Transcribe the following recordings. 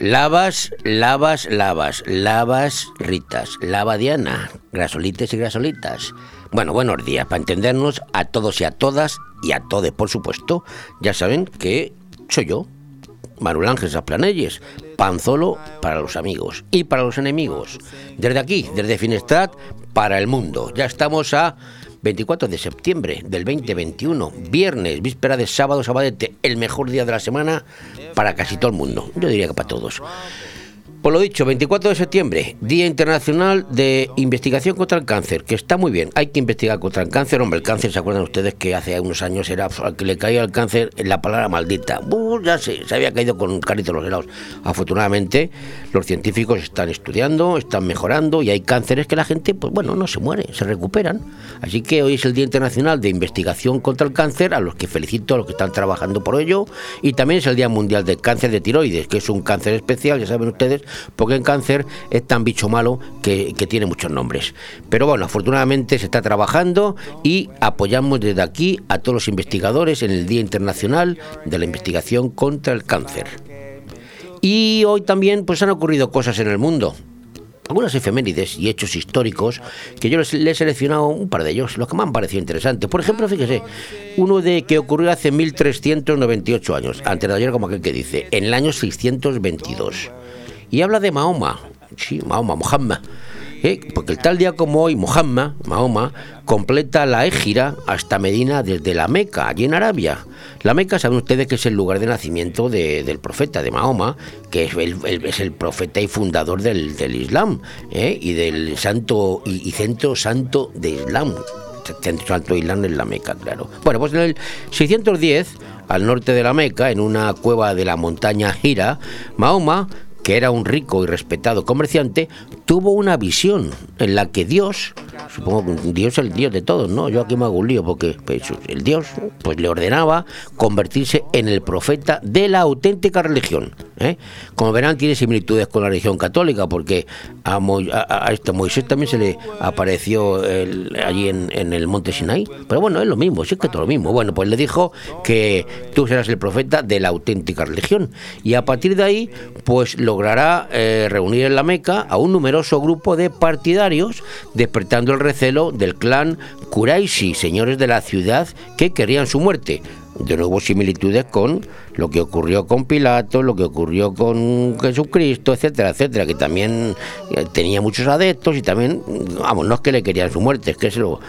Lavas, lavas, lavas, lavas, ritas, lava Diana, grasolites y grasolitas. Bueno, buenos días, para entendernos a todos y a todas, y a todos, por supuesto, ya saben que soy yo, Manuel Ángel Zaplanelles, Panzolo para los amigos y para los enemigos. Desde aquí, desde Finestrat, para el mundo. Ya estamos a 24 de septiembre del 2021, viernes, víspera de sábado, sabadete, el mejor día de la semana para casi todo el mundo. Yo diría que para todos. Por lo dicho, 24 de septiembre, Día Internacional de Investigación contra el Cáncer, que está muy bien. Hay que investigar contra el cáncer. Hombre, el cáncer, ¿se acuerdan ustedes que hace unos años era al que le caía el cáncer la palabra maldita? ya sé, se había caído con carito los helados. Afortunadamente, los científicos están estudiando, están mejorando y hay cánceres que la gente, pues bueno, no se muere, se recuperan. Así que hoy es el Día Internacional de Investigación contra el Cáncer, a los que felicito a los que están trabajando por ello. Y también es el Día Mundial del Cáncer de Tiroides, que es un cáncer especial, ya saben ustedes porque en cáncer es tan bicho malo que, tiene muchos nombres. Pero bueno, afortunadamente se está trabajando y apoyamos desde aquí a todos los investigadores en el Día Internacional de la Investigación contra el Cáncer. Y hoy también pues han ocurrido cosas en el mundo algunas efemérides y hechos históricos que yo les, he seleccionado un par de ellos, los que me han parecido interesantes. Por ejemplo, fíjese, uno de que ocurrió hace 1398 años, antes de ayer como aquel que dice, en el año 622 y habla de Mahoma, sí, Mahoma, Muhammad, ¿eh? porque el tal día como hoy, Muhammad, Mahoma, completa la égira hasta Medina desde la Meca, allí en Arabia. La Meca, saben ustedes que es el lugar de nacimiento del profeta, de Mahoma, que es el, profeta y fundador del, Islam, ¿eh? y del santo y, centro santo de Islam. Centro santo de Islam en la Meca, claro. Bueno, pues en el 610, al norte de la Meca, en una cueva de la montaña Gira, Mahoma que era un rico y respetado comerciante, tuvo una visión en la que Dios, supongo que Dios es el Dios de todos, ¿no? Yo aquí me hago un lío porque pues, el Dios pues le ordenaba convertirse en el profeta de la auténtica religión. ¿eh? Como verán, tiene similitudes con la religión católica, porque a, este Moisés también se le apareció allí en, el monte Sinai. Pero bueno, es lo mismo, sí es que todo lo mismo. Bueno, pues le dijo que tú serás el profeta de la auténtica religión. Y a partir de ahí, pues logrará eh, reunir en la Meca a un numeroso grupo de partidarios, despertando el recelo del clan Quraishi, señores de la ciudad que querían su muerte. De nuevo similitudes con lo que ocurrió con Pilato, lo que ocurrió con Jesucristo, etcétera, etcétera, que también eh, tenía muchos adeptos y también, vamos, no es que le querían su muerte, es que se lo,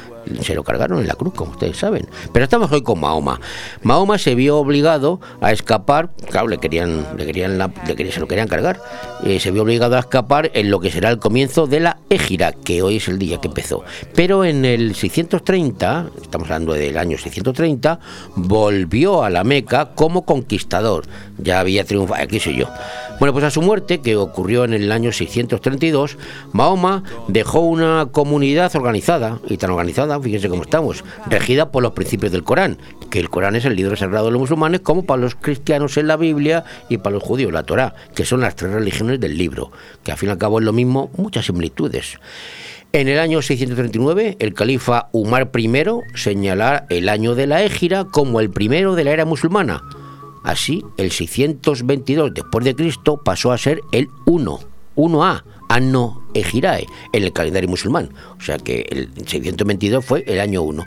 se lo cargaron en la cruz, como ustedes saben. Pero estamos hoy con Mahoma. Mahoma se vio obligado a escapar, claro, le querían, le querían, se lo querían cargar, eh, se vio obligado a escapar en lo que será el comienzo de la Égira, que hoy es el día que empezó. Pero en el 630, estamos hablando del año 630, volvió a la Meca como conquistador. Ya había triunfado, aquí soy yo. Bueno, pues a su muerte, que ocurrió en el año 632, Mahoma dejó una comunidad organizada, y tan organizada, fíjense cómo estamos, regida por los principios del Corán, que el Corán es el libro sagrado de los musulmanes, como para los cristianos en la Biblia y para los judíos la Torá, que son las tres religiones del libro, que al fin y al cabo es lo mismo, muchas similitudes. En el año 639, el califa Umar I señalará el año de la Égira como el primero de la era musulmana Así, el 622 después de Cristo pasó a ser el 1, 1A, Anno Ejirae, en el calendario musulmán. O sea que el 622 fue el año 1.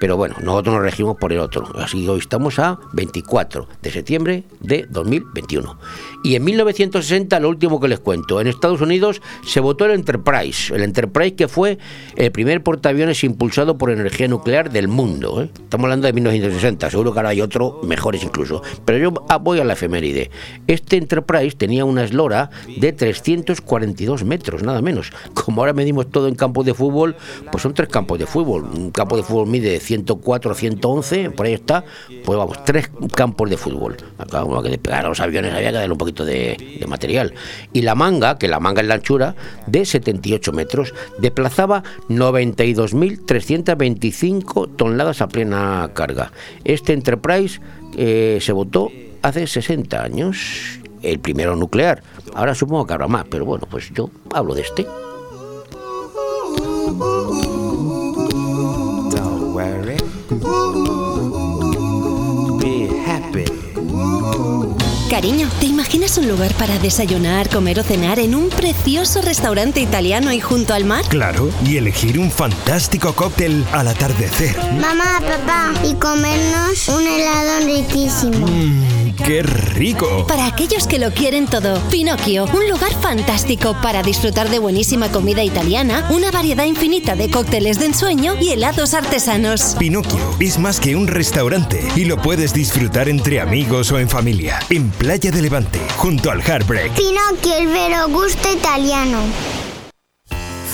Pero bueno, nosotros nos regimos por el otro. Así que hoy estamos a 24 de septiembre de 2021. Y en 1960, lo último que les cuento, en Estados Unidos se votó el Enterprise. El Enterprise que fue el primer portaaviones impulsado por energía nuclear del mundo. ¿eh? Estamos hablando de 1960, seguro que ahora hay otro mejores incluso. Pero yo voy a la efeméride. Este Enterprise tenía una eslora de 342 metros, nada menos. Como ahora medimos todo en campos de fútbol, pues son tres campos de fútbol. Un campo de fútbol mide 104 a 111, por ahí está. Pues vamos, tres campos de fútbol. Acá, uno que despegar a los aviones había que darle un poquito de, material. Y la manga, que la manga es la anchura, de 78 metros, desplazaba 92.325 toneladas a plena carga. Este Enterprise eh, se votó hace 60 años el primero nuclear. Ahora supongo que habrá más, pero bueno, pues yo hablo de este. Cariño, ¿te imaginas un lugar para desayunar, comer o cenar en un precioso restaurante italiano y junto al mar? Claro, y elegir un fantástico cóctel al atardecer. Mamá, papá, y comernos un helado riquísimo. Mmm, ¡Qué rico! Para aquellos que lo quieren todo, Pinocchio, un lugar fantástico para disfrutar de buenísima comida italiana, una variedad infinita de cócteles de ensueño y helados artesanos. Pinocchio es más que un restaurante y lo puedes disfrutar entre amigos o en familia. En Playa de Levante, junto al Heartbreak. Pinocchio, el vero gusto italiano.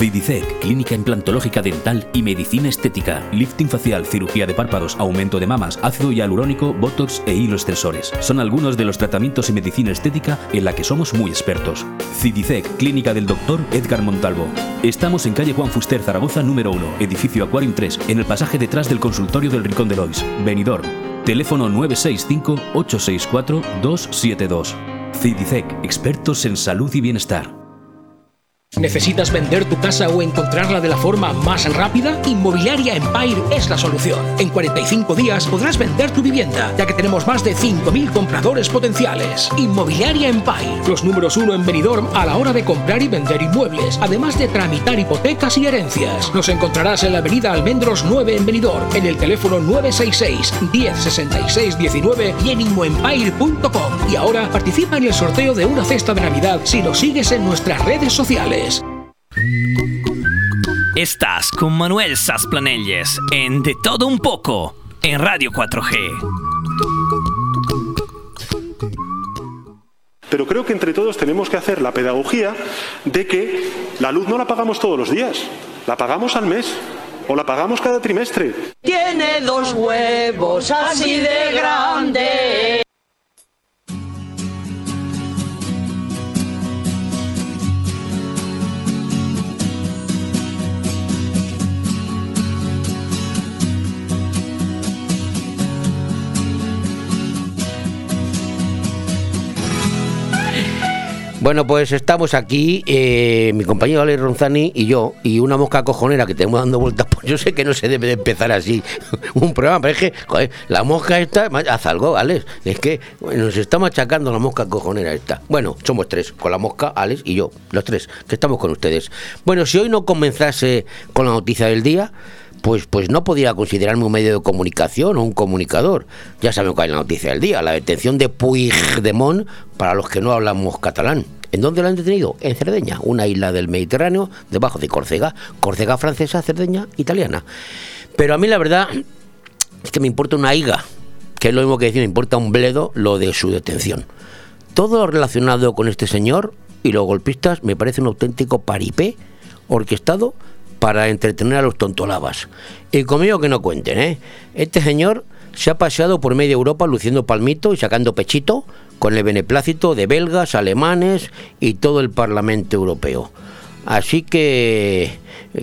Cidicec, clínica implantológica dental y medicina estética, lifting facial, cirugía de párpados, aumento de mamas, ácido hialurónico, botox e hilos tensores. Son algunos de los tratamientos y medicina estética en la que somos muy expertos. Cidicec, clínica del doctor Edgar Montalvo. Estamos en calle Juan Fuster Zaragoza número 1, edificio Aquarium 3, en el pasaje detrás del consultorio del Rincón de Lois, Benidorm. Teléfono 965 864 272. Cidicec, expertos en salud y bienestar. ¿Necesitas vender tu casa o encontrarla de la forma más rápida? Inmobiliaria Empire es la solución. En 45 días podrás vender tu vivienda, ya que tenemos más de 5.000 compradores potenciales. Inmobiliaria Empire, los números uno en Benidorm a la hora de comprar y vender inmuebles, además de tramitar hipotecas y herencias. Nos encontrarás en la avenida Almendros 9 en Benidorm, en el teléfono 966 1066 19 y en inmoempire.com. Y ahora participa en el sorteo de una cesta de Navidad si nos sigues en nuestras redes sociales. Estás con Manuel Sasplanelles en De Todo Un Poco en Radio 4G. Pero creo que entre todos tenemos que hacer la pedagogía de que la luz no la pagamos todos los días, la pagamos al mes o la pagamos cada trimestre. Tiene dos huevos así de grandes. Bueno, pues estamos aquí, eh, mi compañero Ale Ronzani y yo, y una mosca cojonera que tenemos dando vueltas. Pues yo sé que no se debe de empezar así un programa, pero es que, joder, la mosca esta, haz algo, Alex. Es que nos está machacando la mosca cojonera esta. Bueno, somos tres, con la mosca, Alex y yo, los tres, que estamos con ustedes. Bueno, si hoy no comenzase con la noticia del día, pues, pues no podría considerarme un medio de comunicación o un comunicador. Ya saben cuál es la noticia del día, la detención de Puigdemont para los que no hablamos catalán. ¿En dónde lo han detenido? En Cerdeña, una isla del Mediterráneo debajo de Córcega. Córcega francesa, Cerdeña italiana. Pero a mí la verdad es que me importa una higa, que es lo mismo que decir, me importa un bledo lo de su detención. Todo lo relacionado con este señor y los golpistas me parece un auténtico paripé orquestado para entretener a los tontolabas. Y conmigo que no cuenten, ¿eh? Este señor se ha paseado por media Europa luciendo palmito y sacando pechito con el beneplácito de belgas, alemanes y todo el Parlamento Europeo. Así que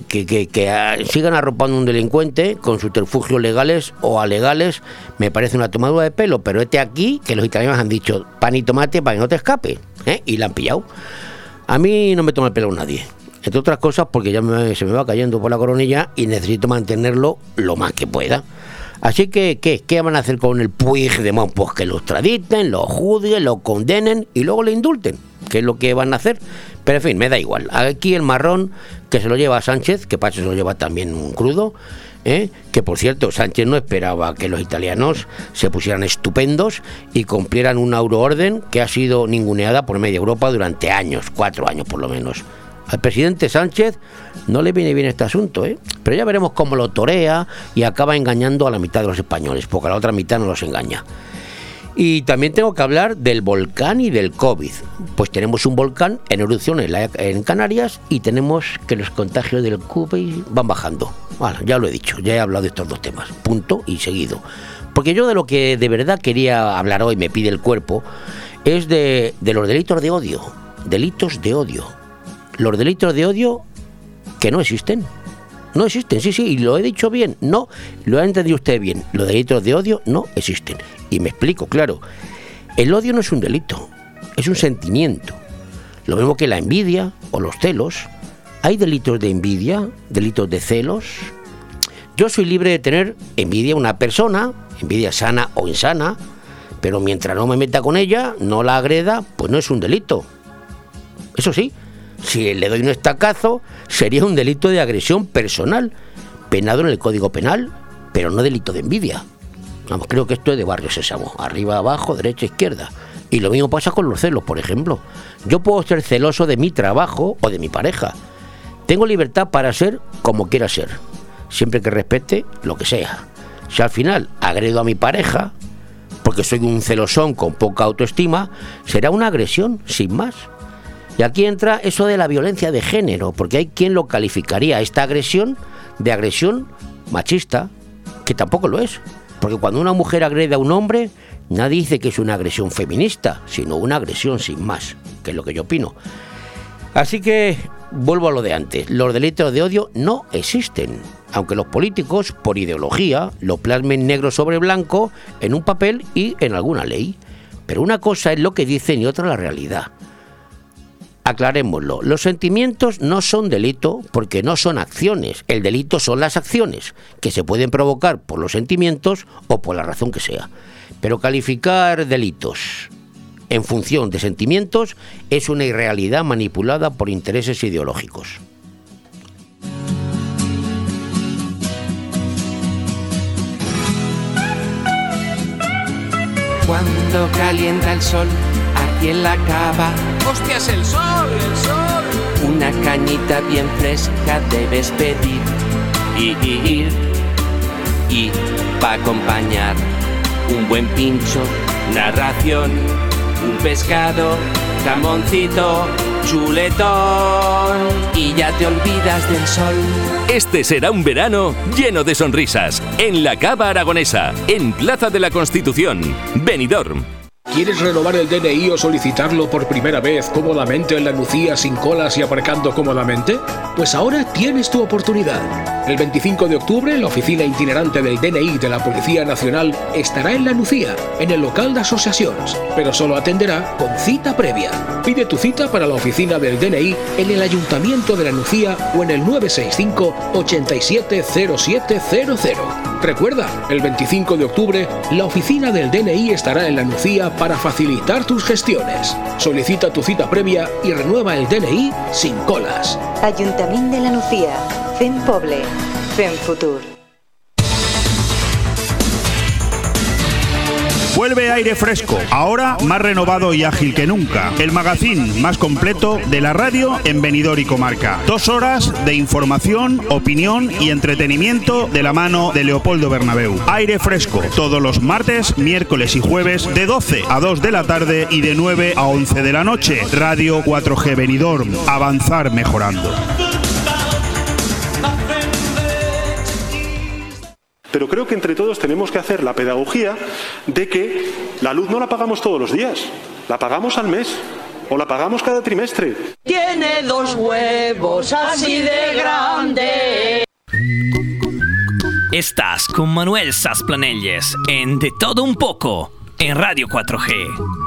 que, que, que ah, sigan arropando un delincuente con subterfugios legales o alegales me parece una tomadura de pelo, pero este aquí que los italianos han dicho pan y tomate para que no te escape, ¿eh? y la han pillado. A mí no me toma el pelo nadie. Entre otras cosas porque ya se me va cayendo por la coronilla y necesito mantenerlo lo más que pueda. Así que, ¿qué? ¿Qué van a hacer con el Puigdemont? Pues que lo extraditen, lo juzguen, lo condenen y luego le indulten, que es lo que van a hacer. Pero en fin, me da igual. Aquí el marrón que se lo lleva Sánchez, que para se lo lleva también un crudo, ¿eh? que por cierto, Sánchez no esperaba que los italianos se pusieran estupendos y cumplieran una euroorden que ha sido ninguneada por media Europa durante años, cuatro años por lo menos. Al presidente Sánchez no le viene bien este asunto, ¿eh? pero ya veremos cómo lo torea y acaba engañando a la mitad de los españoles, porque a la otra mitad no los engaña. Y también tengo que hablar del volcán y del COVID. Pues tenemos un volcán en erupción en, Canarias y tenemos que los contagios del COVID van bajando. Bueno, ya lo he dicho, ya he hablado de estos dos temas. Punto y seguido. Porque yo de lo que de verdad quería hablar hoy, me pide el cuerpo, es de los delitos de odio. Delitos de odio. Los delitos de odio que no existen. No existen, sí, sí, y lo he dicho bien. No, lo ha entendido usted bien. Los delitos de odio no existen. Y me explico, claro. El odio no es un delito. es un sentimiento. Lo mismo que la envidia o los celos. ¿Hay delitos de envidia? ¿Delitos de celos? Yo soy libre de tener envidia a una persona, envidia sana o insana, pero mientras no me meta con ella, no la agreda, pues no es un delito. Eso sí, si le doy un estacazo, sería un delito de agresión personal, penado en el Código Penal, pero no delito de envidia. Vamos, creo que esto es de barrio sésamo, arriba, abajo, derecha, izquierda. Y lo mismo pasa con los celos, por ejemplo. Yo puedo ser celoso de mi trabajo o de mi pareja. Tengo libertad para ser como quiera ser, siempre que respete lo que sea. Si al final agredo a mi pareja, porque soy un celosón con poca autoestima, será una agresión, sin más. Y aquí entra eso de la violencia de género, porque hay quien lo calificaría esta agresión de agresión machista, que tampoco lo es. Porque cuando una mujer agrede a un hombre, nadie dice que es una agresión feminista, sino una agresión sin más, que es lo que yo opino. Así que vuelvo a lo de antes, los delitos de odio no existen, aunque los políticos, por ideología, lo plasmen negro sobre blanco en un papel y en alguna ley. Pero una cosa es lo que dicen y otra la realidad. Aclarémoslo, los sentimientos no son delito porque no son acciones, el delito son las acciones, que se pueden provocar por los sentimientos o por la razón que sea. Pero calificar delitos en función de sentimientos es una irrealidad manipulada por intereses ideológicos. Cuando calienta el sol en la cava. ¡Hostias, el sol, el sol! Una cañita bien fresca debes pedir y ir y pa acompañar un buen pincho, narración, un pescado, jamoncito, chuletón y ya te olvidas del sol. Este será un verano lleno de sonrisas en la Cava Aragonesa, en Plaza de la Constitución, Benidorm. ¿Quieres renovar el DNI o solicitarlo por primera vez cómodamente en la Nucía sin colas y aparcando cómodamente? Pues ahora tienes tu oportunidad. El 25 de octubre, la oficina itinerante del DNI de la Policía Nacional estará en la Nucía, en el local de asociaciones, pero solo atenderá con cita previa. Pide tu cita para la oficina del DNI en el Ayuntamiento de la Nucía o en el 965 870700. Recuerda, el 25 de octubre, la oficina del DNI estará en la Nucía para facilitar tus gestiones. Solicita tu cita previa y renueva el DNI sin colas. Ayuntamiento de la Nucía. Fem Poble. Fem Futur. Vuelve aire fresco, ahora más renovado y ágil que nunca. El magazín más completo de la radio en Benidorm y Comarca. Dos horas de información, opinión y entretenimiento de la mano de Leopoldo Bernabeu. Aire fresco, todos los martes, miércoles y jueves de 12 a 2 de la tarde y de 9 a 11 de la noche. Radio 4G Benidorm. Avanzar mejorando. Pero creo que entre todos tenemos que hacer la pedagogía de que la luz no la pagamos todos los días, la pagamos al mes o la pagamos cada trimestre. Tiene dos huevos así de grande. Estás con Manuel Sasplanelles en De Todo Un Poco en Radio 4G.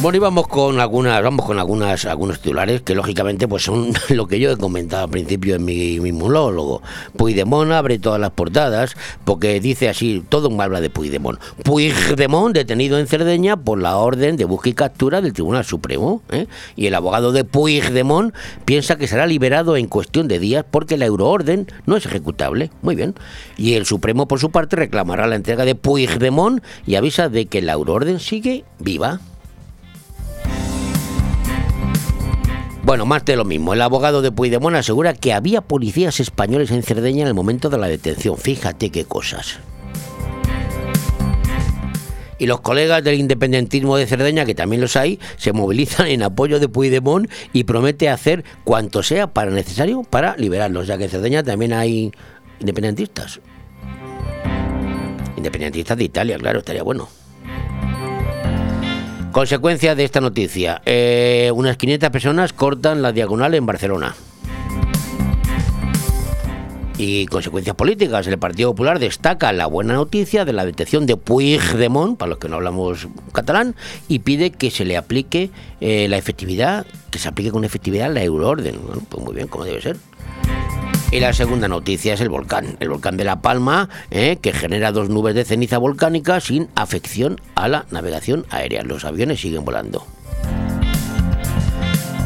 Bueno, y vamos con algunas, vamos con algunas, algunos titulares que lógicamente pues son lo que yo he comentado al principio en mi, mi monólogo. Puigdemont abre todas las portadas porque dice así, todo habla de Puigdemont. Puigdemont detenido en Cerdeña por la orden de búsqueda y captura del Tribunal Supremo. ¿eh? Y el abogado de Puigdemont piensa que será liberado en cuestión de días porque la euroorden no es ejecutable. Muy bien. Y el Supremo por su parte reclamará la entrega de Puigdemont y avisa de que la euroorden sigue viva. Bueno, más de lo mismo. El abogado de Puigdemont asegura que había policías españoles en Cerdeña en el momento de la detención. Fíjate qué cosas. Y los colegas del independentismo de Cerdeña, que también los hay, se movilizan en apoyo de Puigdemont y promete hacer cuanto sea para necesario para liberarlos, ya que en Cerdeña también hay independentistas. Independentistas de Italia, claro, estaría bueno. Consecuencia de esta noticia, eh, unas 500 personas cortan la diagonal en Barcelona. Y consecuencias políticas. El Partido Popular destaca la buena noticia de la detección de Puigdemont, para los que no hablamos catalán, y pide que se le aplique eh, la efectividad, que se aplique con efectividad la euroorden. Bueno, pues muy bien, como debe ser. Y la segunda noticia es el volcán, el volcán de La Palma, eh, que genera dos nubes de ceniza volcánica sin afección a la navegación aérea. Los aviones siguen volando.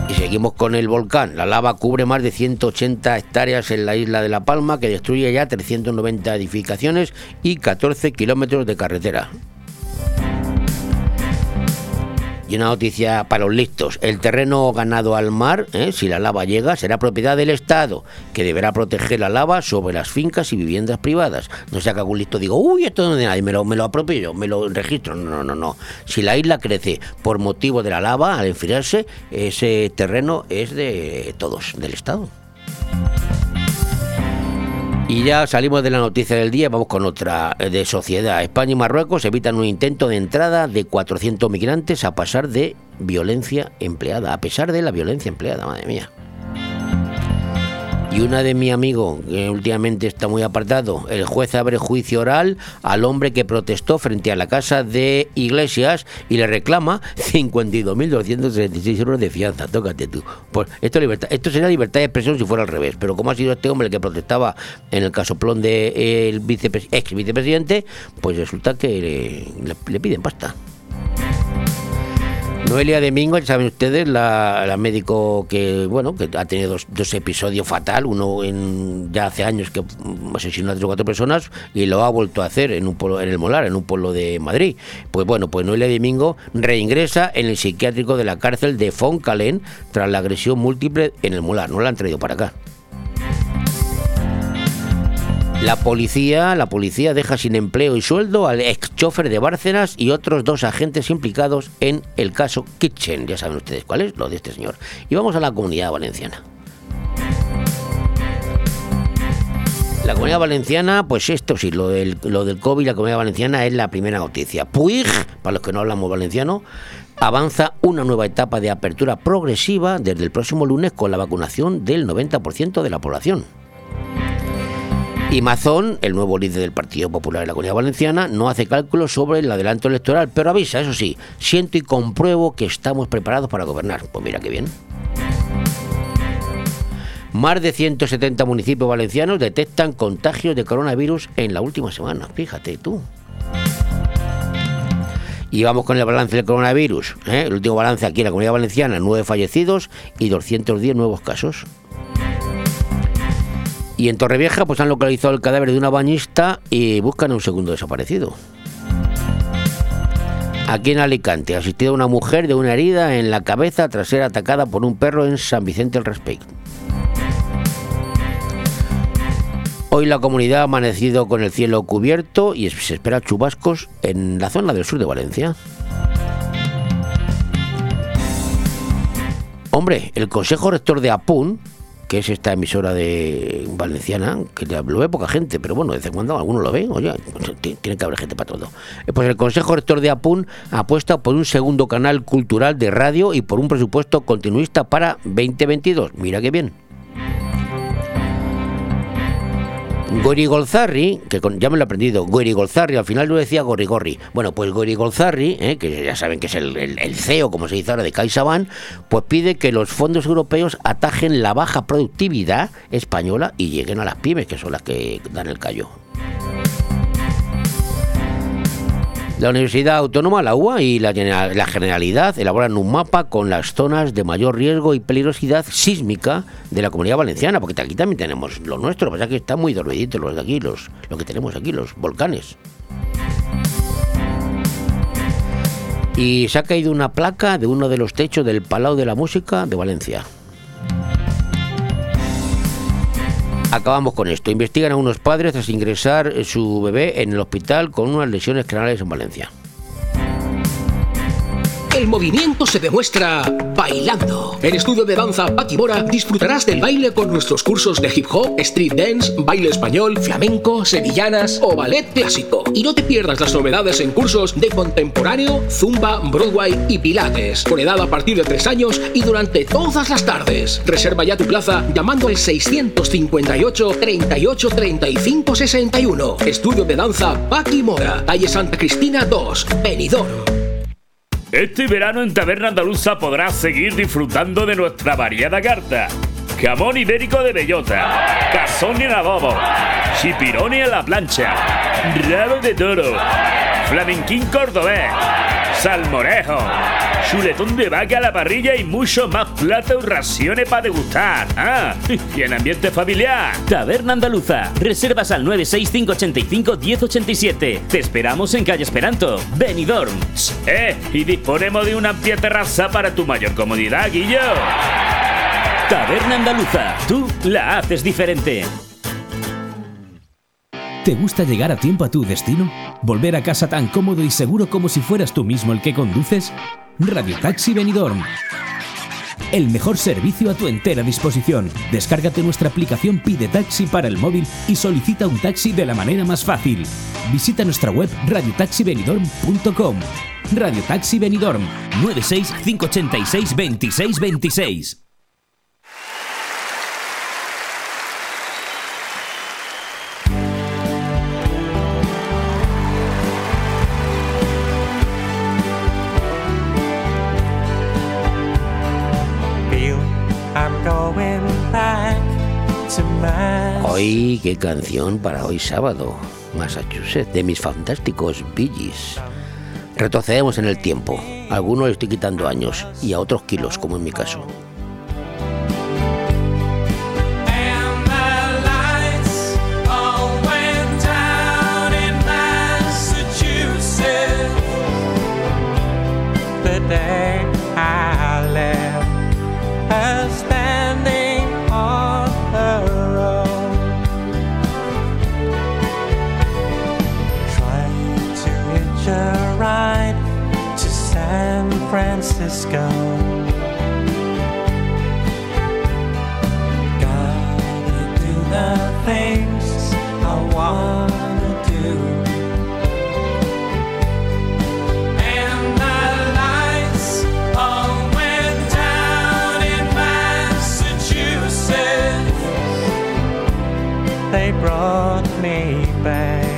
Y seguimos con el volcán. La lava cubre más de 180 hectáreas en la isla de La Palma, que destruye ya 390 edificaciones y 14 kilómetros de carretera. Y una noticia para los listos. El terreno ganado al mar, ¿eh? si la lava llega, será propiedad del Estado, que deberá proteger la lava sobre las fincas y viviendas privadas. No sea que algún listo diga, uy, esto no es de nadie, me lo, me lo apropio yo, me lo registro. No, no, no, no. Si la isla crece por motivo de la lava, al enfriarse, ese terreno es de todos, del Estado. Y ya salimos de la noticia del día, vamos con otra eh, de sociedad. España y Marruecos evitan un intento de entrada de 400 migrantes a pasar de violencia empleada, a pesar de la violencia empleada, madre mía. Y una de mi amigo, que últimamente está muy apartado, el juez abre juicio oral al hombre que protestó frente a la casa de Iglesias y le reclama 52.236 euros de fianza. Tócate tú. Pues esto, es libertad, sería libertad de expresión si fuera al revés, pero como ha sido este hombre que protestaba en el casoplón del de ex vicepresidente, pues resulta que le piden pasta. Noelia Domingo, ya saben ustedes, la, médico que bueno que ha tenido dos, episodios fatal, uno en, ya hace años que asesinó a tres o cuatro personas y lo ha vuelto a hacer en un pueblo, en el Molar, en un pueblo de Madrid. Pues bueno, pues Noelia Domingo reingresa en el psiquiátrico de la cárcel de Foncalén tras la agresión múltiple en el Molar. No la han traído para acá. La policía, la policía deja sin empleo y sueldo al ex chofer de Bárcenas y otros dos agentes implicados en el caso Kitchen. Ya saben ustedes cuál es, lo de este señor. Y vamos a la comunidad valenciana. La comunidad valenciana, pues esto sí, lo del, lo del COVID, la comunidad valenciana es la primera noticia. Puig, para los que no hablamos valenciano, avanza una nueva etapa de apertura progresiva desde el próximo lunes con la vacunación del 90% de la población. Y Mazón, el nuevo líder del Partido Popular de la Comunidad Valenciana, no hace cálculos sobre el adelanto electoral, pero avisa, eso sí, siento y compruebo que estamos preparados para gobernar. Pues mira qué bien. Más de 170 municipios valencianos detectan contagios de coronavirus en la última semana. Fíjate tú. Y vamos con el balance del coronavirus. ¿eh? El último balance aquí en la Comunidad Valenciana, nueve fallecidos y 210 nuevos casos. Y en Torrevieja pues han localizado el cadáver de una bañista y buscan un segundo desaparecido. Aquí en Alicante, ha asistido una mujer de una herida en la cabeza tras ser atacada por un perro en San Vicente el Respect. Hoy la comunidad ha amanecido con el cielo cubierto y se espera chubascos en la zona del sur de Valencia. Hombre, el Consejo Rector de Apun que es esta emisora de valenciana, que lo ve poca gente, pero bueno, de vez en cuando alguno lo ve, oye, tiene que haber gente para todo. Eh, pues el Consejo Rector de APUN apuesta por un segundo canal cultural de radio y por un presupuesto continuista para 2022. Mira qué bien. Gorigolzarri, que ya me lo he aprendido, Gorigolzarri, al final lo decía Gorigorri. Bueno, pues Gorigolzarri, eh, que ya saben que es el, CEO, como se dice ahora, de CaixaBank, pues pide que los fondos europeos atajen la baja productividad española y lleguen a las pymes, que son las que dan el callo. La Universidad Autónoma, la UA y la, Generalidad elaboran un mapa con las zonas de mayor riesgo y peligrosidad sísmica de la comunidad valenciana, porque aquí también tenemos lo nuestro, pasa que están muy dormiditos los de aquí, los, lo que tenemos aquí, los volcanes. Y se ha caído una placa de uno de los techos del Palau de la Música de Valencia. Acabamos con esto. Investigan a unos padres tras ingresar su bebé en el hospital con unas lesiones craneales en Valencia. El movimiento se demuestra bailando. En Estudio de Danza Mora disfrutarás del baile con nuestros cursos de hip hop, street dance, baile español, flamenco, sevillanas o ballet clásico. Y no te pierdas las novedades en cursos de contemporáneo, zumba, Broadway y pilates. Con edad a partir de 3 años y durante todas las tardes. Reserva ya tu plaza llamando al 658 38 35 61. Estudio de danza Paqui Mora, calle Santa Cristina 2, Benidorm. Este verano en Taberna Andaluza podrás seguir disfrutando de nuestra variada carta. Jamón ibérico de bellota, cazón en adobo, chipironi a la plancha, rabo de toro, flamenquín cordobés, salmorejo, chuletón de vaca a la parrilla y mucho más platos y raciones para degustar. Ah, y en ambiente familiar. Taberna Andaluza. Reservas al 965851087. Te esperamos en calle Esperanto, Benidorm. Eh, y disponemos de una amplia terraza para tu mayor comodidad, Guillo. Taberna Andaluza. Tú la haces diferente. ¿Te gusta llegar a tiempo a tu destino? ¿Volver a casa tan cómodo y seguro como si fueras tú mismo el que conduces? Radio Taxi Benidorm. El mejor servicio a tu entera disposición. Descárgate nuestra aplicación Pide Taxi para el móvil y solicita un taxi de la manera más fácil. Visita nuestra web radiotaxibenidorm.com. Radio Taxi Benidorm 96 586 2626. Hoy, qué canción para hoy sábado, Massachusetts, de mis fantásticos Billys. Retrocedemos en el tiempo. A algunos le estoy quitando años y a otros kilos, como en mi caso. Francisco. Gotta do the things I wanna do. And the lights all went down in Massachusetts. They brought me back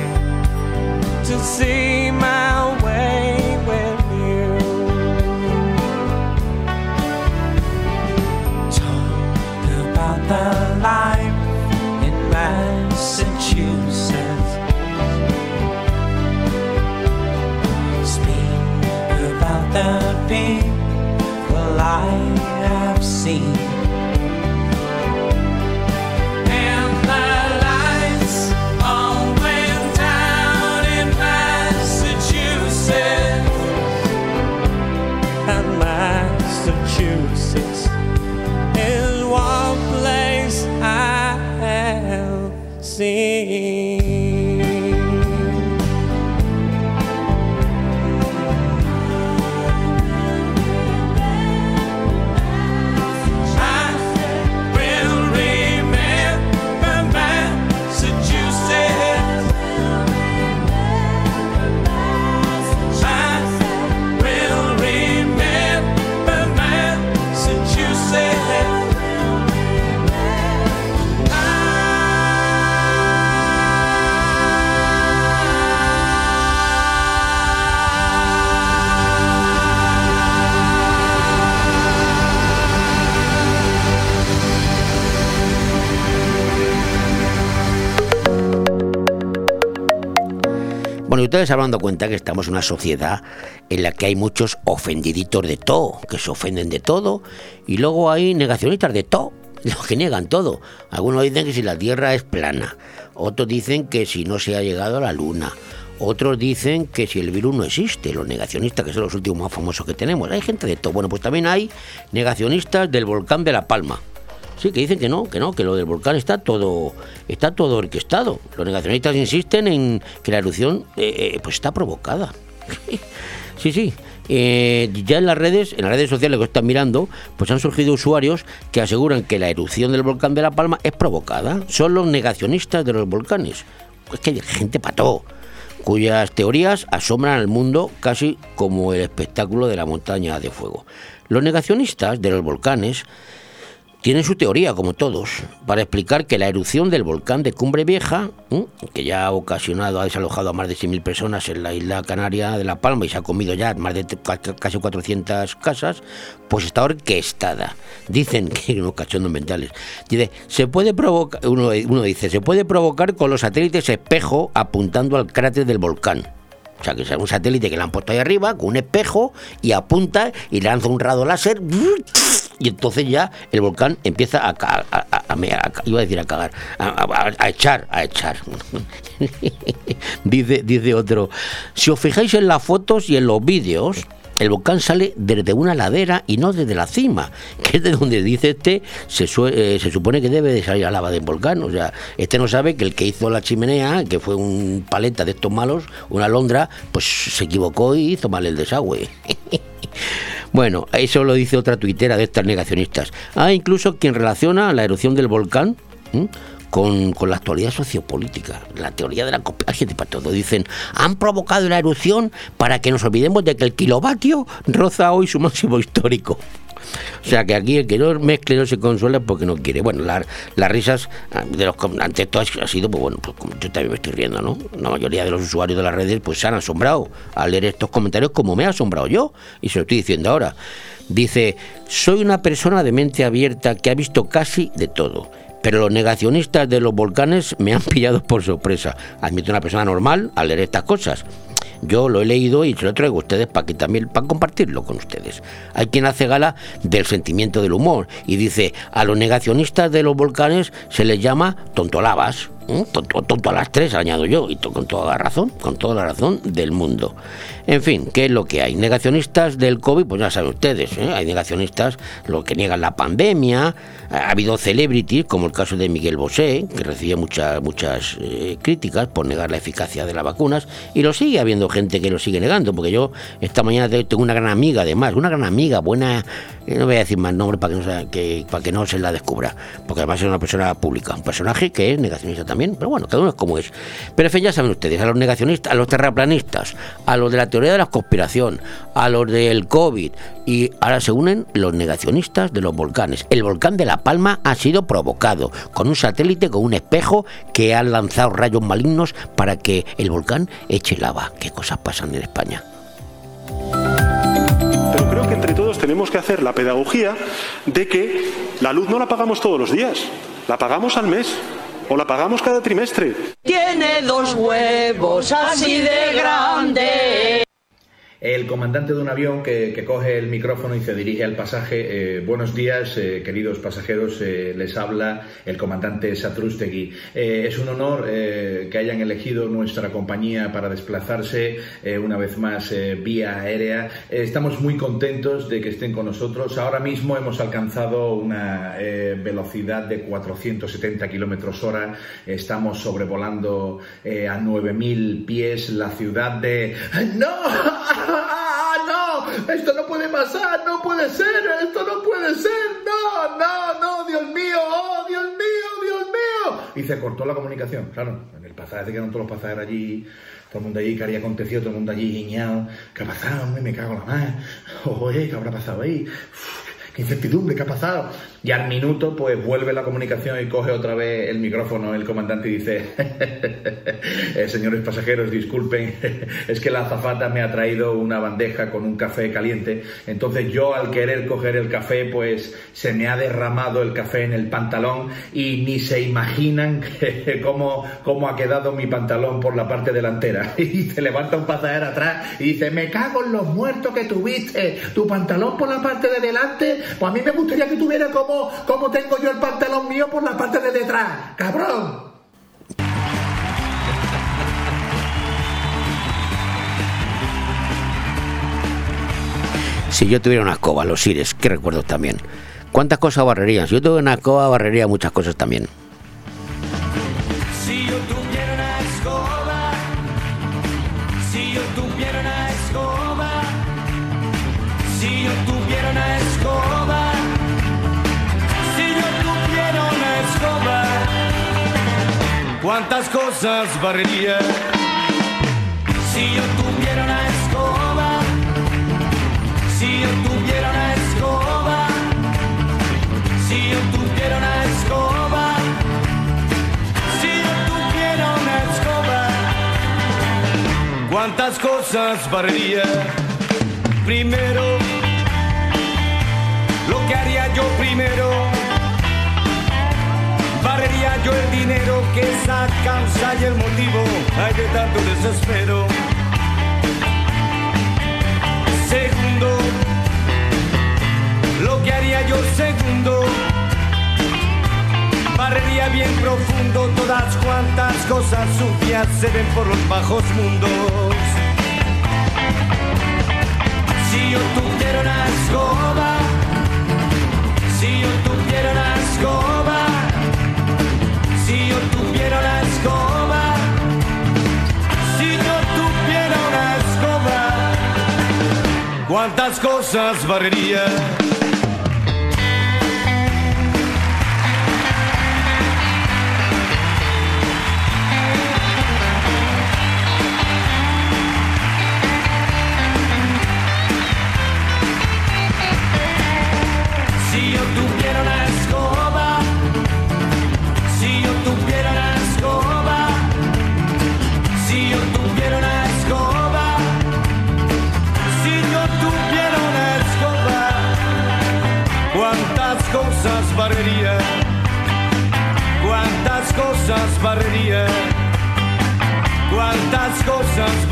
to see my seen. Habrán dado cuenta que estamos en una sociedad en la que hay muchos ofendiditos de todo, que se ofenden de todo, y luego hay negacionistas de todo, los que niegan todo. Algunos dicen que si la Tierra es plana, otros dicen que si no se ha llegado a la Luna, otros dicen que si el virus no existe, los negacionistas, que son los últimos más famosos que tenemos. Hay gente de todo. Bueno, pues también hay negacionistas del volcán de La Palma. Sí, que dicen que no, que no, que lo del volcán está todo, está todo orquestado. Los negacionistas insisten en que la erupción eh, eh, pues está provocada. Sí, sí. Eh, ya en las redes, en las redes sociales que están mirando, pues han surgido usuarios que aseguran que la erupción del volcán de La Palma es provocada. Son los negacionistas de los volcanes. Es que hay gente pató, cuyas teorías asombran al mundo casi como el espectáculo de la montaña de fuego. Los negacionistas de los volcanes tienen su teoría, como todos, para explicar que la erupción del volcán de Cumbre Vieja, que ya ha ocasionado, ha desalojado a más de 100.000 personas en la isla canaria de La Palma y se ha comido ya más de casi 400 casas, pues está orquestada. Dicen que unos cachondos mentales. Dice, se puede provocar, uno, dice, se puede provocar con los satélites espejo apuntando al cráter del volcán. O sea, que es un satélite que le han puesto ahí arriba con un espejo y apunta y lanza un rayo láser y entonces ya el volcán empieza a, a, a- a a iba a decir a cagar, a, a- a echar, a echar. dice, dice otro, si os fijáis en las fotos y en los vídeos, el volcán sale desde una ladera y no desde la cima, que es de donde dice este, se, eh, se supone que debe de salir la lava del volcán. O sea, este no sabe que el que hizo la chimenea, que fue un paleta de estos malos, una alondra, pues se equivocó y hizo mal el desagüe. Bueno, eso lo dice otra tuitera de estas negacionistas. Ah, incluso quien relaciona la erupción del volcán. Con, la actualidad sociopolítica, la teoría de la gente para todo. Dicen, han provocado la erupción para que nos olvidemos de que el kilovatio roza hoy su máximo histórico. O sea que aquí el que no mezcle no se consuela porque no quiere. Bueno, la- las risas ah, de los ante todo ha sido, pues bueno, pues yo también me estoy riendo, ¿no? La mayoría de los usuarios de las redes pues se han asombrado al leer estos comentarios como me he asombrado yo. Y se lo estoy diciendo ahora. Dice, soy una persona de mente abierta que ha visto casi de todo. Pero los negacionistas de los volcanes me han pillado por sorpresa. Admito una persona normal al leer estas cosas. Yo lo he leído y se lo traigo a ustedes para que también para compartirlo con ustedes. Hay quien hace gala del sentimiento del humor y dice a los negacionistas de los volcanes se les llama tontolabas, ¿eh? tonto, a las tres añado yo y con toda la razón, con toda la razón del mundo. En fin, ¿qué es lo que hay? Negacionistas del COVID, pues ya saben ustedes, ¿eh? hay negacionistas los que niegan la pandemia, ha habido celebrities como el caso de Miguel Bosé, que recibe muchas muchas eh, críticas por negar la eficacia de las vacunas y lo sigue habiendo gente que lo sigue negando, porque yo esta mañana te- tengo una gran amiga además, una gran amiga, buena, eh, no voy a decir más nombres para que no se, que, para que no se la descubra, porque además es una persona pública, un personaje que es negacionista también, pero bueno, cada uno es como es. Pero en fin, ya saben ustedes, a los negacionistas, a los terraplanistas, a los de la teoría de la conspiración, a los del COVID, y ahora se unen los negacionistas de los volcanes. El volcán de La Palma ha sido provocado con un satélite con un espejo que ha lanzado rayos malignos para que el volcán eche lava. ¿Qué cosas pasan en España? Pero creo que entre todos tenemos que hacer la pedagogía de que la luz no la pagamos todos los días, la pagamos al mes o la pagamos cada trimestre. Tiene dos huevos así de grandes. El comandante de un avión que, coge el micrófono y se dirige al pasaje. eh, buenos días, eh, queridos pasajeros. eh, les habla el comandante Satrústegui. Es un honor que hayan elegido nuestra compañía para desplazarse una vez más vía aérea. Estamos muy contentos de que estén con nosotros. Ahora mismo hemos alcanzado una velocidad de 470 kilómetros hora. Estamos sobrevolando a 9.000 pies la ciudad de. ¡No! ¡Ah, no! Esto no puede pasar, no puede ser, esto no puede ser, no, no, no, Dios mío, oh, Dios mío, Dios mío. Y se cortó la comunicación, claro, en el pasaje se quedaron todos los pasajeros allí, todo el mundo allí, que había acontecido, todo el mundo allí guiñado, ¿qué ha pasado? Me cago en la mar, oye, ¿qué habrá pasado ahí? Uf, incertidumbre, ¿qué ha pasado? Y al minuto, pues vuelve la comunicación y coge otra vez el micrófono el comandante y dice, "Eh, señores pasajeros, disculpen, es que la azafata me ha traído una bandeja con un café caliente, entonces yo al querer coger el café, pues se me ha derramado el café en el pantalón y ni se imaginan cómo, cómo ha quedado mi pantalón por la parte delantera. Y se levanta un pasajero atrás y dice, me cago en los muertos que tuviste, tu pantalón por la parte de delante, pues a mí me gustaría que tuviera como, como tengo yo el pantalón mío por la parte de detrás, cabrón. Si yo tuviera una escoba, los sires, qué recuerdos también. ¿Cuántas cosas barrerían? Si yo tuviera una escoba, barrería muchas cosas también. ¿Cuántas cosas barrería? Si yo tuviera una escoba, si yo tuviera una escoba, si yo tuviera una escoba, si yo tuviera una escoba, ¿cuántas cosas barrería? Primero, lo que haría yo primero, barrería yo el dinero que es la causa y el motivo hay de tanto desespero. Segundo, lo que haría yo segundo, barrería bien profundo todas cuantas cosas sucias se ven por los bajos mundos. Si yo tuviera una escoba, si yo tuviera una escoba, ¿cuántas cosas barrería? Cosas barrería, cuántas cosas barrería, cuántas cosas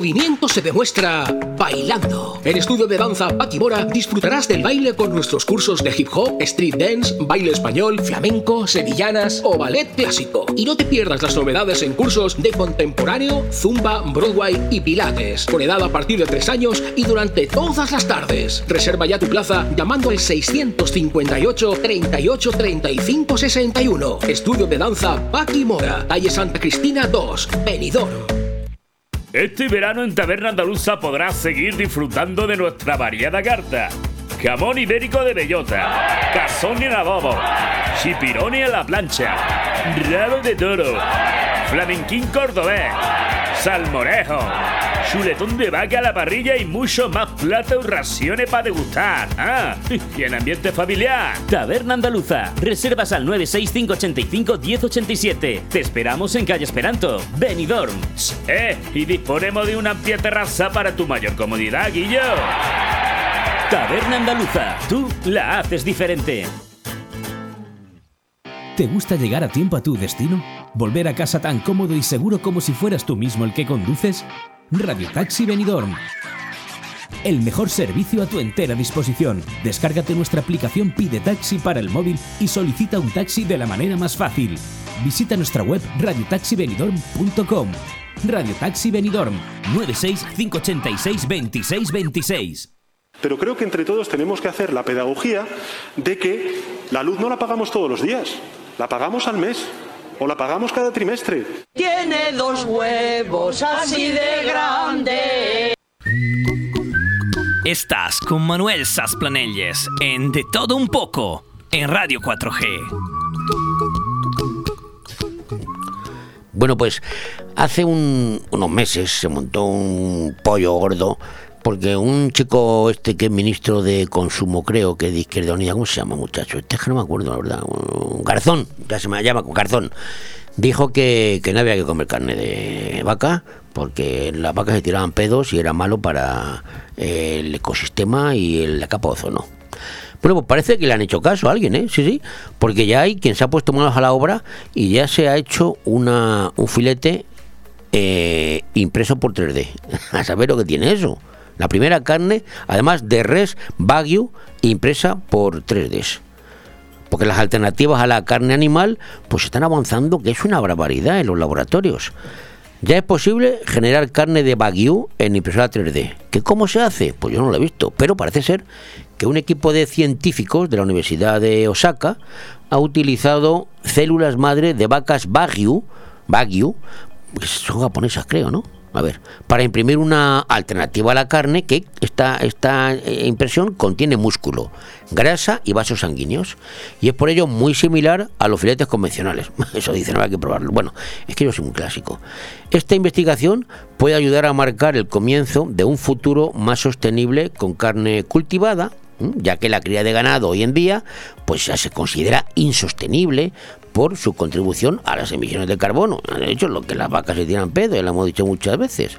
movimiento se demuestra bailando. En Estudio de Danza Paquimora disfrutarás del baile con nuestros cursos de hip hop, street dance, baile español, flamenco, sevillanas o ballet clásico. Y no te pierdas las novedades en cursos de contemporáneo, zumba, Broadway y pilates. Con edad a partir de 3 años y durante todas las tardes. Reserva ya tu plaza llamando al 658 38 35 61. Estudio de Danza Paquimora, calle Santa Cristina 2, Benidorm. Este verano en Taberna Andaluza podrás seguir disfrutando de nuestra variada carta. Jamón ibérico de bellota, cazón en adobo, chipironi a la plancha, rabo de toro, flamenquín cordobés, salmorejo, chuletón de vaca a la parrilla y mucho más platos y raciones para degustar. Ah, y en ambiente familiar. Taberna Andaluza. Reservas al 96585 1087. Te esperamos en calle Esperanto, Benidorm. Eh, y disponemos de una amplia terraza para tu mayor comodidad, Guillo. Taberna Andaluza. Tú la haces diferente. ¿Te gusta llegar a tiempo a tu destino? ¿Volver a casa tan cómodo y seguro como si fueras tú mismo el que conduces? Radio Taxi Benidorm. El mejor servicio a tu entera disposición. Descárgate nuestra aplicación Pide Taxi para el móvil y solicita un taxi de la manera más fácil. Visita nuestra web radiotaxibenidorm.com. Radio Taxi Benidorm 96 586 26 26. Pero creo que entre todos tenemos que hacer la pedagogía de que la luz no la pagamos todos los días, la pagamos al mes o la pagamos cada trimestre. Tiene dos huevos así de grande. Estás con Manuel Sasplanelles en De Todo Un Poco en Radio 4G. Bueno, pues hace un- unos meses se montó un pollo gordo porque un chico este que es ministro de consumo creo que de Izquierda Unida, ¿cómo se llama muchacho? Este es que no me acuerdo la verdad, un Garzón, ya se me llama Garzón, dijo que, que no había que comer carne de vaca porque las vacas se tiraban pedos y era malo para eh, el ecosistema y la capa de ozono. Bueno, pues parece que le han hecho caso a alguien, ¿eh? Sí, sí, porque ya hay quien se ha puesto manos a la obra y ya se ha hecho una, un filete eh, impreso por 3D. A saber lo que tiene eso. La primera carne, además de res Wagyu, impresa por 3D. Porque las alternativas a la carne animal, pues están avanzando, que es una barbaridad en los laboratorios. Ya es posible generar carne de Wagyu en impresora 3D. ¿Que cómo se hace? Pues yo no lo he visto, pero parece ser que un equipo de científicos de la Universidad de Osaka ha utilizado células madre de vacas Wagyu, Wagyu, pues son japonesas creo, ¿no? A ver, para imprimir una alternativa a la carne que esta, esta eh, impresión contiene músculo, grasa y vasos sanguíneos. Y es por ello muy similar a los filetes convencionales. Eso dicen, no hay que probarlo. Bueno, es que yo soy un clásico. Esta investigación puede ayudar a marcar el comienzo de un futuro más sostenible con carne cultivada ya que la cría de ganado hoy en día pues ya se considera insostenible por su contribución a las emisiones de carbono. De hecho, lo que las vacas se tiran pedo, ya lo hemos dicho muchas veces.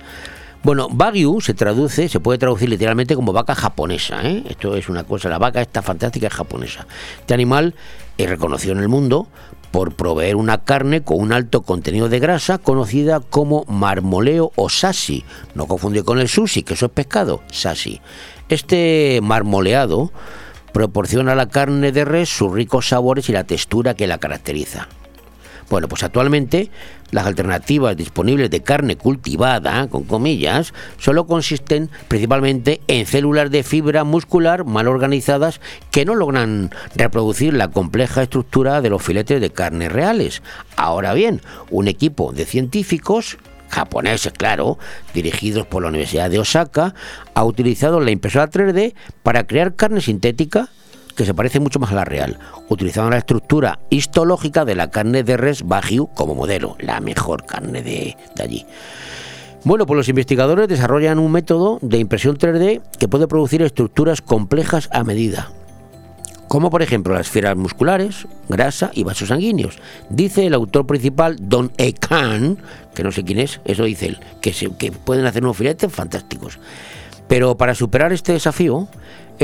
Bueno, Wagyu se traduce, se puede traducir literalmente como vaca japonesa. ¿eh? Esto es una cosa, la vaca esta fantástica es japonesa. Este animal es reconocido en el mundo por proveer una carne con un alto contenido de grasa conocida como marmoleo o sashi. No confundir con el sushi, que eso es pescado, sashi. Este marmoleado proporciona a la carne de res sus ricos sabores y la textura que la caracteriza. Bueno, pues actualmente las alternativas disponibles de carne cultivada, con comillas, solo consisten principalmente en células de fibra muscular mal organizadas que no logran reproducir la compleja estructura de los filetes de carne reales. Ahora bien, un equipo de científicos japoneses, claro, dirigidos por la Universidad de Osaka, ha utilizado la impresora 3D para crear carne sintética que se parece mucho más a la real, utilizando la estructura histológica de la carne de res Wagyu como modelo, la mejor carne de, de allí. Bueno, pues los investigadores desarrollan un método de impresión 3D que puede producir estructuras complejas a medida, como por ejemplo las fibras musculares, grasa y vasos sanguíneos. Dice el autor principal, Don E. Khan, que no sé quién es, eso dice él, que, se, que pueden hacer unos filetes fantásticos. Pero para superar este desafío,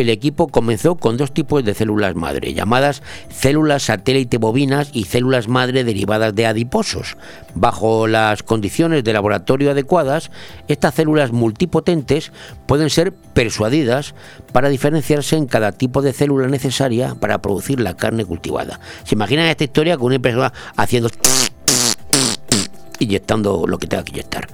el equipo comenzó con dos tipos de células madre, llamadas células satélite bovinas y células madre derivadas de adiposos. Bajo las condiciones de laboratorio adecuadas, estas células multipotentes pueden ser persuadidas para diferenciarse en cada tipo de célula necesaria para producir la carne cultivada. ¿Se imaginan esta historia con una impresora haciendo inyectando lo que tenga que inyectar?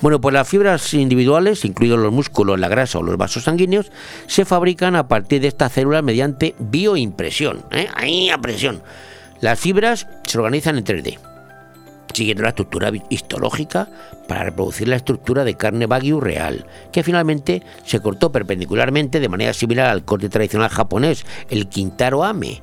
Bueno, pues las fibras individuales, incluidos los músculos, la grasa o los vasos sanguíneos, se fabrican a partir de estas células mediante bioimpresión. ¿eh? Ahí a presión. Las fibras se organizan en 3D, siguiendo la estructura histológica para reproducir la estructura de carne Wagyu real, que finalmente se cortó perpendicularmente de manera similar al corte tradicional japonés, el Kintaro Ame.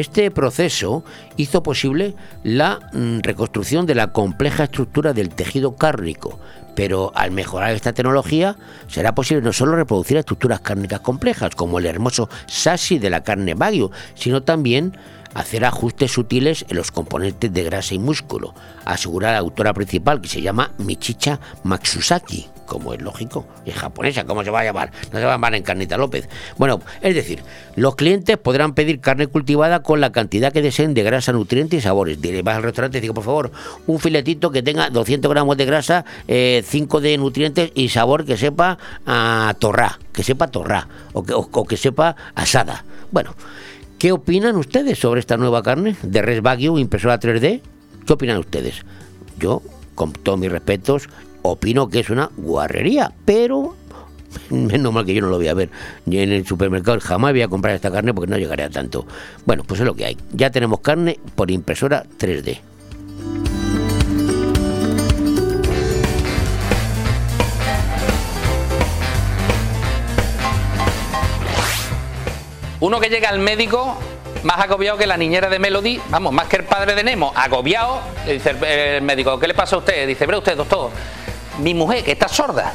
Este proceso hizo posible la mm, reconstrucción de la compleja estructura del tejido cárnico, pero al mejorar esta tecnología será posible no solo reproducir estructuras cárnicas complejas, como el hermoso sashi de la carne Wagyu, sino también hacer ajustes sutiles en los componentes de grasa y músculo, asegura la autora principal que se llama Michicha Matsusaki, como es lógico, es japonesa, ¿cómo se va a llamar? No se va a llamar Encarnita López. Bueno, es decir, los clientes podrán pedir carne cultivada con la cantidad que deseen de grasa, nutrientes y sabores. Diré, vas al restaurante y digo, por favor, un filetito que tenga 200 gramos de grasa, 5 eh, de nutrientes y sabor que sepa a torrá, que sepa torrá, o que, o que sepa asada. Bueno, ¿Qué opinan ustedes sobre esta nueva carne de Res Wagyu impresora 3D? ¿Qué opinan ustedes? Yo, con todos mis respetos, opino que es una guarrería, pero menos mal que yo no lo voy a ver en el supermercado. Jamás voy a comprar esta carne porque no llegaré a tanto. Bueno pues es lo que hay. Ya tenemos carne por impresora 3D Uno que llega al médico más agobiado que la niñera de Melody, vamos, más que el padre de Nemo, agobiado, dice el, médico, ¿qué le pasa a usted? Dice, ve usted, doctor, mi mujer que está sorda.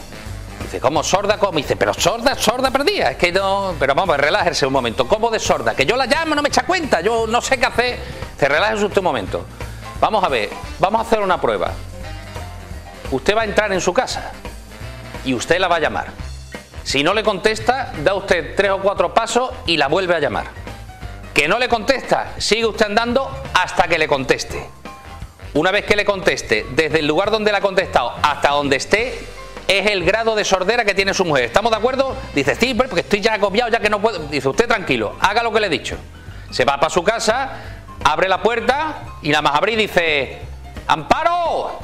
Dice, ¿cómo sorda? ¿Cómo? Dice, pero sorda, sorda perdida. Es que no. Pero vamos, relájese un momento. ¿Cómo de sorda? Que yo la llamo, no me echa cuenta, yo no sé qué hacer. Dice, relájese usted un momento. Vamos a ver, vamos a hacer una prueba. Usted va a entrar en su casa y usted la va a llamar. Si no le contesta, da usted tres o cuatro pasos y la vuelve a llamar. Que no le contesta, sigue usted andando hasta que le conteste. Una vez que le conteste, desde el lugar donde le ha contestado hasta donde esté, es el grado de sordera que tiene su mujer. ¿Estamos de acuerdo? Dice, sí, porque estoy ya agobiado, ya que no puedo. Dice, usted tranquilo, haga lo que le he dicho. Se va para su casa, abre la puerta y nada más abrir dice, ¡Amparo!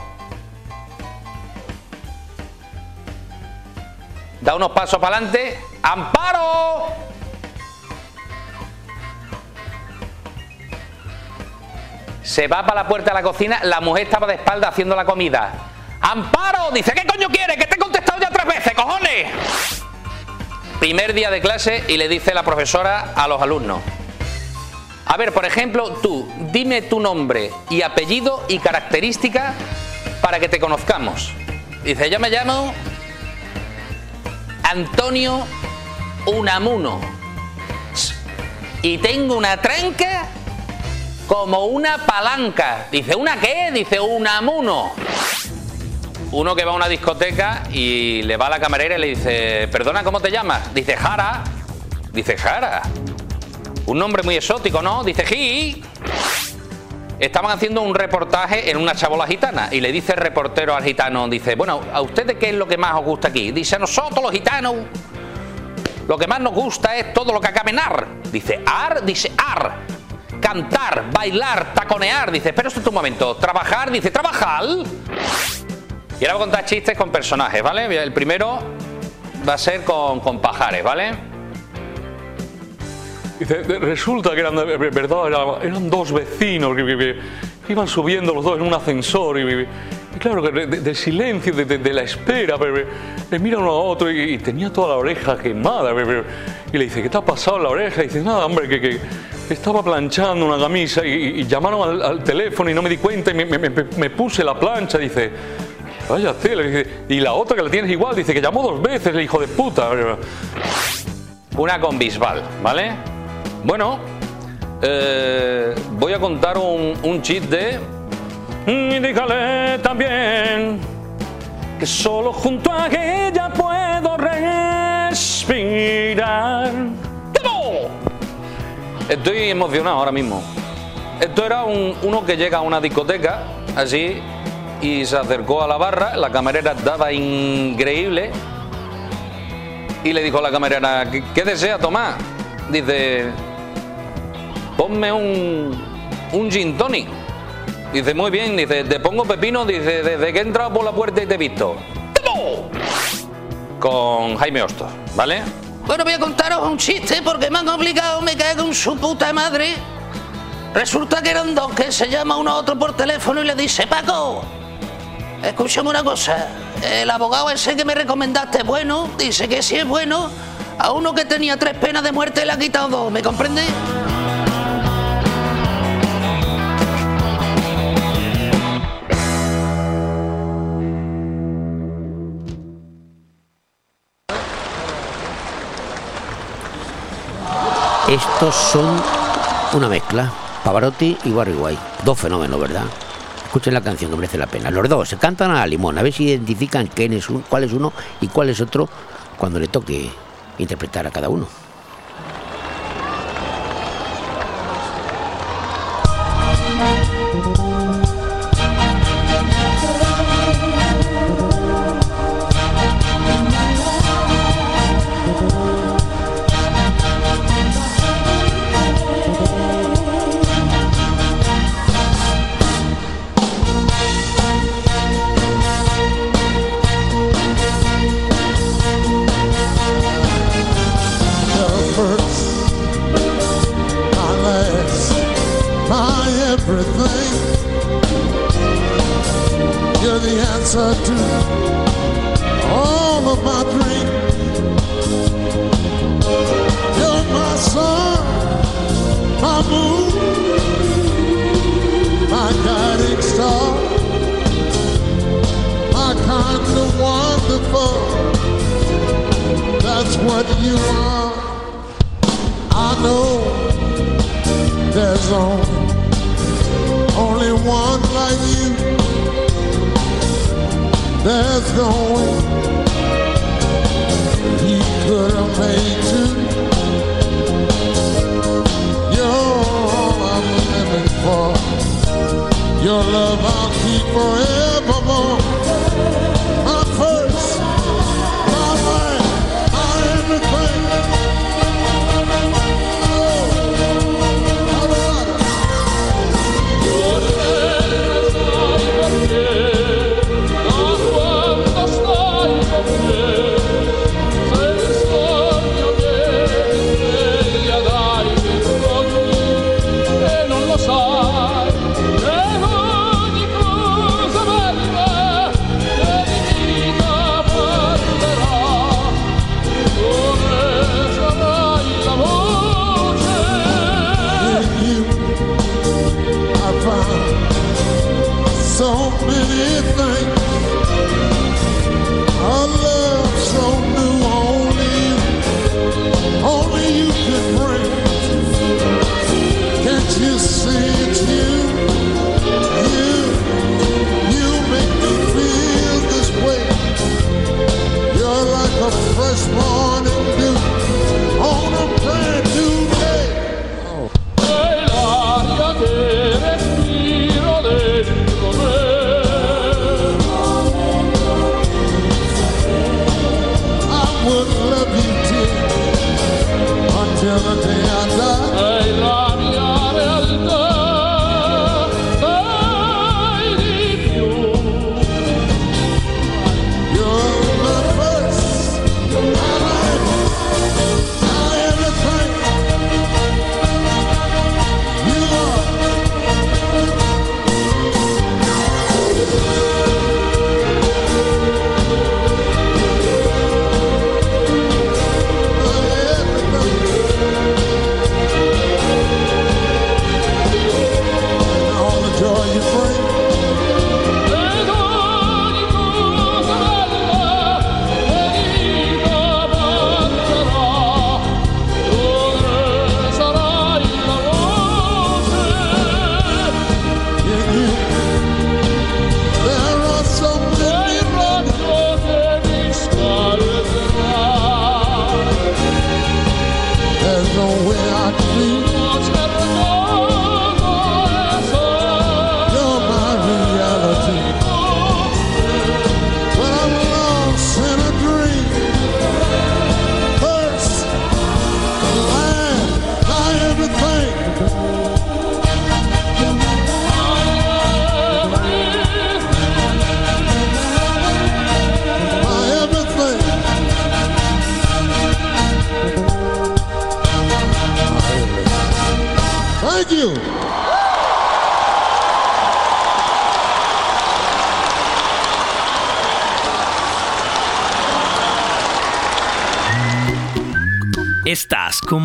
da unos pasos para adelante, ¡Amparo! Se va para la puerta de la cocina, la mujer estaba de espalda haciendo la comida. ¡Amparo! Dice, ¿qué coño quieres? Que te he contestado ya tres veces, cojones. Primer día de clase y le dice la profesora a los alumnos. A ver, por ejemplo, tú, dime tu nombre y apellido y característica para que te conozcamos. Dice, yo me llamo Antonio Unamuno. Y tengo una tranca como una palanca. Dice, ¿una qué? Dice, Unamuno. Uno que va a una discoteca y le va a la camarera y le dice, perdona, ¿cómo te llamas? Dice, Jara. Dice, Jara. Un nombre muy exótico, ¿no? Dice, Ji. Estaban haciendo un reportaje en una chabola gitana y le dice el reportero al gitano, dice, bueno, ¿a ustedes qué es lo que más os gusta aquí? Dice, a nosotros los gitanos lo que más nos gusta es todo lo que acabe en ar. Dice, ar, dice ar. Cantar, bailar, taconear. Dice, espera usted un momento. Trabajar, dice, trabajar. Y ahora voy a contar chistes con personajes, ¿vale? El primero va a ser con, con pajares, ¿vale? Dice, resulta que eran, verdad, era- eran dos vecinos que, iban subiendo los dos en un ascensor y, claro, de- silencio, de, de- la espera, le mira uno a otro y, tenía toda la oreja quemada y le dice, ¿qué te ha pasado en la oreja? Y dice, nada, hombre, que, que estaba planchando una camisa y, llamaron al, teléfono y no me di cuenta y me, puse la plancha, dice... Vaya tela, y la otra que la tienes igual, dice que llamó dos veces, el hijo de puta. Una con Bisbal, ¿vale? Bueno, eh, voy a contar un, un chiste. Y dígale también que solo junto a ella puedo respirar. Estoy emocionado ahora mismo. Esto era un- uno que llega a una discoteca, así, y se acercó a la barra, la camarera estaba increíble, y le dijo a la camarera, ¿qué, desea tomar? Dice, ponme un, un gin tonic. Dice, muy bien, dice, te pongo pepino, dice, desde que he entrado por la puerta y te he visto. Con Jaime Hostos, ¿vale? Bueno, voy a contaros un chiste porque me han obligado, me cago en su puta madre. Resulta que eran dos que se llama uno a otro por teléfono y le dice, Paco, escúchame una cosa, el abogado ese que me recomendaste bueno, dice que sí es bueno, a uno que tenía tres penas de muerte le ha quitado dos, ¿me comprende? Estos son una mezcla, Pavarotti y Barry White. Dos fenómenos, ¿verdad? Escuchen la canción que merece la pena. Los dos se cantan a la limón, a ver si identifican quién es cuál es uno y cuál es otro cuando le toque interpretar a cada uno.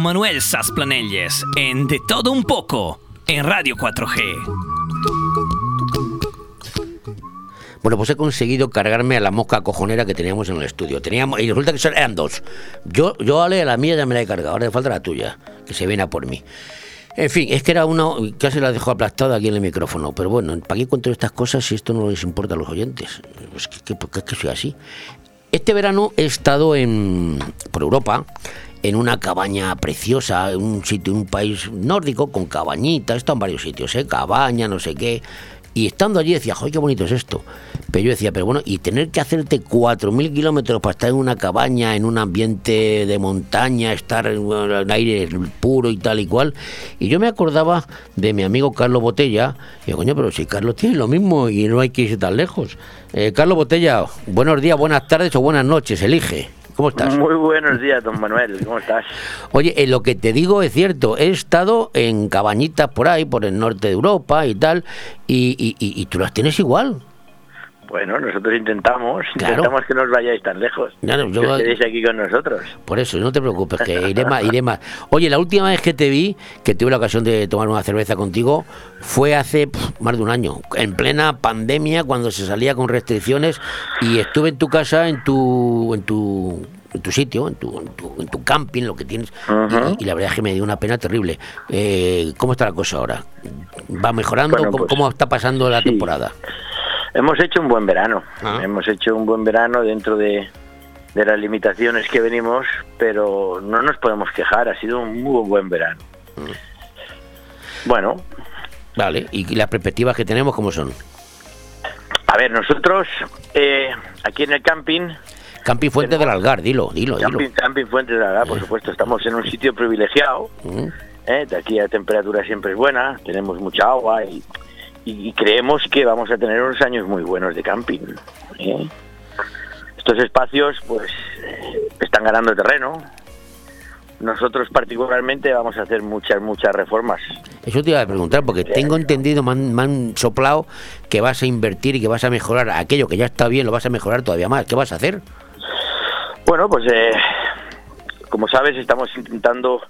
Manuel Sasplanelles en De Todo Un Poco en Radio 4G. Bueno, pues he conseguido cargarme a la mosca cojonera que teníamos en el estudio. Teníamos, y resulta que eran dos. Yo, yo Ale, la mía ya me la he cargado, ahora falta la tuya, que se viene a por mí. En fin, es que era una. casi la dejó aplastada aquí en el micrófono. Pero bueno, ¿para qué cuento estas cosas si esto no les importa a los oyentes? Pues que, que- que- que soy así. Este verano he estado en, por Europa, en una cabaña preciosa, en un sitio, en un país nórdico, con cabañitas, estado en varios sitios, ¿eh? cabaña, no sé qué. Y estando allí decía, ¡joder, qué bonito es esto! Pero yo decía, pero bueno, y tener que hacerte 4.000 kilómetros para estar en una cabaña, en un ambiente de montaña, estar en aire puro y tal y cual. Y yo me acordaba de mi amigo Carlos Botella. Y digo, coño, pero si Carlos tiene lo mismo y no hay que irse tan lejos. Eh, Carlos Botella, buenos días, buenas tardes o buenas noches, elige. ¿Cómo estás? Muy buenos días, don Manuel. ¿Cómo estás? Oye, eh, lo que te digo es cierto. He estado en cabañitas por ahí, por el norte de Europa y tal, y, y- y- y tú las tienes igual. Bueno, nosotros intentamos, Claro. intentamos que no os vayáis tan lejos. Claro, yo- que aquí con nosotros. Por eso, no te preocupes, que iré más, iré más. Oye, la última vez que te vi, que tuve la ocasión de tomar una cerveza contigo, fue hace más de un año, en plena pandemia, cuando se salía con restricciones, y estuve en tu casa, en tu, en tu, en tu sitio, en tu, en tu, en tu camping, lo que tienes, y, y la verdad es que me dio una pena terrible. Eh, ¿Cómo está la cosa ahora? ¿Va mejorando? Bueno, ¿Cómo, pues, cómo está pasando la temporada? Hemos hecho un buen verano. Ah. Hemos hecho un buen verano dentro de, de las limitaciones que venimos, pero no nos podemos quejar. Ha sido un muy buen verano. Bueno, Vale, ¿y las perspectivas que tenemos cómo son? a ver, nosotros eh, aquí en el camping Camping Fuente del Algar, dilo, dilo, dilo. Camping, Camping Fuentes de Algar, por supuesto, estamos en un sitio privilegiado. Mm. ¿eh? De aquí la temperatura siempre es buena, tenemos mucha agua y, y creemos que vamos a tener unos años muy buenos de camping. ¿eh? Estos espacios, pues, están ganando terreno. Nosotros particularmente vamos a hacer muchas, muchas reformas. Eso te iba a preguntar, porque tengo entendido, me han, me han soplado que vas a invertir y que vas a mejorar aquello que ya está bien, lo vas a mejorar todavía más. ¿Qué vas a hacer? Bueno, pues eh, como sabes, estamos intentando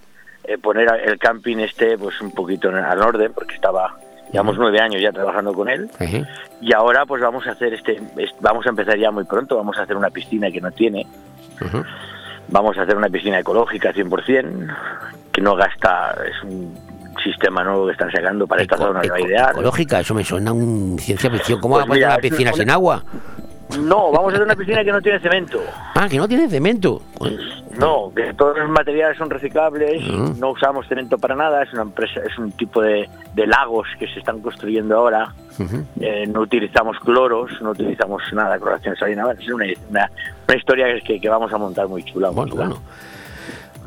eh, poner el camping este pues un poquito en- al orden porque estaba Llevamos nueve años ya trabajando con él y ahora pues vamos a hacer este, es- vamos a empezar ya muy pronto, vamos a hacer una piscina que no tiene, vamos a hacer una piscina ecológica 100%, que no gasta, es un sistema nuevo que están sacando para esta zona, no hay ideal. Ecológica, eso me suena a un ciencia ficción. ¿Cómo Pues va a poner una piscina sin agua? No, vamos a hacer una piscina que no tiene cemento. Ah, que no tiene cemento. No, que todos los materiales son reciclables, Mm. no usamos cemento para nada, es una empresa, es un tipo de, de lagos que se están construyendo ahora. Eh, no utilizamos cloros, no utilizamos nada, cloración salina. Es una, una, una historia que, que vamos a montar muy chula. muy chula.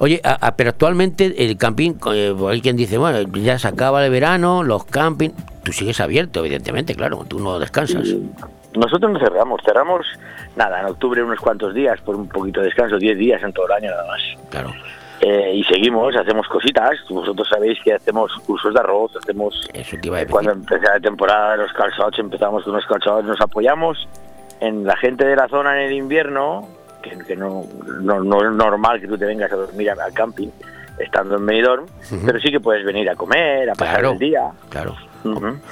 Oye, a- a- pero actualmente el camping, eh, hay quien dice, bueno, ya se acaba el verano, los camping. Tú sigues abierto, evidentemente, claro, tú no descansas. Nosotros no cerramos, cerramos nada, en octubre unos cuantos días por un poquito de descanso, 10 días en todo el año nada más. Claro. Eh, y seguimos, hacemos cositas. Vosotros sabéis que hacemos cursos de arroz, hacemos. Cuando empezó la temporada de los calzots, empezamos con unos calzots, nos apoyamos en la gente de la zona en el invierno, que, que no, no, no es normal que tú te vengas a dormir al camping estando en Benidorm, Ujú. pero sí que puedes venir a comer, a pasar Claro. el día. Claro.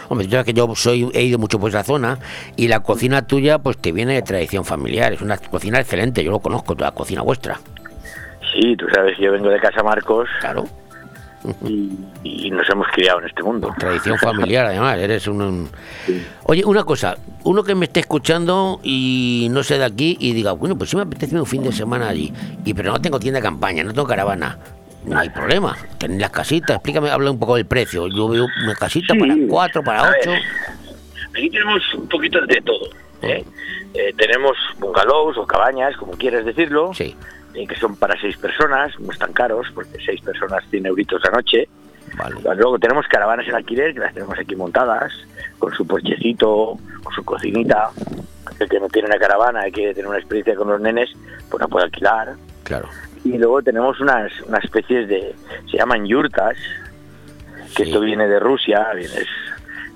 Hombre, yo que yo soy, he ido mucho por esa zona y la cocina tuya pues te viene de tradición familiar, es una cocina excelente, yo lo conozco, toda la cocina vuestra. Sí, tú sabes yo vengo de Casa Marcos. Claro. Y, y nos hemos criado en este mundo. Tradición familiar, además, eres un... un- Oye, una cosa, uno que me esté escuchando y no sé de aquí y diga, bueno, pues sí me apetece un fin de semana allí, y pero no tengo tienda de campaña, no tengo caravana. No hay problema, tenéis las casitas, explícame, habla un poco del precio. Yo veo una casita para cuatro, para ocho. Aquí tenemos un poquito de todo. ¿eh? Eh, tenemos bungalows o cabañas, como quieras decirlo, eh, que son para seis personas, no están caros, porque seis personas 100 euritos la noche. Luego tenemos caravanas en alquiler, que las tenemos aquí montadas, con su porchecito, con su cocinita. El que no tiene una caravana y quiere tener una experiencia con los nenes, pues la puede alquilar. Claro. Y luego tenemos unas, unas especies de, se llaman yurtas, que esto viene de Rusia, viene-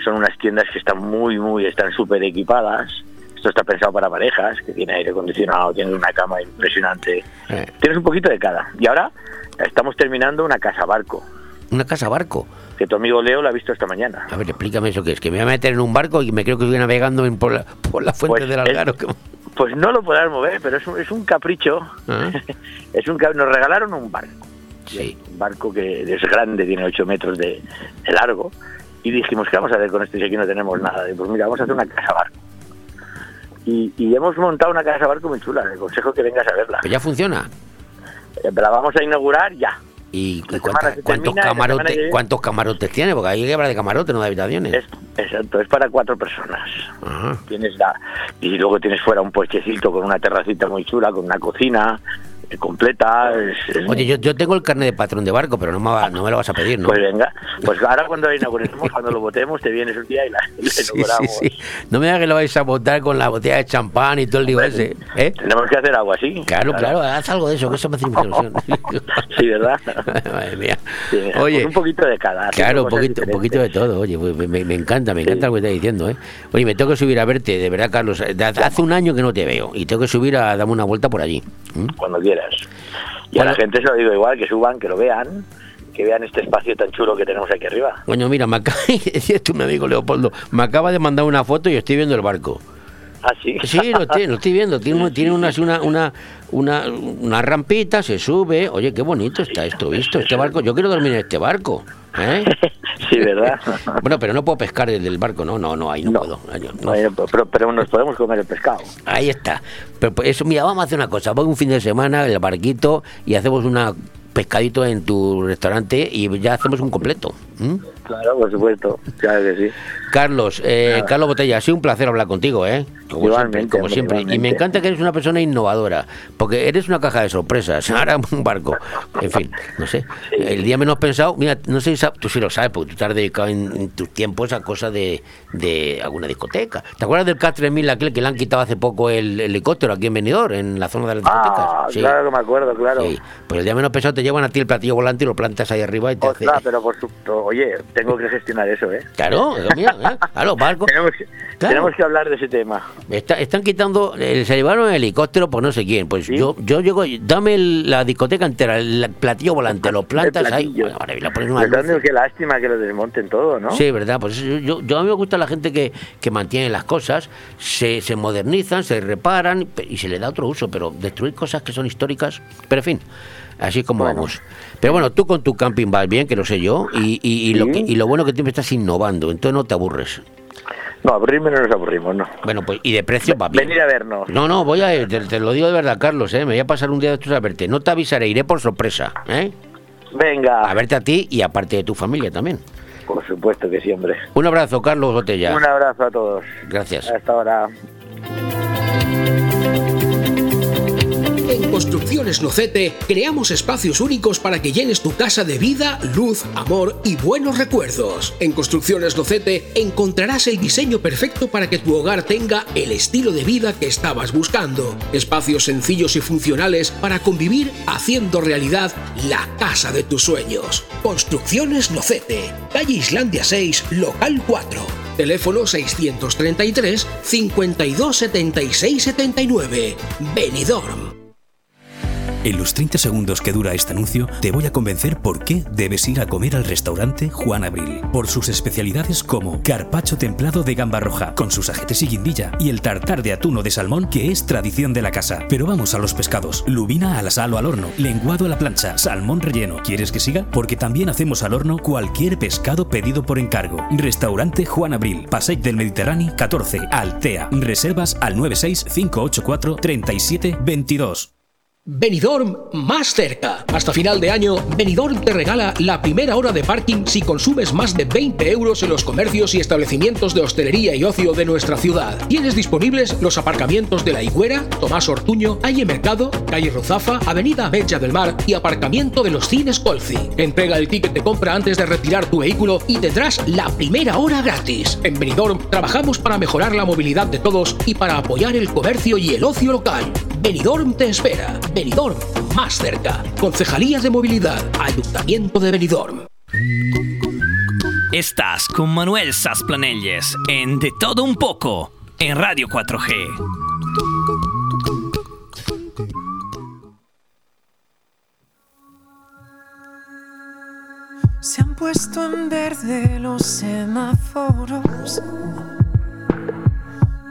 son unas tiendas que están muy, muy, están súper equipadas. Esto está pensado para parejas, que tiene aire acondicionado, tiene una cama impresionante. Tienes un poquito de cada. Y ahora estamos terminando una casa barco, Una casa barco. que tu amigo Leo la ha visto esta mañana. A ver, explícame eso que es, que me voy a meter en un barco y me creo que estoy navegando en- por, la, por la fuente Pues del que- Pues no lo podrás mover, pero es un, es un capricho. Ah. es un Nos regalaron un barco. Un barco que es grande, tiene 8 metros de, de largo. Y dijimos, ¿qué vamos a hacer con esto si aquí no tenemos nada? Y pues mira, vamos a hacer una casa barco. Y, y hemos montado una casa barco muy chula. Le aconsejo que vengas a verla. Pues ya funciona. Eh, La vamos a inaugurar ya. ¿Y, cuánta- cuántos, termina cuántos camarotes tiene? Porque hay que hablar de camarotes, no de habitaciones. Exacto, es para cuatro personas. Ajá. Tienes la, y luego tienes fuera un puestecito con una terracita muy chula, con una cocina eh, completa. es- es- Oye, yo, yo tengo el carnet de patrón de barco, pero no me, va- no me lo vas a pedir, ¿no? Pues venga, pues ahora cuando la inauguremos, cuando lo votemos, te vienes un día y la, y la Sí, sí, inauguramos. sí. No me digas que lo vais a botar con la botella de champán y todo el lío ese. ¿eh? Tenemos que hacer algo así. Claro, claro, haz algo de eso, que eso me hace mucha ilusión. Sí, ¿verdad? Madre mía. Sí, Oye, pues un poquito de cada. Claro, un poquito, un poquito de todo. Oye, pues me, me encanta, me encanta lo que estás diciendo. ¿eh? Oye, me tengo que subir a verte, de verdad, Carlos. de- Hace un año que no te veo y tengo que subir a darme una vuelta por allí. ¿Mm? Cuando quieras. Y a la gente se lo digo igual, que suban, que lo vean, que vean este espacio tan chulo que tenemos aquí arriba. Coño, mira, me acaba, decía esto un amigo Leopoldo, me acaba de mandar una foto y estoy viendo el barco. Ah, sí. Lo estoy, lo estoy viendo. Tiene, tiene una, una, una, una, una rampita, se sube. Oye, qué bonito está esto, visto. Este barco, yo quiero dormir en este barco. ¿eh? Sí, ¿verdad? Bueno, pero no puedo pescar desde el barco, no, no, no, ahí no, puedo. Ahí no. Bueno, pero, pero nos podemos comer el pescado. Ahí está. Pero pues, eso, mira, vamos a hacer una cosa. Voy un fin de semana en el barquito y hacemos una pescadito en tu restaurante y ya hacemos un completo. Claro, por supuesto. Claro que sí. Carlos, eh, Carlos Botella, ha sido un placer hablar contigo, ¿eh? Como Igualmente, siempre, como siempre. Y me encanta que eres una persona innovadora, porque eres una caja de sorpresas. Ahora un barco. En fin, no sé. El día menos pensado, mira, no sé si tú sí lo sabes, porque tú te has dedicado en, en tus tiempos a cosas de, de alguna discoteca. ¿Te acuerdas del K3000 aquel que le han quitado hace poco el helicóptero aquí en Benidorm, en la zona de las discotecas? Ah, claro que me acuerdo, claro. Sí. Pues el día menos pensado te llevan a ti el platillo volante y lo plantas ahí arriba y te hace... Pero por su, oye, tengo que gestionar eso, ¿eh? Claro, claro, barco. Tenemos que, Claro. tenemos que hablar de ese tema. Está- están quitando, eh, se llevaron el helicóptero por no sé quién. Pues yo yo llego, dame el- la discoteca entera, el platillo volante, lo plantas ahí. bueno, pones una luz. qué lástima que lo desmonten todo, ¿no? Sí, verdad. Pues eso, yo, yo a mí me gusta la gente que, que mantiene las cosas, se, se modernizan, se reparan y se le da otro uso, pero destruir cosas que son históricas, pero en fin, así como vamos. Pero bueno, tú con tu camping vas bien, que lo sé yo, y, y- y lo, que- y lo bueno que siempre estás innovando, entonces no te aburres. No, aburrirme no nos aburrimos, no. Bueno, pues y de precio va bien. Venir a vernos. No, no, voy a te, te lo digo de verdad, Carlos, ¿eh? me voy a pasar un día de estos a verte. No te avisaré, iré por sorpresa, ¿eh? Venga. A verte a ti y aparte de tu familia también. Por supuesto que sí, hombre. Un abrazo, Carlos Botella. Un abrazo a todos. Gracias. Hasta ahora. En Construcciones Nocete creamos espacios únicos para que llenes tu casa de vida, luz, amor y buenos recuerdos. En Construcciones Nocete encontrarás el diseño perfecto para que tu hogar tenga el estilo de vida que estabas buscando. Espacios sencillos y funcionales para convivir haciendo realidad la casa de tus sueños. Construcciones Nocete, calle Islandia 6, local 4. Teléfono 633 52 76 79. Benidorm. En los 30 segundos que dura este anuncio, te voy a convencer por qué debes ir a comer al restaurante Juan Abril. Por sus especialidades como carpacho templado de gamba roja, con sus ajetes y guindilla, y el tartar de atún o de salmón, que es tradición de la casa. Pero vamos a los pescados. Lubina al asal o al horno, lenguado a la plancha, salmón relleno. ¿Quieres que siga? Porque también hacemos al horno cualquier pescado pedido por encargo. Restaurante Juan Abril, Passeig del Mediterráneo 14, Altea. Reservas al 96 584 37 22. Benidorm más cerca. Hasta final de año, Benidorm te regala la primera hora de parking si consumes más de 20 euros en los comercios y establecimientos de hostelería y ocio de nuestra ciudad. Tienes disponibles los aparcamientos de La Higuera, Tomás Ortuño, Calle Mercado, Calle Ruzafa, Avenida Bella del Mar y aparcamiento de los cines Colfi. Entrega el ticket de compra antes de retirar tu vehículo y tendrás la primera hora gratis. En Benidorm trabajamos para mejorar la movilidad de todos y para apoyar el comercio y el ocio local. Benidorm te espera. Benidorm más cerca. Concejalía de Movilidad. Ayuntamiento de Benidorm. Estás con Manuel Sasplanelles en De Todo Un Poco en Radio 4G. Se han puesto en verde los semáforos,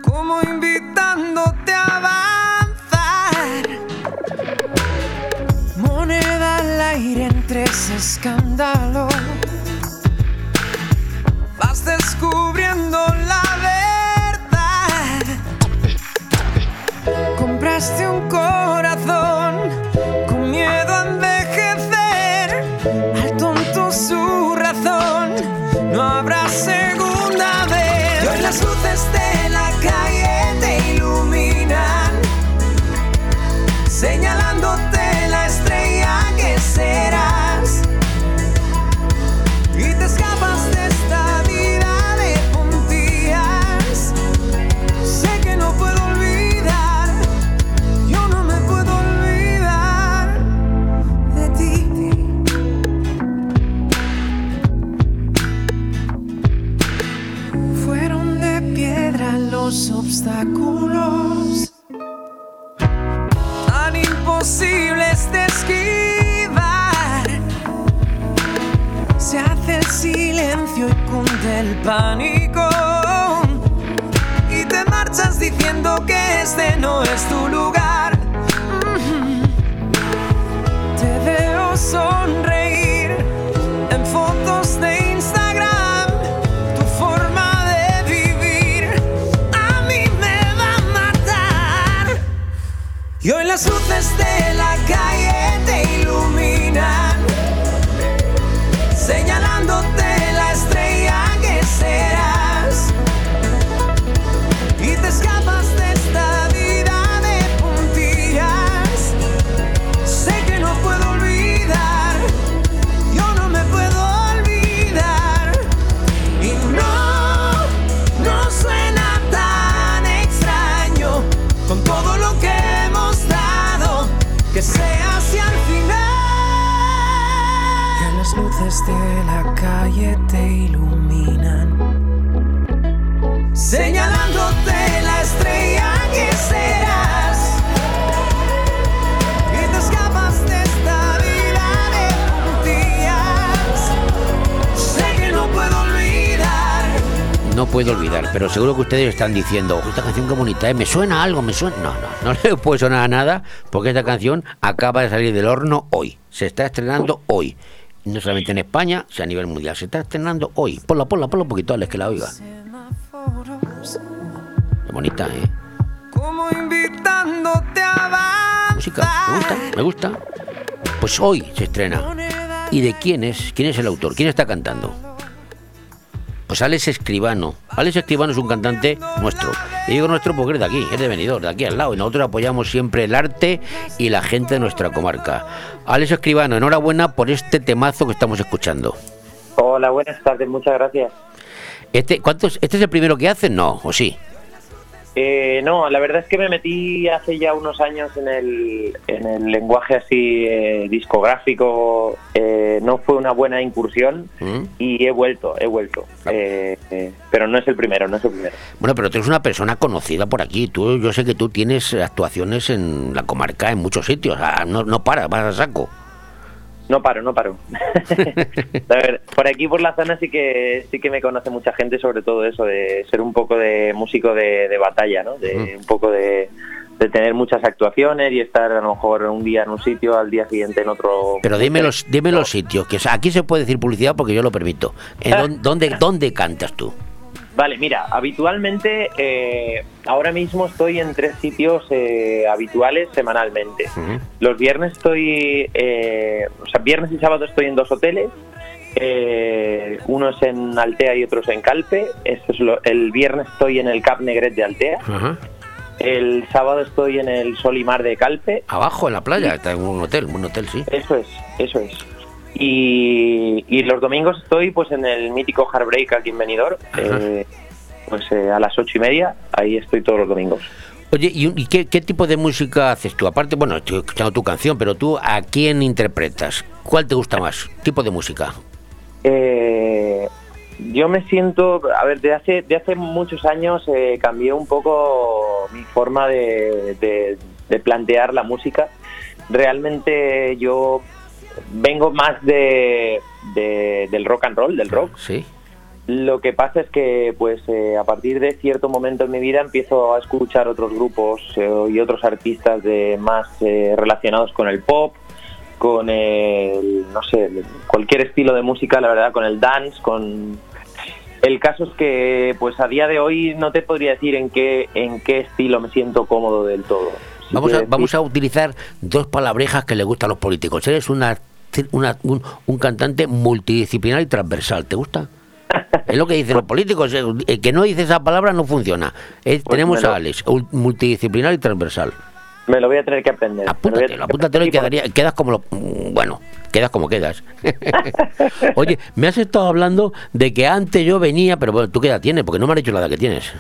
como invitándote a aire entre ese escándalo. Vas descubriendo la verdad. Compraste un corazón con miedo a envejecer. Al tonto su razón, no habrá segunda vez. Los obstáculos, tan imposibles de esquivar. Se hace el silencio y cunde el pánico. Y te marchas diciendo que este no es tu lugar. Te veo sonreír las luces de la calle te iluminan, señalándote la estrella que serás. Y te escapas de de la calle te iluminan, señalándote la estrella que serás. Y te escapas de esta vida de días. Sé que no puedo olvidar. No puedo olvidar, pero seguro que ustedes están diciendo, esta canción comunitaria, ¿eh? me suena algo, me suena. No, no, no le puede sonar a nada, porque esta canción acaba de salir del horno hoy. Se está estrenando hoy. No solamente en España, sino a nivel mundial. Se está estrenando hoy. Ponla, ponla, ponla un poquito, Alex, que la oiga. Qué bonita, ¿eh? Como invitándote a. Música, me gusta, me gusta. Pues hoy se estrena. ¿Y de quién es? ¿Quién es el autor? ¿Quién está cantando? Pues Alex Escribano. Alex Escribano es un cantante nuestro. Y digo nuestro porque es de aquí, es de Benidorm, de aquí al lado. Y nosotros apoyamos siempre el arte y la gente de nuestra comarca. Alex Escribano, enhorabuena por este temazo que estamos escuchando. Hola, buenas tardes, muchas gracias. Este, ¿cuántos, ¿Este es el primero que hacen? No, ¿o sí? Eh, no, la verdad es que me metí hace ya unos años en el, en el lenguaje así eh, discográfico. eh, no fue una buena incursión ¿Mm? y he vuelto, he vuelto. Eh, eh, pero no es el primero, no es el primero. Bueno, pero tú eres una persona conocida por aquí. Tú, yo sé que tú tienes actuaciones en la comarca en muchos sitios. Ah, no, no para, vas a saco. No paro, no paro. A ver, por aquí, por la zona, sí que sí que me conoce mucha gente, sobre todo eso, de ser un poco de músico de, de batalla, ¿no? De un poco de, de tener muchas actuaciones y estar a lo mejor un día en un sitio, al día siguiente en otro. Pero dime los, dime los sitios, que o sea, aquí se puede decir publicidad porque yo lo permito. ¿En dónde, dónde, dónde cantas tú? Vale, mira, habitualmente eh, ahora mismo estoy en tres sitios eh, habituales semanalmente. Los viernes estoy, eh, o sea, viernes y sábado estoy en dos hoteles. eh, uno es en Altea y otro es en Calpe. Esto es lo- el viernes estoy en el Cap Negret de Altea. El sábado estoy en el Sol y Mar de Calpe. Abajo en la playa, está en un hotel, un hotel, sí. Eso es, eso es. Y, y los domingos estoy pues en el mítico Heartbreak aquí en Benidorm, eh, pues eh, a las ocho y media, ahí estoy todos los domingos. Oye, ¿y, qué, qué tipo de música haces tú? Aparte, bueno, estoy escuchando tu canción, pero tú, ¿a quién interpretas? ¿Cuál te gusta más? ¿Tipo de música? Eh, yo me siento, a ver, de hace, de hace muchos años eh, cambié un poco mi forma de, de- de plantear la música. Realmente yo vengo más de, de- del rock and roll, del rock. Sí. Lo que pasa es que, pues, eh, a partir de cierto momento en mi vida empiezo a escuchar otros grupos eh, y otros artistas de más eh, relacionados con el pop, con el, no sé, cualquier estilo de música, la verdad, con el dance, con... El caso es que, pues, a día de hoy no te podría decir en qué, en qué estilo me siento cómodo del todo. Vamos a, vamos a utilizar dos palabrejas que le gustan a los políticos. Eres una, una- un, un cantante multidisciplinar y transversal. ¿Te gusta? Es lo que dicen los políticos. eh, El que no dice esa palabra no funciona. Eh, Pues tenemos lo- a Alex, ul- multidisciplinar y transversal. Me lo voy a tener que aprender. Apúntatelo, apúntatelo y quedaría, quedas como lo, mm, bueno, quedas como quedas. Oye, me has estado hablando de que antes yo venía, pero bueno, ¿tú qué edad tienes? Porque no me has dicho la edad que tienes.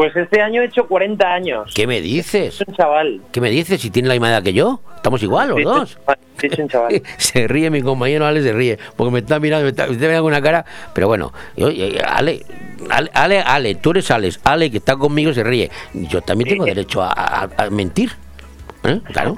Pues este año he hecho 40 años. ¿Qué me dices? un chaval. ¿Qué me dices? Si tienes la misma edad que yo, estamos igual los Sí, dos. Sí, es un chaval. Se ríe mi compañero Ale, se ríe, porque me está mirando, me está, me está mirando con una cara, pero bueno, yo- yo- Ale, Ale, Ale, Ale, tú eres Alex, Ale que está conmigo se ríe. Yo también tengo derecho a, a- a mentir. ¿Eh? Claro.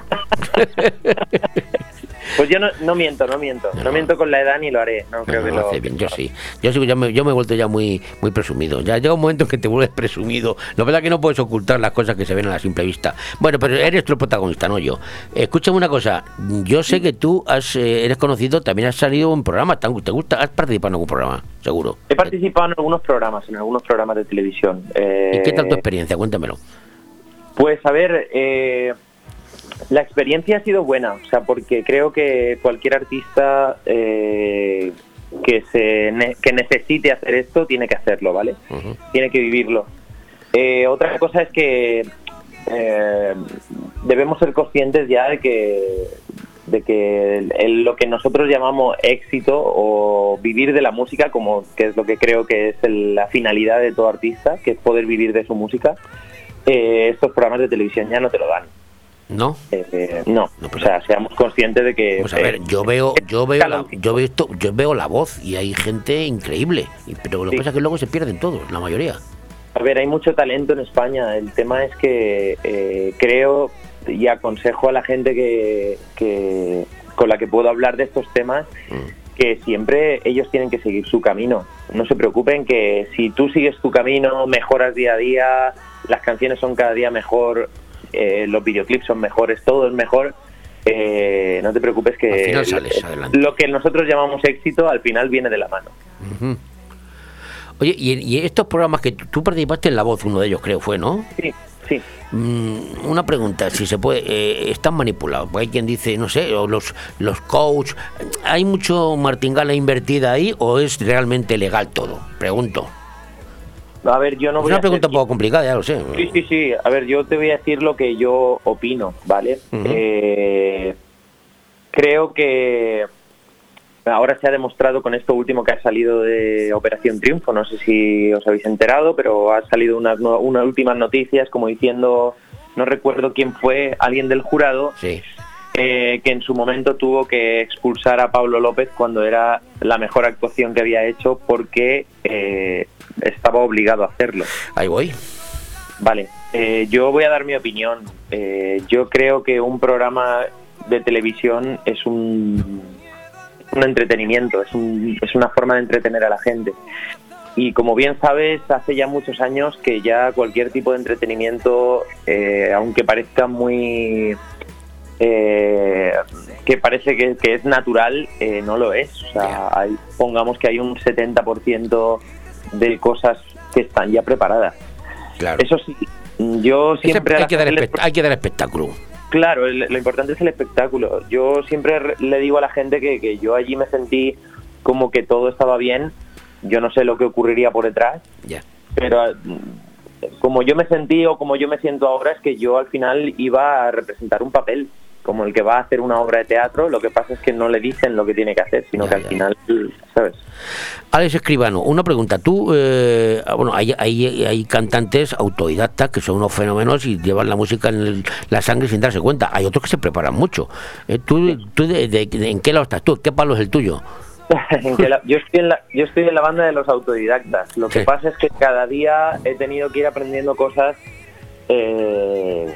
Pues yo no, no miento, no miento. No. miento con la edad ni lo haré. No creo No, que lo... hace bien, yo sí. Yo, sí, yo, me, yo me he vuelto ya muy, muy presumido. Ya llega un momento en que te vuelves presumido. La verdad que no puedes ocultar las cosas que se ven a la simple vista. Bueno, pero eres tú el protagonista, no yo. Escúchame una cosa. Yo sé que tú has, eh, eres conocido, también has salido en programas. ¿Te te gusta? ¿Has participado en algún programa? Seguro. He participado en algunos programas, en algunos programas de televisión. Eh, ¿Y qué tal tu experiencia? Cuéntamelo. Pues a ver, eh, la experiencia ha sido buena, o sea, porque creo que cualquier artista eh, que se ne- que necesite hacer esto tiene que hacerlo, ¿vale? Tiene que vivirlo. Eh, otra cosa es que eh, debemos ser conscientes ya de que de que el- el- lo que nosotros llamamos éxito o vivir de la música, como que es lo que creo que es el- la finalidad de todo artista, que es poder vivir de su música, estos programas de televisión ya no te lo dan. ¿No? Eh, no, o sea, seamos conscientes de que... Pues a ver, yo veo, yo veo, la, yo veo esto, yo veo la voz y hay gente increíble. Y- Pero lo que Sí. pasa es que luego se pierden todos, la mayoría. A ver, hay mucho talento en España. El tema es que eh, creo y aconsejo a la gente que, que- con la que puedo hablar de estos temas que siempre ellos tienen que seguir su camino. No se preocupen que si tú sigues tu camino, mejoras día a día, las canciones son cada día mejor, eh, los videoclips son mejores, todo es mejor. eh, no te preocupes que Al final sales lo- adelante. lo que nosotros llamamos éxito al final viene de la mano. Oye, y, y estos programas que tú tú participaste en La Voz, uno de ellos creo fue, ¿no? Sí, sí. Mm, una pregunta, si se puede, eh, están manipulados, porque hay quien dice, no sé, o los, los coach, ¿hay mucho martingala invertida ahí o es realmente legal todo? Pregunto. A ver, yo no es voy a una pregunta hacer- un poco complicada, ya lo sé. Sí, sí, sí. A ver, yo te voy a decir lo que yo opino, ¿vale? Eh, creo que ahora se ha demostrado con esto último que ha salido de Operación Triunfo, no sé si os habéis enterado, pero ha salido unas, unas últimas noticias como diciendo, no recuerdo quién fue, alguien del jurado, Sí. Eh, que en su momento tuvo que expulsar a Pablo López cuando era la mejor actuación que había hecho porque eh, estaba obligado a hacerlo. Ahí voy. Vale, eh, yo voy a dar mi opinión. Yo creo que un programa de televisión es un, un entretenimiento, es, un- es una forma de entretener a la gente. Y como bien sabes, hace ya muchos años que ya cualquier tipo de entretenimiento, aunque parezca muy... eh, que parece que, que es natural, eh, no lo es. O sea, hay- pongamos que hay un 70% de cosas que están ya preparadas. Claro. Eso sí, yo siempre... hay, que dar gente les- espect- hay que dar espectáculo. Claro, el- lo importante es el espectáculo. Yo siempre re- le digo a la gente que, que yo allí me sentí como que todo estaba bien. Yo no sé lo que ocurriría por detrás, Ya. pero mm, como yo me sentí o como yo me siento ahora es que yo al final iba a representar un papel, como el que va a hacer una obra de teatro. Lo que pasa es que no le dicen lo que tiene que hacer, sino que al final, ¿sabes? Alex Escribano, una pregunta. Tú, eh, ah, bueno, hay, hay, hay cantantes autodidactas que son unos fenómenos y llevan la música en el- la sangre sin darse cuenta. Hay otros que se preparan mucho. Eh, ¿Tú, tú de- de- de- en qué lado estás tú? ¿Qué palo es el tuyo? Yo, estoy en la, yo estoy en la banda de los autodidactas. Lo que Sí. pasa es que cada día he tenido que ir aprendiendo cosas eh,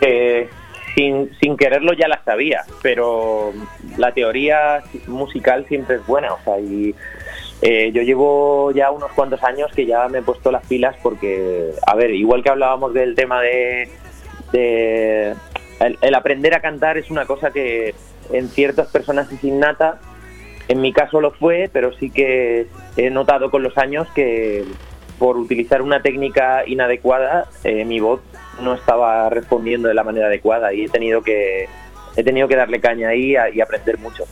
que sin, sin quererlo ya las sabía, pero la teoría musical siempre es buena. O sea, y eh, yo llevo ya unos cuantos años que ya me he puesto las pilas porque, a ver, igual que hablábamos del tema de, el aprender a cantar es una cosa que en ciertas personas es innata. En mi caso lo fue, pero sí que he notado con los años que por utilizar una técnica inadecuada, eh, mi voz no estaba respondiendo de la manera adecuada y he tenido que he tenido que darle caña ahí a- y aprender mucho.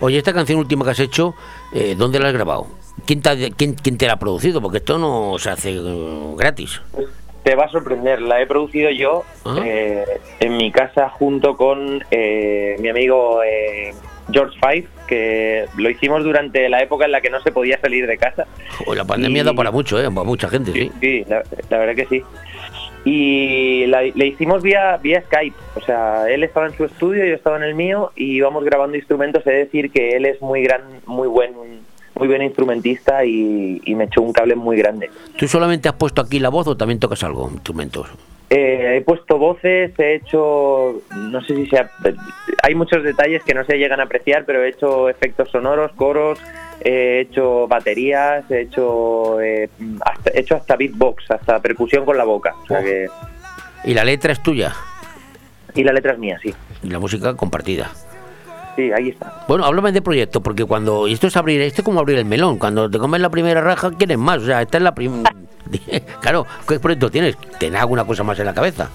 Oye, esta canción última que has hecho, eh, ¿dónde la has grabado? ¿Quién te, ha- quién, quién te la ha producido? Porque esto no se hace eh, gratis. Te va a sorprender, la he producido yo eh, en mi casa junto con eh, mi amigo eh, George Five, que lo hicimos durante la época en la que no se podía salir de casa. O la pandemia Y- da para mucho, ¿eh? Para mucha gente, sí. Sí, la, la verdad que sí. Y la, le hicimos vía, vía Skype, o sea, él estaba en su estudio, yo estaba en el mío y íbamos grabando instrumentos. De decir que él es muy gran, muy buen, muy buen instrumentista y, y me echó un cable muy grande. ¿Tú solamente has puesto aquí la voz o también tocas algo, instrumentos? Eh, he puesto voces, he hecho, no sé si sea, hay muchos detalles que no se llegan a apreciar, pero he hecho efectos sonoros, coros, he hecho baterías, he hecho, eh, hasta, he hecho hasta beatbox, hasta percusión con la boca. O sea que, ¿Y la letra es tuya? y la letra es mía, sí. Y la música compartida. Sí, ahí está. Bueno, háblame de proyecto, porque cuando. Esto es abrir, esto es como abrir el melón. Cuando te comes la primera raja, quieres más. O sea, esta es la primera. claro, ¿qué proyecto tienes? ¿Tienes alguna cosa más en la cabeza?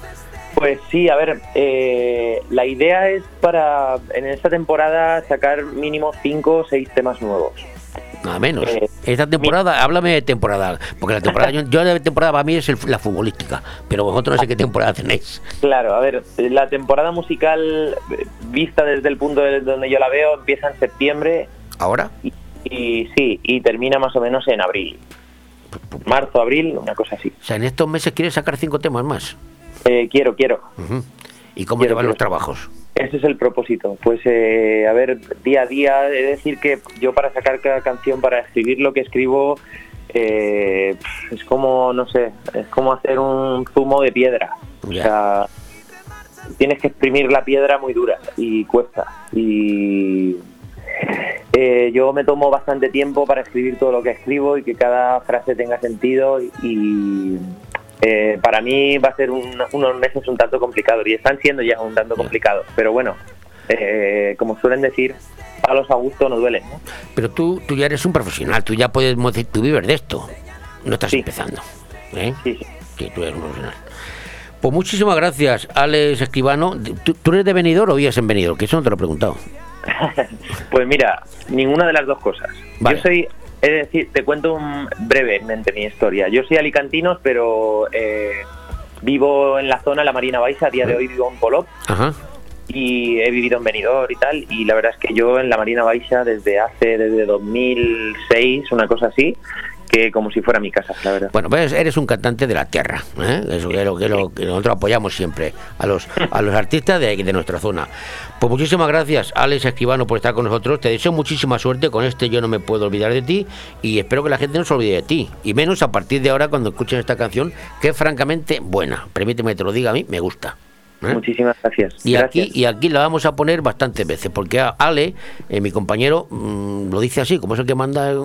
Pues sí, a ver, eh, la idea es para en esta temporada sacar mínimo cinco o seis temas nuevos. Nada menos. Eh, Esta temporada, háblame de temporada. Porque la temporada, yo, yo de temporada para mí es el- la futbolística. Pero vosotros no sé qué temporada tenéis. Claro, a ver, la temporada musical eh, vista desde el punto de donde yo la veo empieza en septiembre ¿Ahora? y sí, y termina más o menos en abril. Marzo, abril, una cosa así. O sea, en estos meses quieres sacar cinco temas más. Eh, quiero, quiero. Ujú. ¿Y cómo Quiero, llevan los quiero. trabajos? Ese es el propósito. Pues, eh, a ver, día a día, de decir que yo para sacar cada canción, para escribir lo que escribo, eh, es como, no sé, es como hacer un zumo de piedra. O sea, tienes que exprimir la piedra muy dura y cuesta. Y eh, yo me tomo bastante tiempo para escribir todo lo que escribo y que cada frase tenga sentido y eh, para mí va a ser un- unos meses un tanto complicados y están siendo ya un tanto complicados. Pero bueno, eh, como suelen decir, palos a gusto no duelen. ¿no? Pero tú, tú ya eres un profesional, tú ya puedes, mo- tú vives de esto. No estás empezando. ¿eh? Sí, tú eres un profesional. Pues muchísimas gracias, Alex Escribano. ¿Tú, tú eres de Benidorm o vives en Benidorm? Que eso no te lo he preguntado. Pues mira, ninguna de las dos cosas. Yo soy, es decir, te cuento un- brevemente mi historia. Yo soy alicantino, pero eh, vivo en la zona, la Marina Baixa. A día de hoy vivo en Polop Ajá. y he vivido en Benidorm y tal. Y la verdad es que yo en la Marina Baixa desde hace, desde 2006, una cosa así, que como si fuera mi casa, la verdad. Bueno, pues eres un cantante de la tierra. ¿eh? Eso que es lo que, lo que nosotros apoyamos siempre a los, a los artistas de, de nuestra zona. Pues muchísimas gracias, Alex Escribano, por estar con nosotros. Te deseo muchísima suerte con este Yo no me puedo olvidar de ti y espero que la gente no se olvide de ti. Y menos a partir de ahora cuando escuchen esta canción, que es francamente buena. Permíteme que te lo diga a mí, me gusta. ¿Eh? Muchísimas gracias. Y Gracias. aquí, y aquí la vamos a poner bastantes veces, porque a Ale, eh, mi compañero, mm, lo dice así, como es el que manda, eh,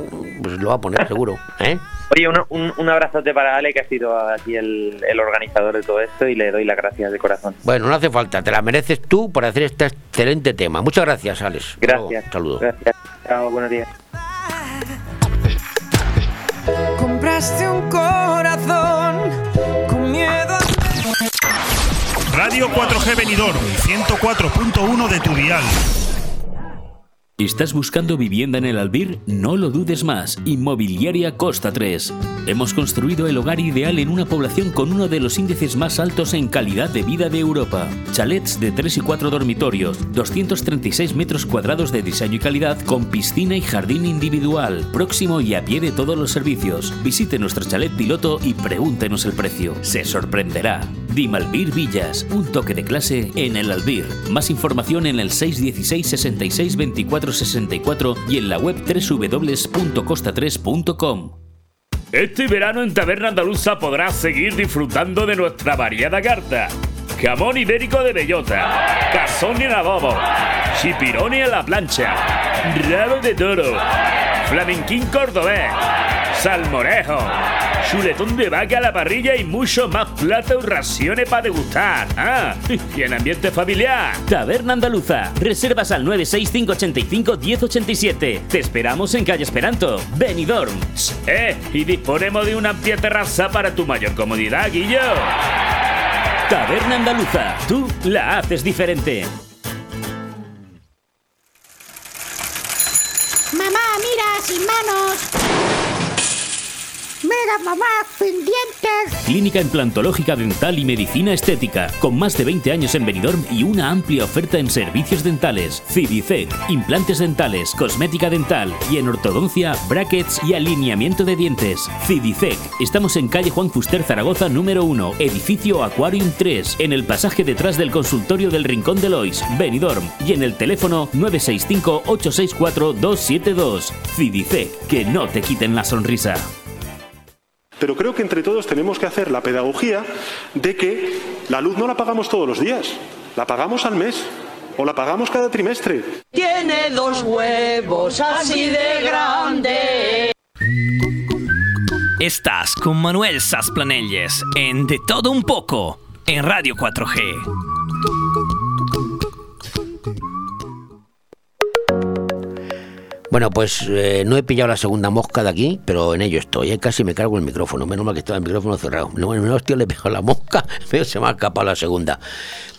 pues lo va a poner seguro. ¿eh? Oye, un, un, un abrazote para Ale, que ha sido aquí el, el organizador de todo esto, y le doy las gracias de corazón. Bueno, no hace falta, te la mereces tú por hacer este excelente tema. Muchas gracias, Alex. Gracias. Saludos. Gracias. Chao, buenos días. Compraste un Radio 4G Benidorm, 104.1 de tu. ¿Estás buscando vivienda en el Albir? No lo dudes más. Inmobiliaria Costa 3. Hemos construido el hogar ideal en una población con uno de los índices más altos en calidad de vida de Europa. Chalets de 3 y 4 dormitorios, 236 metros cuadrados de diseño y calidad con piscina y jardín individual, próximo y a pie de todos los servicios. Visite nuestro chalet piloto y pregúntenos el precio. Se sorprenderá. Dimalbir Villas, un toque de clase en el Albir. Más información en el 616 66 24 64 y en la web www.costa3.com. Este verano en Taberna Andaluza podrás seguir disfrutando de nuestra variada carta. Jamón ibérico de bellota, cazón en adobo, chipironi a la plancha, rabo de toro, flamenquín cordobés, salmorejo, chuletón de vaca a la parrilla y mucho más platos y raciones para degustar. Ah, y en ambiente familiar. Taberna Andaluza. Reservas al 96585 1087. Te esperamos en calle Esperanto, Benidorm. Eh, y disponemos de una amplia terraza para tu mayor comodidad, Guillo. Taberna Andaluza. Tú la haces diferente. Sin manos. Mira, mamá, sin dientes. Clínica Implantológica Dental y Medicina Estética, con más de 20 años en Benidorm y una amplia oferta en servicios dentales, Cidicec, implantes dentales, cosmética dental y en ortodoncia, brackets y alineamiento de dientes. Cidicec, estamos en calle Juan Fuster Zaragoza número 1, edificio Aquarium 3, en el pasaje detrás del consultorio del Rincón de Lois, Benidorm, y en el teléfono 965 864 272. Cidicec, que no te quiten la sonrisa. Pero creo que entre todos tenemos que hacer la pedagogía de que la luz no la pagamos todos los días, la pagamos al mes o la pagamos cada trimestre. Tiene dos huevos así de grande. Estás con Manuel Sasplanelles en De Todo Un Poco en Radio 4G. Bueno, pues eh, no he pillado la segunda mosca de aquí, pero en ello estoy. eh, Casi me cargo el micrófono. Menos mal que estaba el micrófono cerrado. No, no, hostia, le he pegado la mosca, pero se me ha escapado la segunda.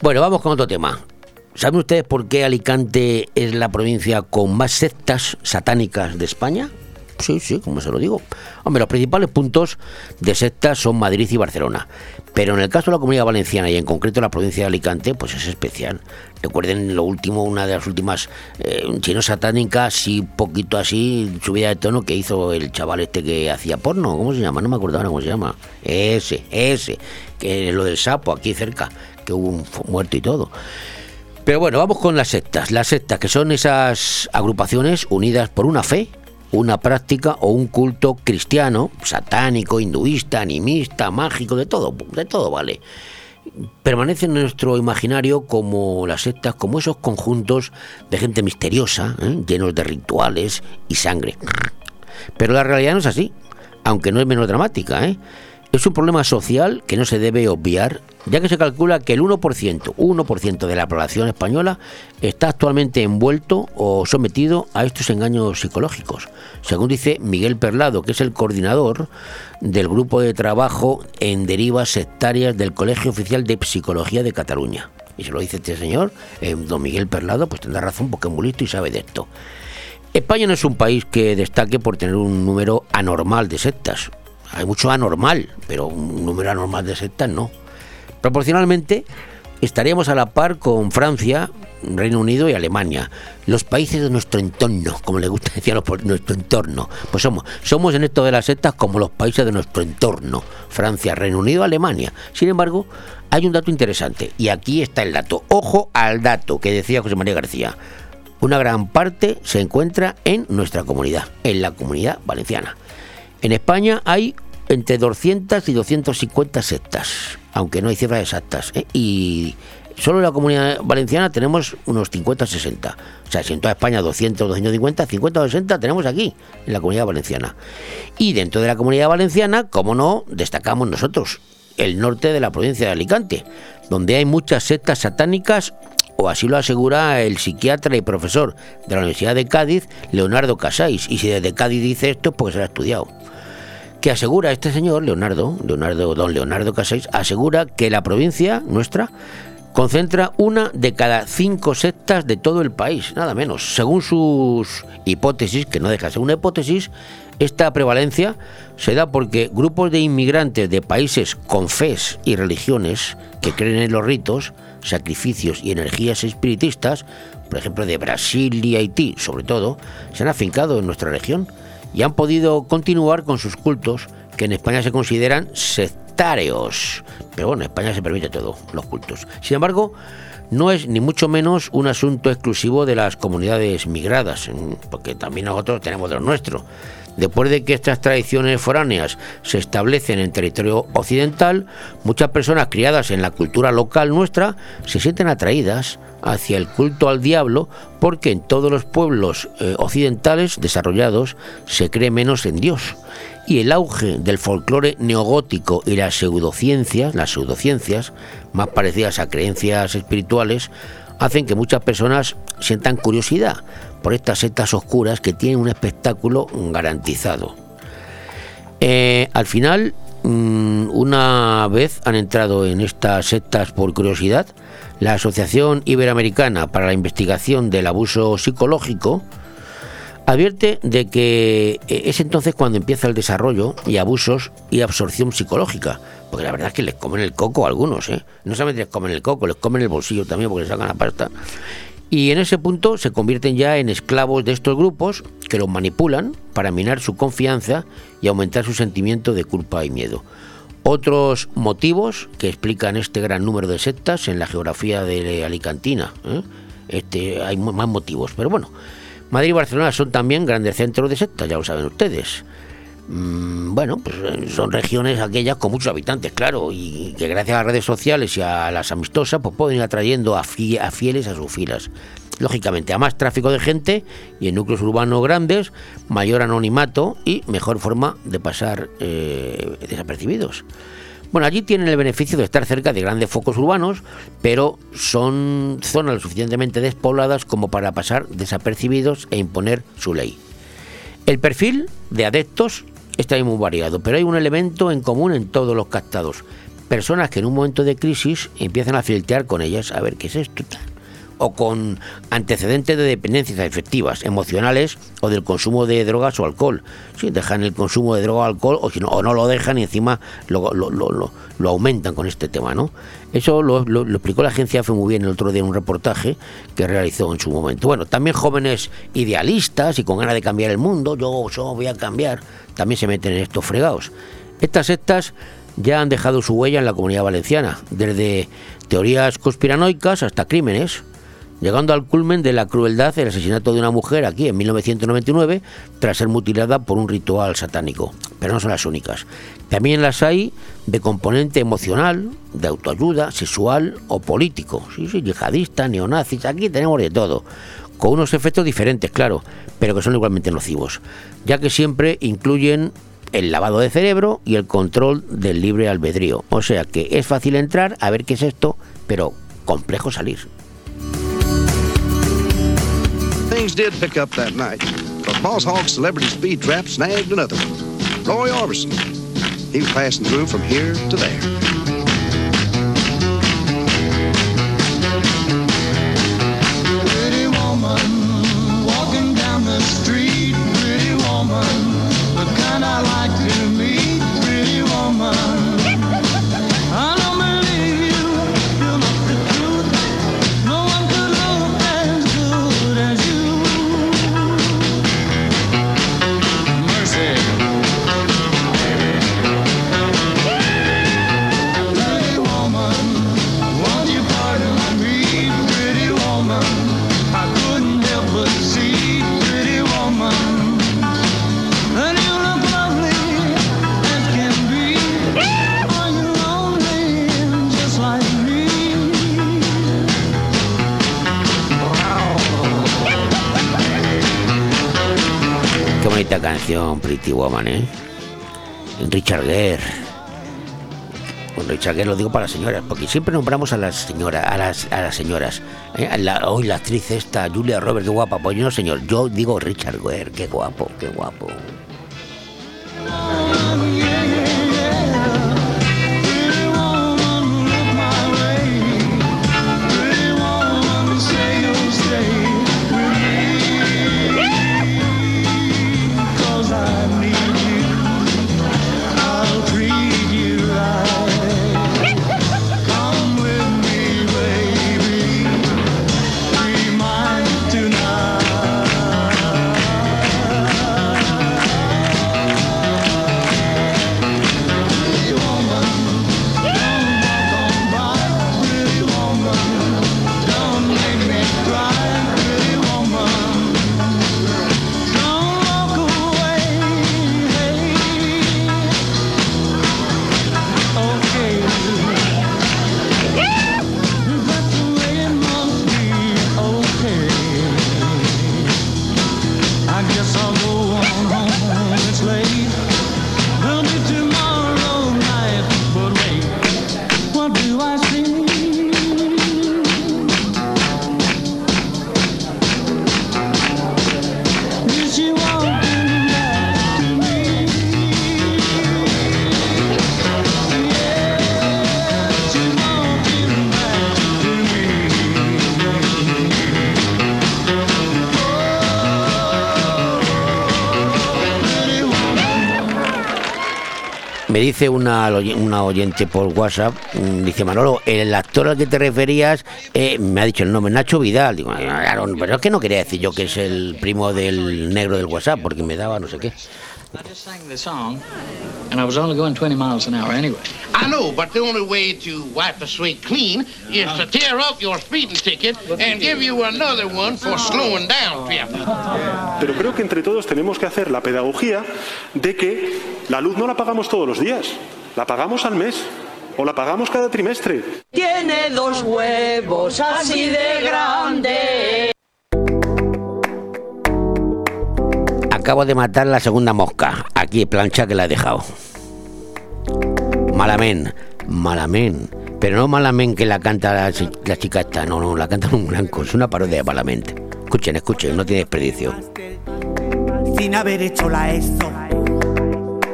Bueno, vamos con otro tema. ¿Saben ustedes por qué Alicante es la provincia con más sectas satánicas de España? Sí, sí, como se lo digo. Hombre, los principales puntos de sectas son Madrid y Barcelona. Pero en el caso de la comunidad valenciana y en concreto la provincia de Alicante, pues es especial. Recuerden lo último, una de las últimas eh, chino satánica, así poquito así, subida de tono que hizo el chaval este que hacía porno. ¿Cómo se llama? No me acuerdo ahora cómo se llama. Ese, ese, que es lo del sapo aquí cerca, que hubo un muerto y todo. Pero bueno, vamos con las sectas. Las sectas, que son esas agrupaciones unidas por una fe una práctica o un culto cristiano, satánico, hinduista, animista, mágico, de todo, de todo vale. Permanece en nuestro imaginario como las sectas, como esos conjuntos de gente misteriosa, ¿eh? llenos de rituales y sangre. Pero la realidad no es así, aunque no es menos dramática. ¿eh? Es un problema social que no se debe obviar, ya que se calcula que el 1%, 1% de la población española está actualmente envuelto o sometido a estos engaños psicológicos. Según dice Miguel Perlado, que es el coordinador del grupo de trabajo en derivas sectarias del Colegio Oficial de Psicología de Cataluña. Y se lo dice este señor, eh, don Miguel Perlado, pues tendrá razón porque es muy listo y sabe de esto. España no es un país que destaque por tener un número anormal de sectas. Hay mucho anormal, pero un número anormal de sectas no. Proporcionalmente, estaríamos a la par con Francia, Reino Unido y Alemania, los países de nuestro entorno, como le gusta decir a nuestro entorno. Pues somos, somos en esto de las sectas como los países de nuestro entorno, Francia, Reino Unido, Alemania. Sin embargo, hay un dato interesante, y aquí está el dato. Ojo al dato que decía José María García. Una gran parte se encuentra en nuestra comunidad, en la comunidad valenciana. En España hay entre 200 y 250 sectas, aunque no hay cifras exactas. ¿eh? Y solo en la comunidad valenciana tenemos unos 50 60. O sea, si en toda España 200, 250, 50 o 60 tenemos aquí, en la comunidad valenciana. Y dentro de la comunidad valenciana, como no, destacamos nosotros, el norte de la provincia de Alicante, donde hay muchas sectas satánicas o así lo asegura el psiquiatra y profesor de la Universidad de Cádiz, Leonardo Casais. Y si desde Cádiz dice esto, pues ha estudiado. Que asegura este señor, Leonardo, Leonardo, don Leonardo Casais, asegura que la provincia nuestra concentra una de cada cinco sectas de todo el país, nada menos. Según sus hipótesis, que no deja de ser una hipótesis, esta prevalencia se da porque grupos de inmigrantes de países con fes y religiones que creen en los ritos, sacrificios y energías espiritistas, por ejemplo de Brasil y Haití sobre todo, se han afincado en nuestra región y han podido continuar con sus cultos que en España se consideran sectarios. Pero bueno, en España se permite todo, los cultos. Sin embargo, no es ni mucho menos un asunto exclusivo de las comunidades migradas, porque también nosotros tenemos de lo nuestro. Después de que estas tradiciones foráneas se establecen en territorio occidental, muchas personas criadas en la cultura local nuestra se sienten atraídas hacia el culto al diablo porque en todos los pueblos eh, occidentales desarrollados se cree menos en Dios. Y el auge del folclore neogótico y las pseudociencias, las pseudociencias, más parecidas a creencias espirituales, hacen que muchas personas sientan curiosidad por estas sectas oscuras que tienen un espectáculo garantizado. Eh, al final, mm, una vez han entrado en estas sectas por curiosidad, la Asociación Iberoamericana para la Investigación del Abuso Psicológico advierte de que eh, es entonces cuando empieza el desarrollo y abusos y absorción psicológica. Porque la verdad es que les comen el coco a algunos, ¿eh? No solamente les comen el coco, les comen el bolsillo también porque les sacan la pasta. Y en ese punto se convierten ya en esclavos de estos grupos que los manipulan para minar su confianza y aumentar su sentimiento de culpa y miedo. Otros motivos que explican este gran número de sectas en la geografía de Alicantina. ¿eh? Este, hay más motivos, pero bueno. Madrid y Barcelona son también grandes centros de sectas, ya lo saben ustedes. Mm, bueno, pues eh, son regiones aquellas con muchos habitantes, claro, y que gracias a las redes sociales y a las amistosas, pues pueden ir atrayendo a, fie- a fieles a sus filas. Lógicamente, a más tráfico de gente y en núcleos urbanos grandes, mayor anonimato y mejor forma de pasar eh, desapercibidos. Bueno, allí tienen el beneficio de estar cerca de grandes focos urbanos, pero son zonas lo suficientemente despobladas como para pasar desapercibidos e imponer su ley. El perfil de adeptos está ahí muy variado, pero hay un elemento en común en todos los captados. Personas que en un momento de crisis empiezan a filtrar con ellas a ver qué es esto. O con antecedentes de dependencias afectivas, emocionales o del consumo de drogas o alcohol. Si dejan el consumo de droga o alcohol o, si no, o no lo dejan y encima lo aumentan con este tema, ¿no? Eso lo, lo- explicó la agencia fue muy bien el otro día en un reportaje que realizó en su momento. Bueno, también jóvenes idealistas y con ganas de cambiar el mundo, yo, yo voy a cambiar, también se meten en estos fregados. Estas sectas ya han dejado su huella en la comunidad valenciana, desde teorías conspiranoicas hasta crímenes. Llegando al culmen de la crueldad el asesinato de una mujer aquí en 1999 tras ser mutilada por un ritual satánico. Pero no son las únicas. También las hay de componente emocional, de autoayuda, sexual o político. Sí, sí, yihadistas, neonazis, aquí tenemos de todo. Con unos efectos diferentes, claro, pero que son igualmente nocivos, ya que siempre incluyen el lavado de cerebro y el control del libre albedrío. O sea que es fácil entrar a ver qué es esto, pero complejo salir. Things did pick up that night, because Boss Hogg's celebrity speed trap snagged another one. Roy Orbison. He was passing through from here to there. Canción, Pretty Woman. Richard Gere. Bueno, Richard Gere lo digo para las señoras, porque siempre nombramos a las señoras, a las, a las señoras. ¿eh? Hoy la actriz esta, Julia Roberts, qué guapa. Pues no, señor, yo digo Richard Gere, qué guapo, qué guapo. Dice una, una oyente por WhatsApp, mm, dice Manolo, el actor al que te referías eh, me ha dicho el nombre, Nacho Vidal. Digo, claro, pero es que no quería decir yo que es el primo del negro del WhatsApp, porque me daba no sé qué. I and was only going 20 miles an hour anyway. I know, but the only way to wipe the slate clean is to tear up your speeding ticket and give you another one for slowing down. Pero creo que entre todos tenemos que hacer la pedagogía de que la luz no la pagamos todos los días, la pagamos al mes o la pagamos cada trimestre. Tiene dos huevos así de grandes. Acabo de matar la segunda mosca. Aquí, plancha que la he dejado. Malamen, Malamen. Pero no Malamen que la canta la, chi- la chica esta, no, no, la canta un blanco. Es una parodia de Malamen. Escuchen, escuchen, no tiene desperdicio. sin haber hecho la ESO.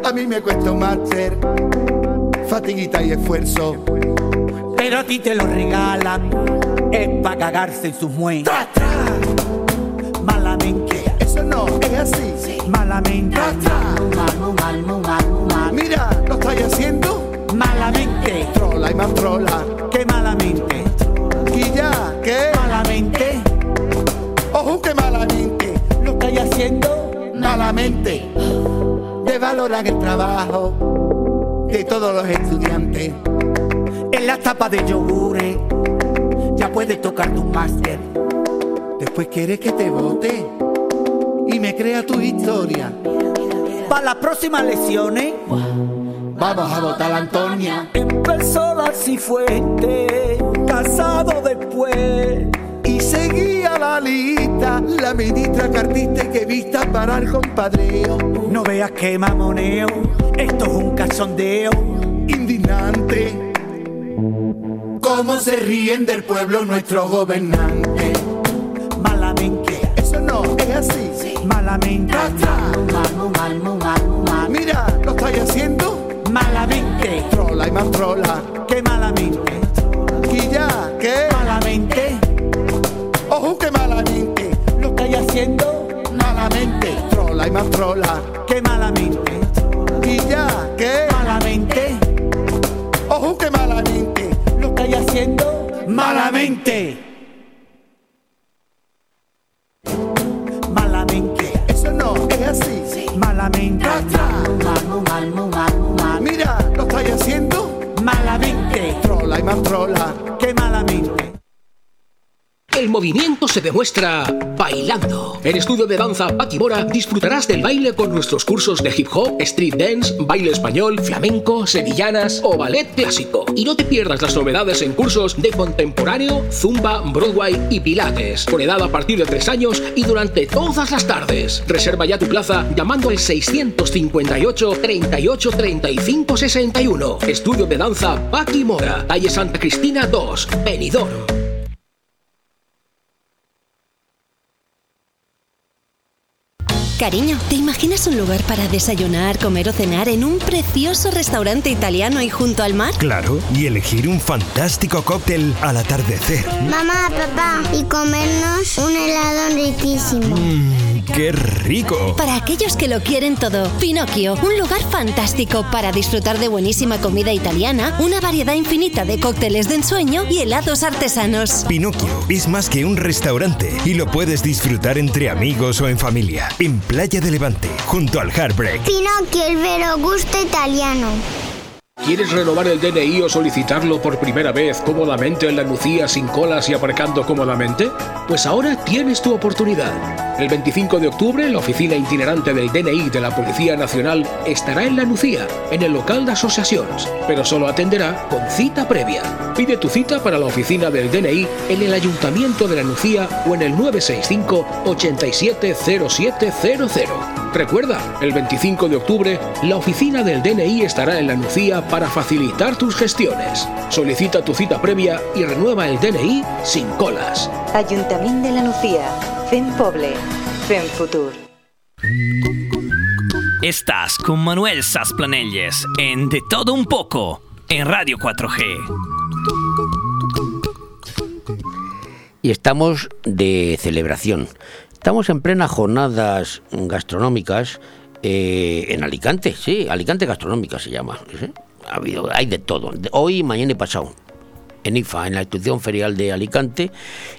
A mí me cuesta un máster, fatiguita y esfuerzo. Pero a ti te lo regalan, es para cagarse en sus muelas. Malamente. Eso no, es así. Malamente. Mal, mal, mal, mal. Trola y más trola. ¿Qué malamente? Y ya, ¿qué? Malamente. Ojo, que malamente. ¿Lo estáis haciendo? Malamente. Devaloran el trabajo de todos los estudiantes. En la tapa de yogures ya puedes tocar tu máster. Después quieres que te vote y me crea tu historia. Para las próximas elecciones Vamos a votar a Antonia. empezó la cifuente, casado después. Y seguía la lista, la ministra cartista y que vista para el compadreo. No veas que mamoneo, esto es un cachondeo. Indignante. Cómo se ríen del pueblo nuestros gobernantes. Malamente, Eso no es así. malamente, Mira, lo estáis haciendo. Malamente, Trola y más trola. que malamente, Y ya, ¿qué? malamente, Ojo que malamente. lo estáis haciendo, Malamente. Trola y más trola. que malamente, Y ya, ¿qué? malamente, Ojo que malamente. lo estáis haciendo, malamente, malamente, Eso no es así. malamente, Mira, lo estáis haciendo. malamente, Trola y más trola. que malamente. El movimiento se demuestra bailando. En Estudio de Danza Pati Mora disfrutarás del baile con nuestros cursos de hip hop, street dance, baile español, flamenco, sevillanas o ballet clásico. Y no te pierdas las novedades en cursos de contemporáneo, zumba, Broadway y pilates. Por edad a partir de 3 años y durante todas las tardes. Reserva ya tu plaza llamando al 658 38 35 61. Estudio de Danza Paqui Mora, calle Santa Cristina 2, Benidorm. Cariño, ¿te imaginas un lugar para desayunar, comer o cenar en un precioso restaurante italiano y junto al mar? Claro, y elegir un fantástico cóctel al atardecer. Mamá, papá, y comernos un helado riquísimo. Mmm, ¡Qué rico! Para aquellos que lo quieren todo, Pinocchio, un lugar fantástico para disfrutar de buenísima comida italiana, una variedad infinita de cócteles de ensueño y helados artesanos. Pinocchio es más que un restaurante y lo puedes disfrutar entre amigos o en familia. En Playa de Levante, junto al Heartbreak. Pinocchio, el vero gusto italiano. ¿Quieres renovar el DNI o solicitarlo por primera vez cómodamente en la Lucía sin colas y aparcando cómodamente? Pues ahora tienes tu oportunidad. El 25 de octubre, la oficina itinerante del DNI de la Policía Nacional estará en la Lucía, en el local de asociaciones, pero solo atenderá con cita previa. Pide tu cita para la oficina del DNI en el Ayuntamiento de la Lucía o en el 965 870700. Recuerda, el 25 de octubre, la oficina del DNI estará en la Nucía para facilitar tus gestiones. Solicita tu cita previa y renueva el DNI sin colas. Ayuntamiento de la Nucía. Fem Poble. Fem Futur. Estás con Manuel Sasplanelles en De Todo Un Poco en Radio 4G. Y estamos de celebración. Estamos en plenas jornadas gastronómicas eh, en Alicante, sí, Alicante Gastronómica se llama. Ha habido, hay de todo, de- hoy, mañana y pasado. En IFA, en la institución ferial de Alicante,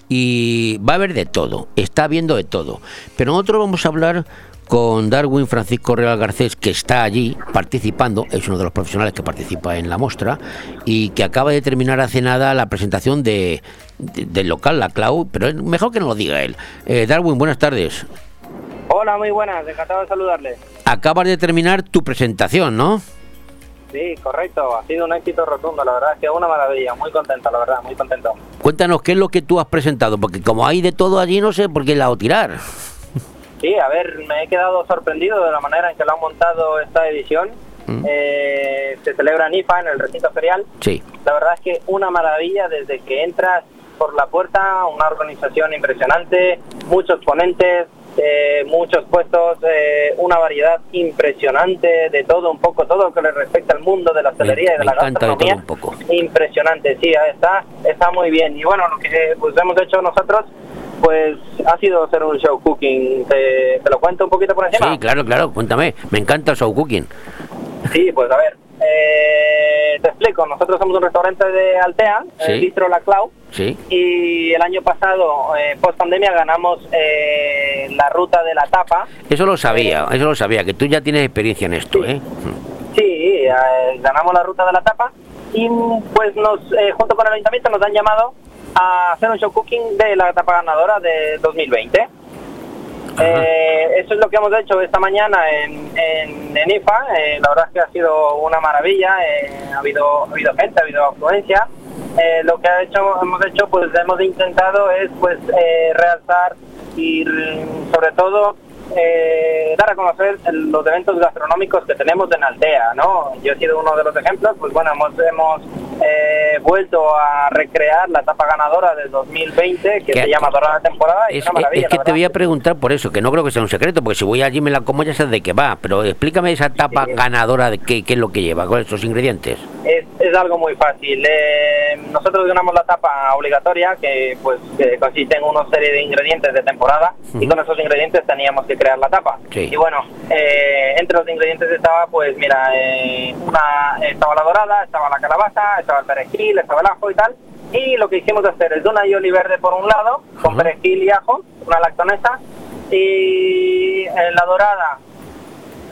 y va a haber de todo, está habiendo de todo. Pero nosotros vamos a hablar con Darwin Francisco Real Garcés, que está allí participando, es uno de los profesionales que participa en la muestra, y que acaba de terminar hace nada la presentación de, de- del local, la Clau, pero es mejor que no lo diga él. Eh, Darwin, buenas tardes. Hola, muy buenas, encantado de saludarle. Acabas de terminar tu presentación, ¿no? Sí, correcto, ha sido un éxito rotundo, la verdad es que una maravilla, muy contento, la verdad, muy contento. Cuéntanos qué es lo que tú has presentado, porque como hay de todo allí, no sé por qué lado tirar. Sí, a ver, me he quedado sorprendido de la manera en que lo han montado esta edición. Eh, se celebra en IFA, en el recinto ferial. Sí. La verdad es que una maravilla desde que entras por la puerta, una organización impresionante, muchos ponentes, eh, muchos puestos, eh, una variedad impresionante de todo, un poco todo lo que le respecta al mundo de la hostelería y de la encanta de gastronomía. un poco. Impresionante, sí, está, está muy bien. Y bueno, lo que pues, hemos hecho nosotros, pues ha sido hacer un show cooking. ¿Te, te lo cuento un poquito por encima? Sí, claro, claro, cuéntame. Me encanta el show cooking. Sí, pues a ver, eh, te explico. Nosotros somos un restaurante de Altea, Sí. el Bistro La Clau, Sí. y el año pasado, eh, post pandemia, ganamos eh, la ruta de la tapa. Eso lo sabía, eso lo sabía, que tú ya tienes experiencia en esto, ¿eh? Sí, eh, ganamos la ruta de la tapa y pues nos, eh, junto con el ayuntamiento nos han llamado a hacer un show cooking de la etapa ganadora de 2020. Eh, eso es lo que hemos hecho esta mañana en, en, en IFA. Eh, la verdad es que ha sido una maravilla. eh, ha, habido, ha habido gente, ha habido afluencia. Eh, lo que ha hecho, hemos hecho, pues hemos intentado es pues realzar y sobre todo eh, dar a conocer los eventos gastronómicos que tenemos en Altea, ¿no? Yo he sido uno de los ejemplos, pues bueno, hemos, hemos eh, vuelto a recrear la etapa ganadora del 2020 que ¿Qué- se llama Dorada Temporada y es, Es, una maravilla. es que te voy a preguntar por eso, que no creo que sea un secreto, porque si voy allí me la como ya sé de qué va, pero explícame esa tapa ganadora, de qué, qué es lo que lleva, con esos ingredientes. Es, es algo muy fácil. Eh, nosotros ganamos la tapa obligatoria, que pues que consiste en una serie de ingredientes de temporada, y con esos ingredientes teníamos que crear la tapa. Sí. Y bueno, eh, entre los ingredientes estaba, pues mira, eh, una estaba la dorada, estaba la calabaza, estaba el perejil, estaba el ajo y tal. Y lo que hicimos hacer es una aioli verde por un lado, con perejil y ajo, una lactonesa, y en la dorada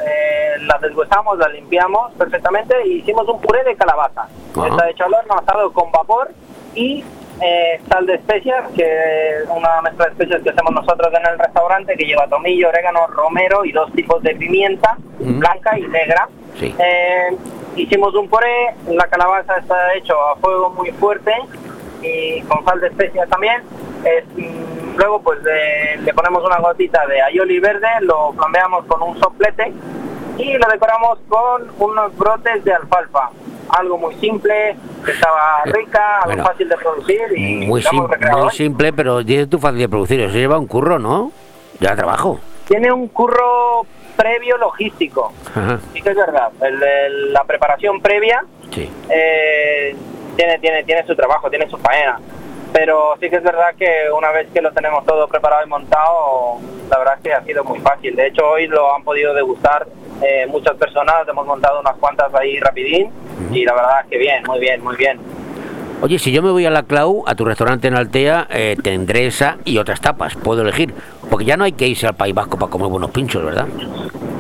eh, la deshuesamos, la limpiamos perfectamente y hicimos un puré de calabaza. Está hecho al horno, asado con vapor y eh, sal de especias, que es una mezcla de especias que hacemos nosotros en el restaurante, que lleva tomillo, orégano, romero y dos tipos de pimienta, blanca y negra. Sí. Eh, hicimos un puré, la calabaza está hecho a fuego muy fuerte y con sal de especias también. Mm, luego pues le, le ponemos una gotita de aioli verde, lo flambeamos con un soplete y lo decoramos con unos brotes de alfalfa. Algo muy simple, que estaba rica, algo Bueno. fácil de producir y Muy, sim- simple, pero dices tú fácil de producir, eso lleva un curro, ¿no? Ya trabajo. Tiene un curro previo logístico, Ajá, sí que es verdad. El- el- la preparación previa sí. eh, tiene, tiene, tiene su trabajo, tiene su faena. Pero sí que es verdad que una vez que lo tenemos todo preparado y montado, la verdad es que ha sido muy fácil. De hecho, hoy lo han podido degustar eh, muchas personas, hemos montado unas cuantas ahí rapidín y la verdad es que bien, muy bien, muy bien. Oye, si yo me voy a la Clau, a tu restaurante en Altea, eh, tendré esa y otras tapas, puedo elegir. Porque ya no hay que irse al País Vasco para comer buenos pinchos, ¿verdad?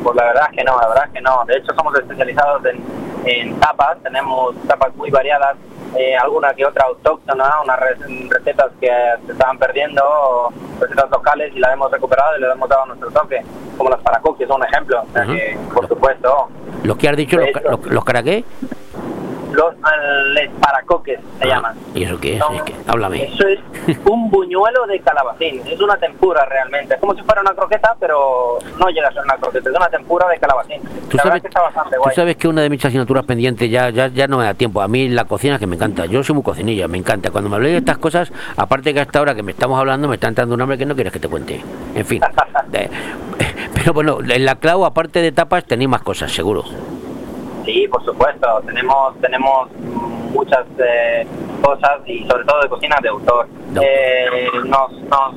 Pues la verdad es que no, la verdad es que no. De hecho, somos especializados en, en tapas, tenemos tapas muy variadas, eh, alguna que otra autóctona, unas re- recetas que se estaban perdiendo, recetas locales y las hemos recuperado y le hemos dado nuestro toque, como las paracoques, son un ejemplo. O sea Ajá. que, por supuesto, Los que has dicho, los, los, los caraqué. Los les paracoques se llaman. ¿Y eso qué es? Son- Es que, háblame. Eso es un buñuelo de calabacín, es una tempura realmente, es como si fuera una croqueta, pero no llega a ser una croqueta, es una tempura de calabacín. Tú La sabes, es que está bastante tú guay. sabes que una de mis asignaturas pendientes ya, ya, ya no me da tiempo. A mí la cocina que me encanta. Yo soy muy cocinilla, me encanta. Cuando me hablé de estas cosas, aparte que hasta ahora que me estamos hablando me está entrando un hambre que no quieres que te cuente. En fin. Eh, pero bueno, en la Clau, aparte de tapas, tenéis más cosas, seguro. Sí, por supuesto. Tenemos tenemos muchas eh, cosas y sobre todo de cocina de autor. Eh, nos, nos,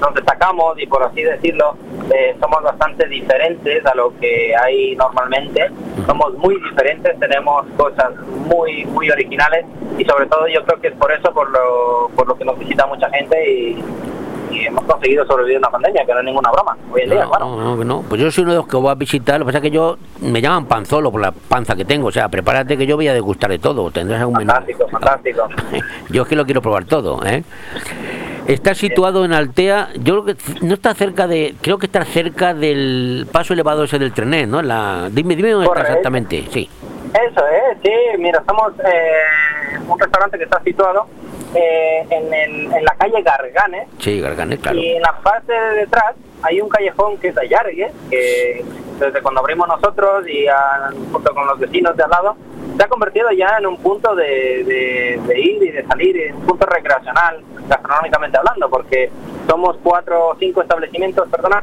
nos destacamos y por así decirlo, eh, somos bastante diferentes a lo que hay normalmente. Somos muy diferentes, tenemos cosas muy muy originales y sobre todo yo creo que es por eso por lo, por lo que nos visita mucha gente y, y hemos conseguido sobrevivir una pandemia, que no es ninguna broma. Hoy en día, No, bueno. no, no, no. Pues yo soy uno de los que voy a visitar. Lo que pasa es que yo me llaman panzolo por la panza que tengo. O sea, prepárate que yo voy a degustar de todo. Tendrás algún menú. Fantástico, fantástico. Yo es que lo quiero probar todo, ¿eh? Está situado en Altea, yo creo que no está cerca de, creo que está cerca del paso elevado ese del Trenet, ¿no? La, dime, dime dónde está exactamente, sí. Eso es, sí, mira, estamos eh, un restaurante que está situado eh, en, el- en la calle Sí, claro. y en la parte de detrás hay un callejón que es Allargue, que desde cuando abrimos nosotros y a- junto con los vecinos de al lado, se ha convertido ya en un punto de, de- de ir y de salir, en un punto recreacional, gastronómicamente hablando, porque somos cuatro o cinco establecimientos, perdona,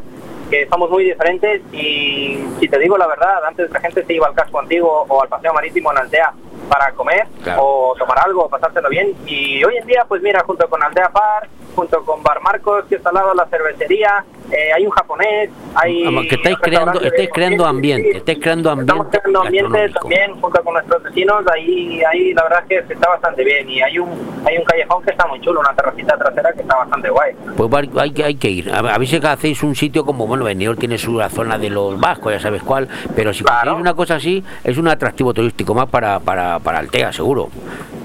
que somos muy diferentes y si te digo la verdad, antes la gente se iba al casco antiguo o al paseo marítimo en Altea para comer Claro. o tomar algo, pasárselo bien y hoy en día pues mira, junto con Aldea Par, junto con Bar Marcos que está al lado de la cervecería, eh, hay un japonés, hay Vamos, que estáis creando, estáis creando ambiente, estáis creando Estamos ambiente. creando ambiente también junto con nuestros vecinos, ahí, ahí la verdad es que está bastante bien y hay un hay un callejón que está muy chulo, una terracita trasera que está bastante guay. Pues hay, que- hay que ir. A, ver si hacéis un sitio como, bueno, Benidorm tiene su zona de los vascos, ya sabes cuál, pero si hacéis una cosa así, es un atractivo turístico más para, para, para Altea, seguro.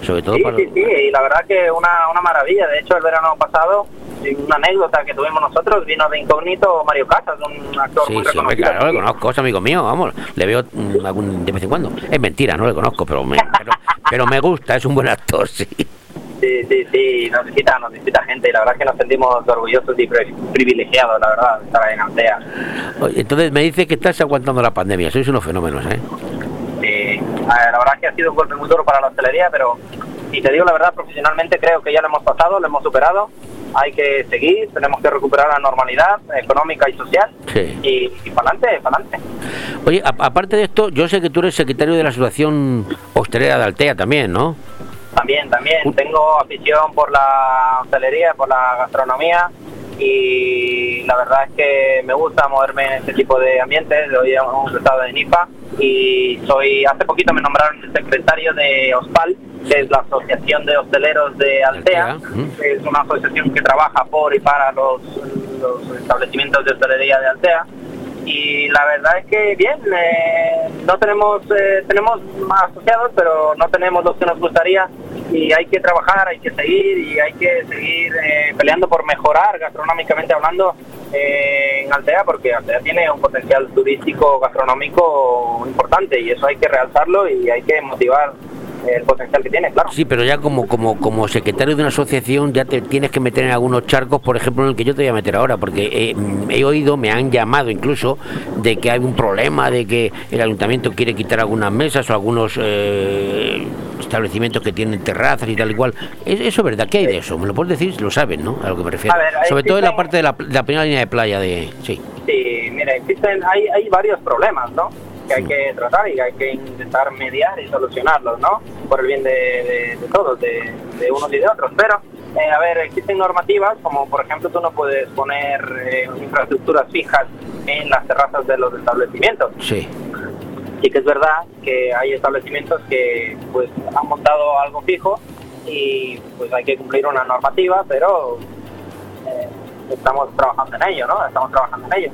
sobre todo Sí, para... sí, sí, y la verdad que una, una maravilla. De hecho, el verano pasado, una anécdota que tuvimos nosotros, vino de incógnito Mario Casas, un actor Sí, muy sí, hombre, claro, le conozco, es amigo mío, vamos, le veo mm, algún, de vez en cuando. Es mentira, no le conozco, pero me, pero, pero me gusta, es un buen actor, sí. Sí, sí, sí, nos visita, nos visita gente y la verdad que nos sentimos orgullosos y pri- privilegiados, la verdad, de estar en Altea. Entonces me dice que estás aguantando la pandemia, sois unos fenómenos, ¿eh? Sí, la verdad que ha sido un golpe muy duro para la hostelería, pero si te digo la verdad, profesionalmente creo que ya lo hemos pasado, lo hemos superado. Hay que seguir, tenemos que recuperar la normalidad económica y social Sí. y, y para adelante, para adelante. Oye, a- aparte de esto, yo sé que tú eres secretario de la Asociación Hostelera de Altea también, ¿no? También, también tengo afición por la hostelería, por la gastronomía y la verdad es que me gusta moverme en este tipo de ambientes. Hoy hemos estado de NIFA y soy, hace poquito me nombraron secretario de OSPAL, que es la Asociación de Hosteleros de Altea, que es una asociación que trabaja por y para los, los establecimientos de hostelería de Altea. Y la verdad es que bien eh, no tenemos eh, tenemos más asociados pero no tenemos los que nos gustaría. Y hay que trabajar hay que seguir y hay que seguir eh, peleando por mejorar gastronómicamente hablando eh, en Altea porque Altea tiene un potencial turístico gastronómico importante y eso hay que realzarlo y hay que motivar el potencial que tiene claro Sí, pero ya como, como, como secretario de una asociación ya te tienes que meter en algunos charcos, por ejemplo, en el que yo te voy a meter ahora, porque eh, mm, he oído, me han llamado incluso, de que hay un problema, de que el ayuntamiento quiere quitar algunas mesas o algunos eh, establecimientos que tienen terrazas y tal y cual. ¿Es- ¿Eso es verdad? ¿Qué hay de eso? ¿Me lo puedes decir? Lo sabes, ¿no? A lo que me refiero. Ver, Sobre todo en la parte de la, de la primera línea de playa de... Sí. Sí, mira, existen, hay, hay varios problemas, ¿no? Que hay que tratar y hay que intentar mediar y solucionarlos, ¿no? Por el bien de, de- de todos, de, de unos y de otros. Pero, eh, a ver, existen normativas, como por ejemplo tú no puedes poner eh, infraestructuras fijas en las terrazas de los establecimientos. Sí. Sí que es verdad que hay establecimientos que pues han montado algo fijo y pues hay que cumplir una normativa, pero eh, estamos trabajando en ello, ¿no? Estamos trabajando en ello.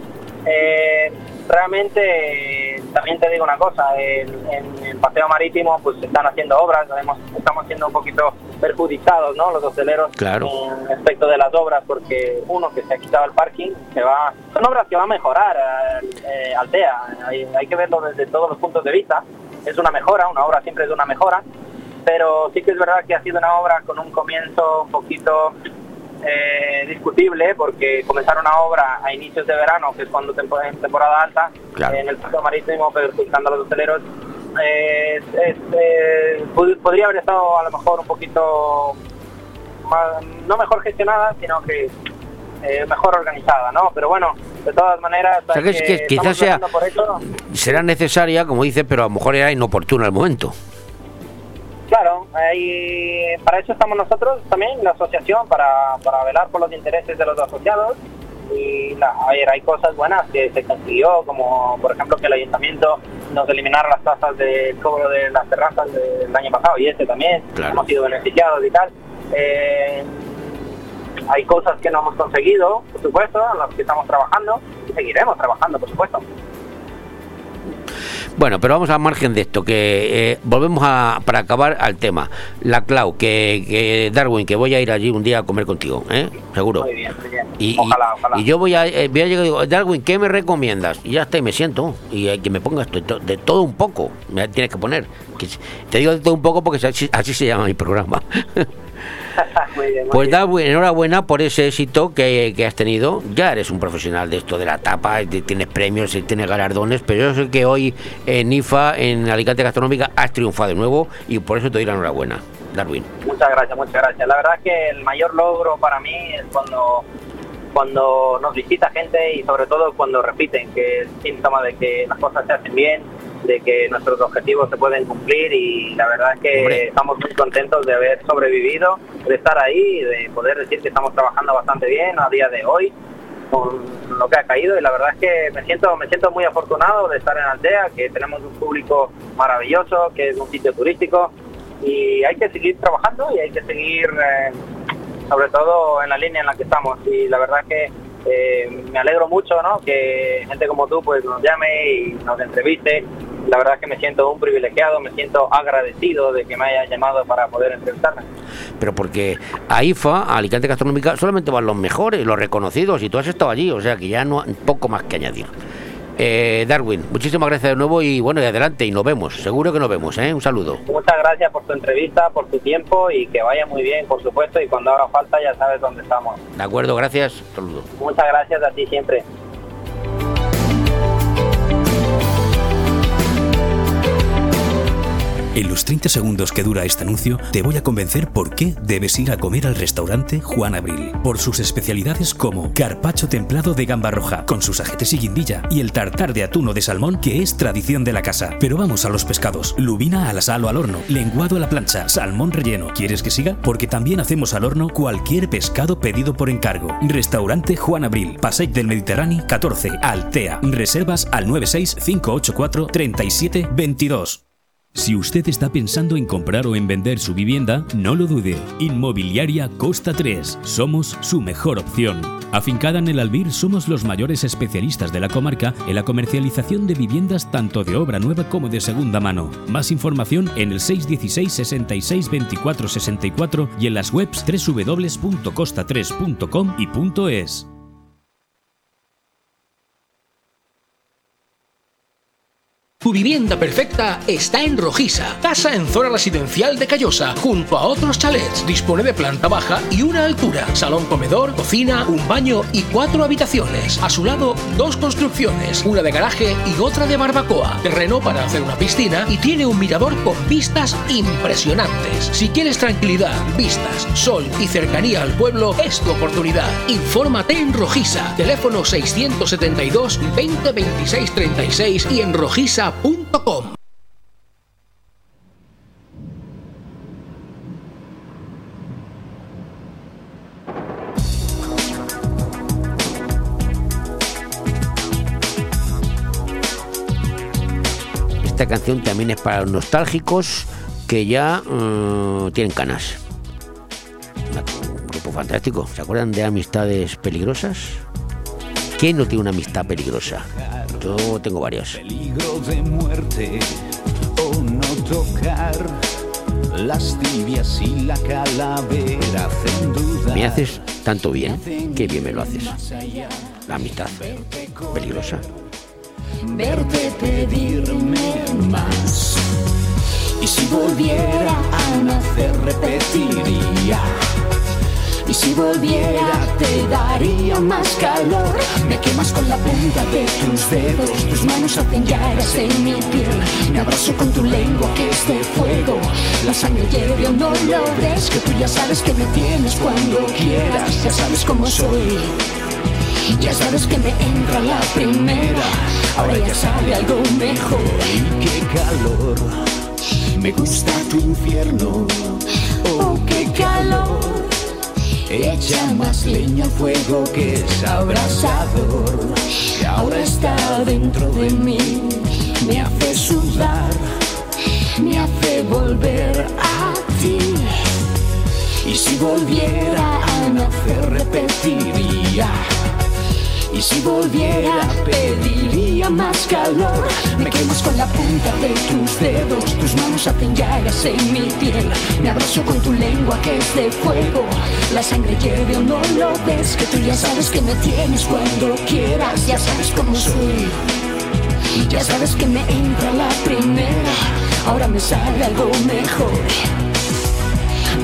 Eh, realmente, eh, también te digo una cosa, en, en el paseo marítimo pues se están haciendo obras, hemos- estamos siendo un poquito perjudicados, ¿no? Los hosteleros Claro. respecto de las obras, porque uno que se ha quitado el parking, se va, son obras que van a mejorar eh, Altea, hay, hay que verlo desde todos los puntos de vista, es una mejora, una obra siempre es una mejora, pero sí que es verdad que ha sido una obra con un comienzo un poquito eh, discutible porque comenzar una obra a inicios de verano, que es cuando tempo- en temporada alta, Claro. en el paseo marítimo, perjudicando a los hosteleros, eh, eh, pod- podría haber estado a lo mejor un poquito más- no mejor gestionada, sino que eh, mejor organizada, ¿no? Pero bueno, de todas maneras, O sea, hay que es- que estamos quizás sea- luchando por eso. Será necesaria, como dice, pero a lo mejor era inoportuna al momento. Ahí- para eso estamos nosotros también, la asociación, para, para velar por los intereses de los asociados. Y la- a ver, hay cosas buenas que se consiguió, como por ejemplo que el ayuntamiento nos eliminara las tasas del cobro de las terrazas del año pasado y este también. Claro. Hemos sido beneficiados y tal. Eh, hay cosas que no hemos conseguido, por supuesto, en las que estamos trabajando y seguiremos trabajando, por supuesto. Bueno, pero vamos al margen de esto, que eh, volvemos a, para acabar al tema. La Clau, que, que Darwin, que voy a ir allí un día a comer contigo, ¿eh? Seguro. Muy bien, muy bien. Y, ojalá, ojalá. y yo voy a, eh, voy a llegar y digo, Darwin, ¿qué me recomiendas? Y ya está, y me siento. Y eh, que me pongas de, to- de todo un poco. Me tienes que poner. Que te digo de todo un poco porque así, así se llama mi programa. Muy bien, muy Pues bien. Darwin, enhorabuena por ese éxito que, que has tenido. Ya eres un profesional de esto de la tapa, tienes premios, y tienes galardones, pero yo sé que hoy en IFA, en Alicante Gastronómica, has triunfado de nuevo y por eso te doy la enhorabuena, Darwin. Muchas gracias, muchas gracias. La verdad es que el mayor logro para mí es cuando cuando nos visita gente y sobre todo cuando repiten, que es síntoma de que las cosas se hacen bien, de que nuestros objetivos se pueden cumplir y la verdad es que Hombre. estamos muy contentos de haber sobrevivido, de estar ahí y de poder decir que estamos trabajando bastante bien a día de hoy con lo que ha caído. Y la verdad es que me siento me siento muy afortunado de estar en Altea, que tenemos un público maravilloso, que es un sitio turístico. Y hay que seguir trabajando y hay que seguir eh, sobre todo en la línea en la que estamos. Y la verdad que eh, me alegro mucho ¿no? que gente como tú pues nos llame y nos entreviste la verdad es que me siento un privilegiado, me siento agradecido de que me haya llamado para poder entrevistarme. Pero porque a IFA, a Alicante Gastronómica, solamente van los mejores, los reconocidos, y tú has estado allí, o sea que ya no poco más que añadir. Eh, Darwin, muchísimas gracias de nuevo y bueno, y adelante, y nos vemos, seguro que nos vemos, ¿eh? Un saludo. Muchas gracias por tu entrevista, por tu tiempo y que vaya muy bien, por supuesto, y cuando haga falta ya sabes dónde estamos. De acuerdo, gracias, saludo. Muchas gracias a ti siempre. En los 30 segundos que dura este anuncio, te voy a convencer por qué debes ir a comer al restaurante Juan Abril. Por sus especialidades como carpacho templado de gamba roja, con sus ajetes y guindilla, y el tartar de atún o de salmón, que es tradición de la casa. Pero vamos a los pescados. Lubina al asal o al horno, lenguado a la plancha, salmón relleno. ¿Quieres que siga? Porque también hacemos al horno cualquier pescado pedido por encargo. Restaurante Juan Abril, Passeig del Mediterráneo 14, Altea. Reservas al 96 584 37 22. Si usted está pensando en comprar o en vender su vivienda, no lo dude. Inmobiliaria Costa 3. Somos su mejor opción. Afincada en el Albir, somos los mayores especialistas de la comarca en la comercialización de viviendas tanto de obra nueva como de segunda mano. Más información en el 616 66 24 64 y en las webs www.costa3.com y .es. Tu vivienda perfecta está en Rojiza, casa en zona residencial de Callosa, junto a otros chalets. Dispone de planta baja y una altura, salón comedor, cocina, un baño y cuatro habitaciones. A su lado, dos construcciones, una de garaje y otra de barbacoa. Terreno para hacer una piscina y tiene un mirador con vistas impresionantes. Si quieres tranquilidad, vistas, sol y cercanía al pueblo, es tu oportunidad. Infórmate en Rojiza, teléfono 672 20 26 36 y en rojiza.com. Esta canción también es para los nostálgicos que ya eh, tienen canas. Un grupo fantástico. ¿Se acuerdan de Amistades Peligrosas? ¿Quién no tiene una amistad peligrosa? Yo tengo varias. Peligro de muerte o no tocar las tibias y la calavera. Me haces tanto bien, qué bien me lo haces. La amistad peligrosa. Verte pedirme más. Y si volviera a nacer repetiría. Y si volviera te daría más calor. Me quemas con la punta de tus dedos. Tus manos hacen llagas en mi piel. Me abrazo con tu lengua que es de fuego. La sangre hierve no lo ves. Que tú ya sabes que me tienes cuando quieras. Ya sabes cómo soy. Ya sabes que me entra la primera. Ahora ya sale algo mejor. Y qué calor. Me gusta tu infierno. Oh, qué calor. Echa más leña al fuego que es abrasador. Que ahora está dentro de mí. Me hace sudar. Me hace volver a ti. Y si volviera a nacer repetiría. Y si volviera pediría más calor. Me quemas con la punta de tus dedos Tus manos hacen en mi piel. Me abrazo con tu lengua que es de fuego. La sangre hierve o no lo ves Que tú ya sabes que me tienes cuando quieras. Ya sabes cómo soy. Ya sabes que me entra la primera. Ahora me sale algo mejor.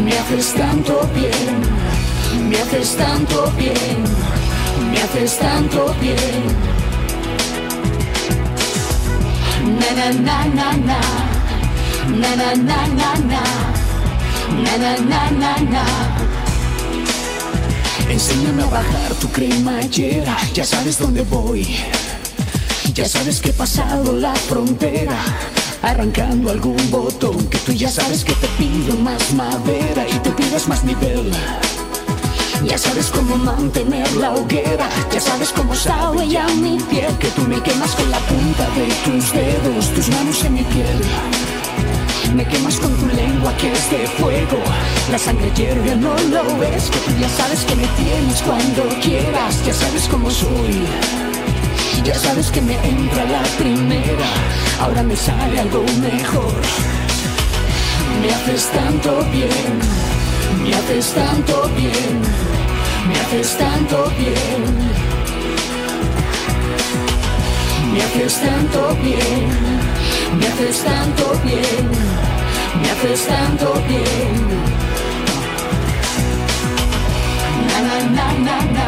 Me haces tanto bien Me haces tanto bien me haces tanto bien. Na na na na na, na na na na na, na na na. Enséñame a bajar tu cremallera, ya sabes dónde voy. Ya sabes que he pasado la frontera, arrancando algún botón que tú ya sabes que te pido más madera y te pides más nivel. Ya sabes cómo mantener la hoguera, ya sabes cómo sabe ya mi piel, que tú me quemas con la punta de tus dedos, tus manos en mi piel. Me quemas con tu lengua que es de fuego. La sangre hierve, no lo ves. Que tú ya sabes que me tienes cuando quieras. Ya sabes cómo soy. Ya sabes que me entra la primera. Ahora me sale algo mejor. Me haces tanto bien. Me haces tanto bien. Me haces tanto bien. Me haces tanto bien, me haces tanto bien, me haces tanto bien. Na na na na na,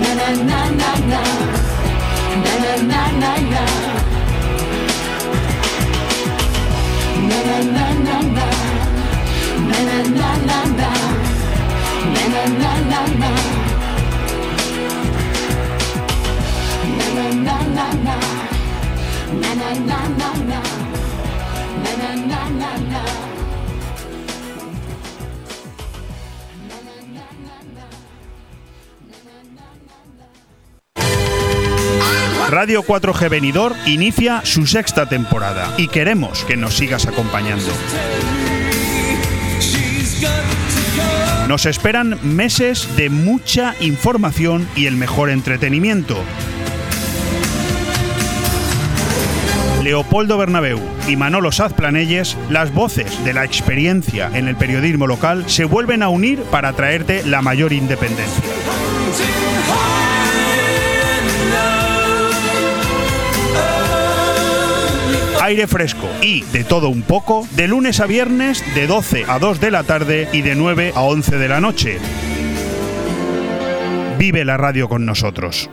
na na na na na, na na na na na. Na na na na Radio 4G Benidorm inicia su sexta temporada y queremos que nos sigas acompañando. Nos esperan meses de mucha información y el mejor entretenimiento. Leopoldo Bernabeu y Manolo Saz Planelles, las voces de la experiencia en el periodismo local, se vuelven a unir para traerte la mayor independencia. Aire fresco y de todo un poco, de lunes a viernes de 12 a 2 de la tarde y de 9 a 11 de la noche. Vive la radio con nosotros.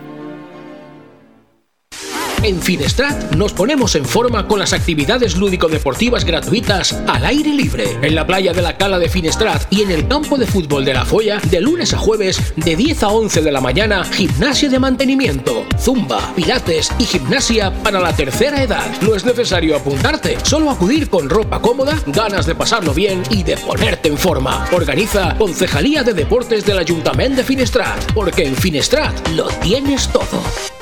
En Finestrat nos ponemos en forma con las actividades lúdico-deportivas gratuitas al aire libre. En la playa de la Cala de Finestrat y en el campo de fútbol de la Folla, de lunes a jueves, de 10 a 11 de la mañana, gimnasia de mantenimiento, zumba, pilates y gimnasia para la tercera edad. No es necesario apuntarte, solo acudir con ropa cómoda, ganas de pasarlo bien y de ponerte en forma. Organiza Concejalía de Deportes del Ayuntamiento de Finestrat, porque en Finestrat lo tienes todo.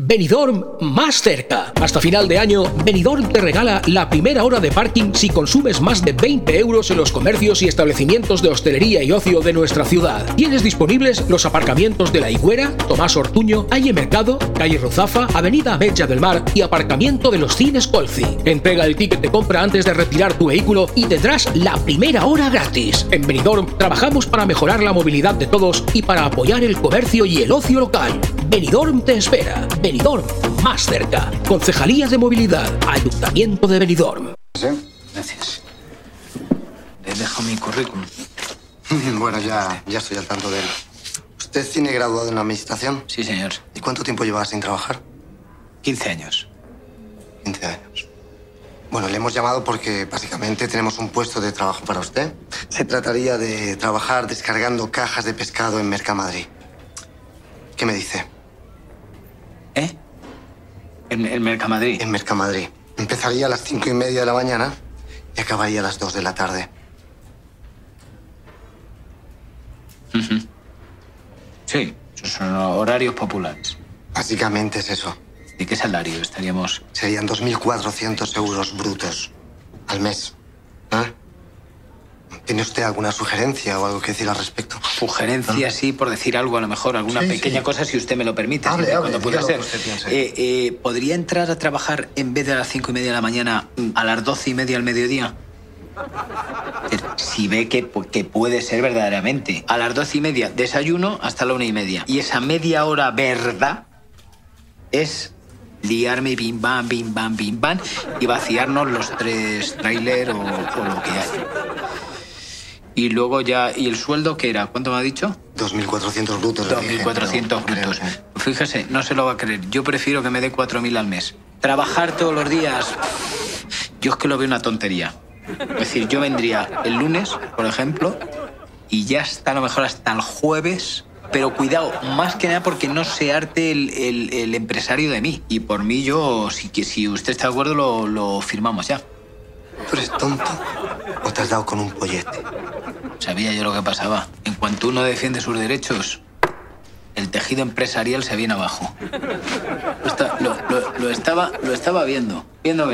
Benidorm más cerca. Hasta final de año, Benidorm te regala la primera hora de parking si consumes más de 20 euros en los comercios y establecimientos de hostelería y ocio de nuestra ciudad. Tienes disponibles los aparcamientos de La Higuera, Tomás Ortuño, Calle Mercado, Calle Ruzafa, Avenida Bella del Mar y aparcamiento de los cines Colci. Entrega el ticket de compra antes de retirar tu vehículo y tendrás la primera hora gratis. En Benidorm trabajamos para mejorar la movilidad de todos y para apoyar el comercio y el ocio local. Benidorm te espera. Benidorm más cerca. Concejalía de Movilidad. Ayuntamiento de Benidorm. Gracias. Le dejo mi currículum. Bueno, ya, ya estoy al tanto de él. ¿Usted tiene graduado en administración? Sí, señor. ¿Y cuánto tiempo lleva sin trabajar? 15 años. 15 años. Bueno, le hemos llamado porque básicamente tenemos un puesto de trabajo para usted. Se trataría de trabajar descargando cajas de pescado en Mercamadrid. ¿Qué me dice? ¿Eh? En, en Mercamadrid. En Mercamadrid. Empezaría a las cinco y media de la mañana y acabaría a las dos de la tarde. Sí, esos son horarios populares. Básicamente es eso. ¿De qué salario estaríamos? Serían 2.400 euros brutos al mes. ¿Eh? ¿Tiene usted alguna sugerencia o algo que decir al respecto? Sugerencia, sí, por decir algo, a lo mejor, alguna Sí, pequeña sí. cosa, si usted me lo permite. Hable, hable, cuando pueda ser. Eh, eh, ¿Podría entrar a trabajar en vez de a las cinco y media de la mañana mm, a las doce y media al mediodía? Si ve que, que puede ser verdaderamente. A las doce y media, desayuno hasta la una y media. Y esa media hora verdad es liarme bim bam, bim bam, bim bam y vaciarnos los tres tráiler o, o lo que hay. Y luego ya, ¿y el sueldo qué era? ¿Cuánto me ha dicho? 2.400 brutos. le dije, 2.400 pero- brutos. Fíjese, no se lo va a creer. Yo prefiero que me dé 4.000 al mes. Trabajar todos los días, yo es que lo veo una tontería. Es decir, yo vendría el lunes, por ejemplo, y ya está a lo mejor hasta el jueves. Pero cuidado, más que nada porque no se arte el, el- el empresario de mí. Y por mí yo, si, que- si usted está de acuerdo, lo, lo firmamos ya. ¿Tú eres tonto o te has dado con un pollete? Sabía yo lo que pasaba. En cuanto uno defiende sus derechos, el tejido empresarial se viene abajo. Lo, esta- lo- lo- lo estaba, lo estaba viendo, viendo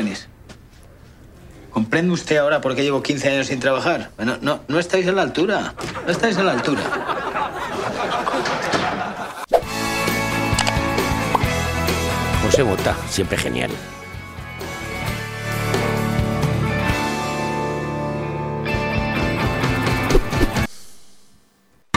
comprende usted ahora por qué llevo 15 años sin trabajar? Bueno, no, no estáis a la altura. No estáis a la altura. José Bota, siempre genial.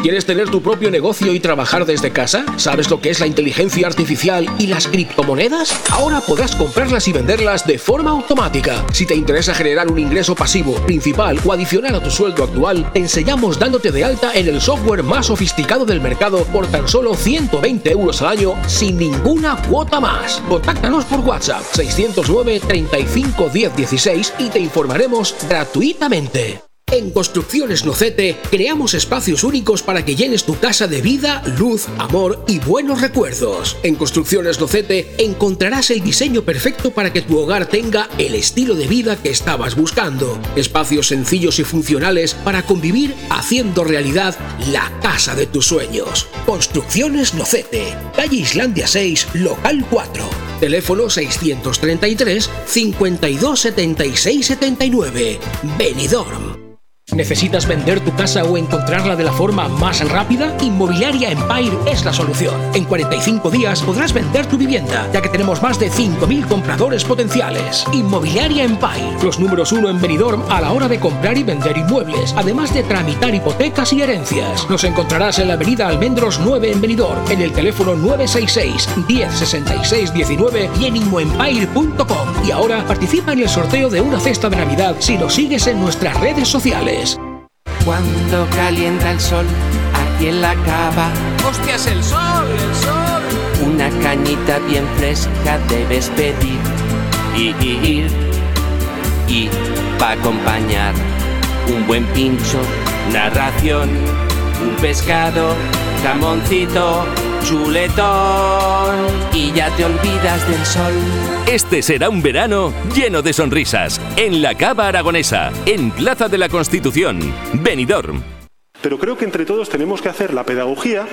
¿Quieres tener tu propio negocio y trabajar desde casa? ¿Sabes lo que es la inteligencia artificial y las criptomonedas? Ahora podrás comprarlas y venderlas de forma automática. Si te interesa generar un ingreso pasivo, principal o adicional a tu sueldo actual, te enseñamos dándote de alta en el software más sofisticado del mercado por tan solo 120 euros al año sin ninguna cuota más. Contáctanos por WhatsApp 609 35 10 16 y te informaremos gratuitamente. En Construcciones Nocete creamos espacios únicos para que llenes tu casa de vida, luz, amor y buenos recuerdos. En Construcciones Nocete encontrarás el diseño perfecto para que tu hogar tenga el estilo de vida que estabas buscando. Espacios sencillos y funcionales para convivir haciendo realidad la casa de tus sueños. Construcciones Nocete, calle Islandia 6, local 4. Teléfono 633 52 76 79. Benidorm. ¿Necesitas vender tu casa o encontrarla de la forma más rápida? Inmobiliaria Empire es la solución. En 45 días podrás vender tu vivienda, ya que tenemos más de 5.000 compradores potenciales. Inmobiliaria Empire, los números uno en Benidorm a la hora de comprar y vender inmuebles, además de tramitar hipotecas y herencias. Nos encontrarás en la avenida Almendros 9 en Benidorm, en el teléfono 966 1066 19 y en inmoempire.com. Y ahora participa en el sorteo de una cesta de Navidad si nos sigues en nuestras redes sociales. Cuando calienta el sol aquí en la cava, ¡Hostias, el sol, el sol! una cañita bien fresca debes pedir. Y ir y pa acompañar. Un buen pincho, narración, un pescado, jamoncito, chuletón y ya te olvidas del sol. Este será un verano lleno de sonrisas, en la Cava Aragonesa, en Plaza de la Constitución, Benidorm. Pero creo que entre todos tenemos que hacer la pedagogía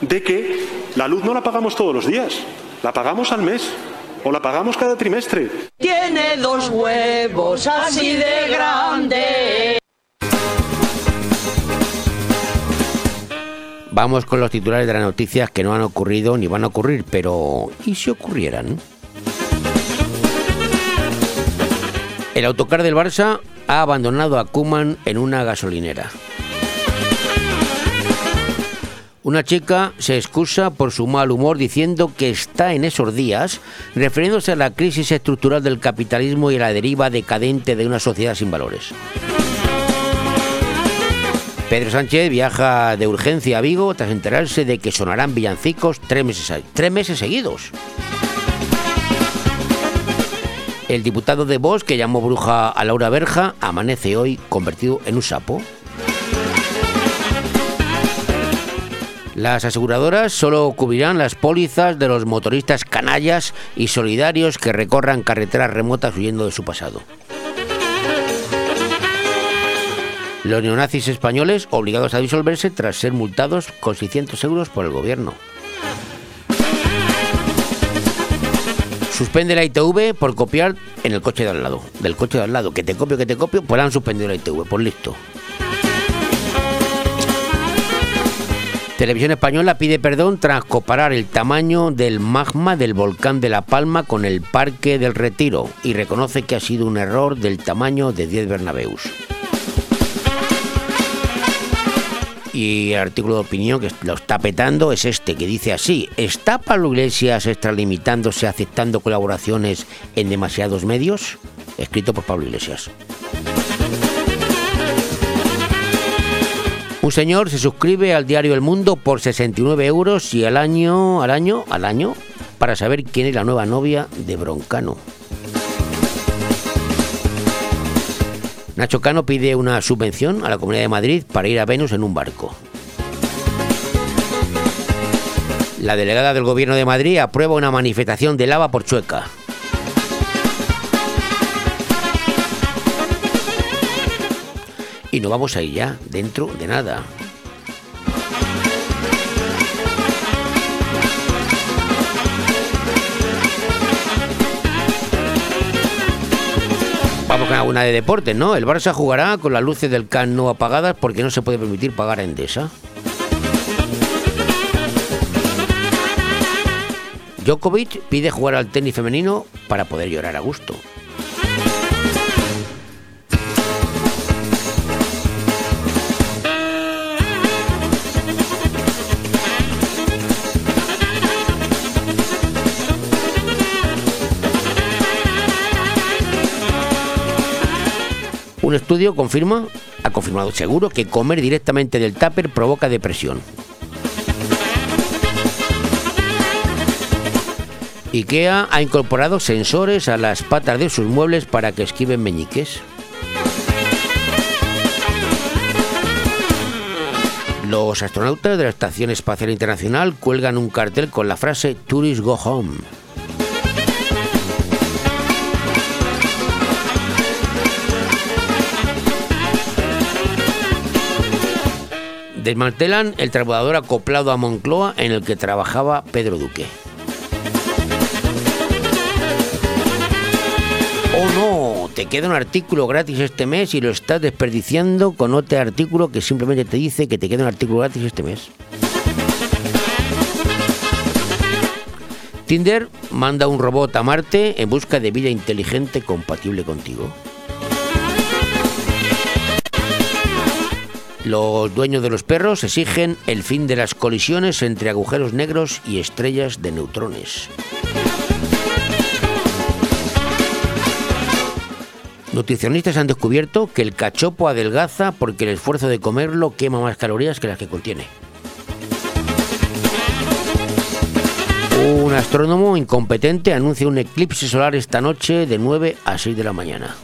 de que la luz no la pagamos todos los días, la pagamos al mes o la pagamos cada trimestre. Tiene dos huevos así de grande. Vamos con los titulares de las noticias que no han ocurrido ni van a ocurrir, pero ¿y si ocurrieran? El autocar del Barça ha abandonado a Kuman en una gasolinera. Una chica se excusa por su mal humor diciendo que está en esos días, refiriéndose a la crisis estructural del capitalismo y a la deriva decadente de una sociedad sin valores. Pedro Sánchez viaja de urgencia a Vigo tras enterarse de que sonarán villancicos tres meses, tres meses seguidos. El diputado de Vox, que llamó bruja a Laura Berja, amanece hoy convertido en un sapo. Las aseguradoras solo cubrirán las pólizas de los motoristas canallas y solidarios que recorran carreteras remotas huyendo de su pasado. Los neonazis españoles obligados a disolverse tras ser multados con 600 euros por el gobierno. Suspende la ITV por copiar en el coche de al lado. Del coche de al lado, que te copio, que te copio, pues han suspendido la ITV, pues listo. Televisión Española pide perdón tras comparar el tamaño del magma del volcán de La Palma con el Parque del Retiro y reconoce que ha sido un error del tamaño de 10 Bernabéus. Y el artículo de opinión que lo está petando es este, que dice así, ¿está Pablo Iglesias extralimitándose aceptando colaboraciones en demasiados medios? Escrito por Pablo Iglesias. Un señor se suscribe al diario El Mundo por 69 euros y al año, al año, al año, para saber quién es la nueva novia de Broncano. Nacho Cano pide una subvención a la Comunidad de Madrid para ir a Venus en un barco. La delegada del Gobierno de Madrid aprueba una manifestación de lava por Chueca. Y nos vamos a ir ya, dentro de nada. Con alguna de deportes, ¿no? El Barça jugará con las luces del Camp Nou apagadas porque no se puede permitir pagar a Endesa. Djokovic pide jugar al tenis femenino para poder llorar a gusto. Un estudio confirma, ha confirmado seguro, que comer directamente del tupper provoca depresión. IKEA ha incorporado sensores a las patas de sus muebles para que esquiven meñiques. Los astronautas de la Estación Espacial Internacional cuelgan un cartel con la frase Tourists Go Home. Desmantelan el transbordador acoplado a Moncloa en el que trabajaba Pedro Duque. Oh no, te queda un artículo gratis este mes y lo estás desperdiciando con otro artículo que simplemente te dice que te queda un artículo gratis este mes. Tinder manda un robot a Marte en busca de vida inteligente compatible contigo. Los dueños de los perros exigen el fin de las colisiones entre agujeros negros y estrellas de neutrones. Nutricionistas han descubierto que el cachopo adelgaza porque el esfuerzo de comerlo quema más calorías que las que contiene. Un astrónomo incompetente anuncia un eclipse solar esta noche de 9 a 6 de la mañana.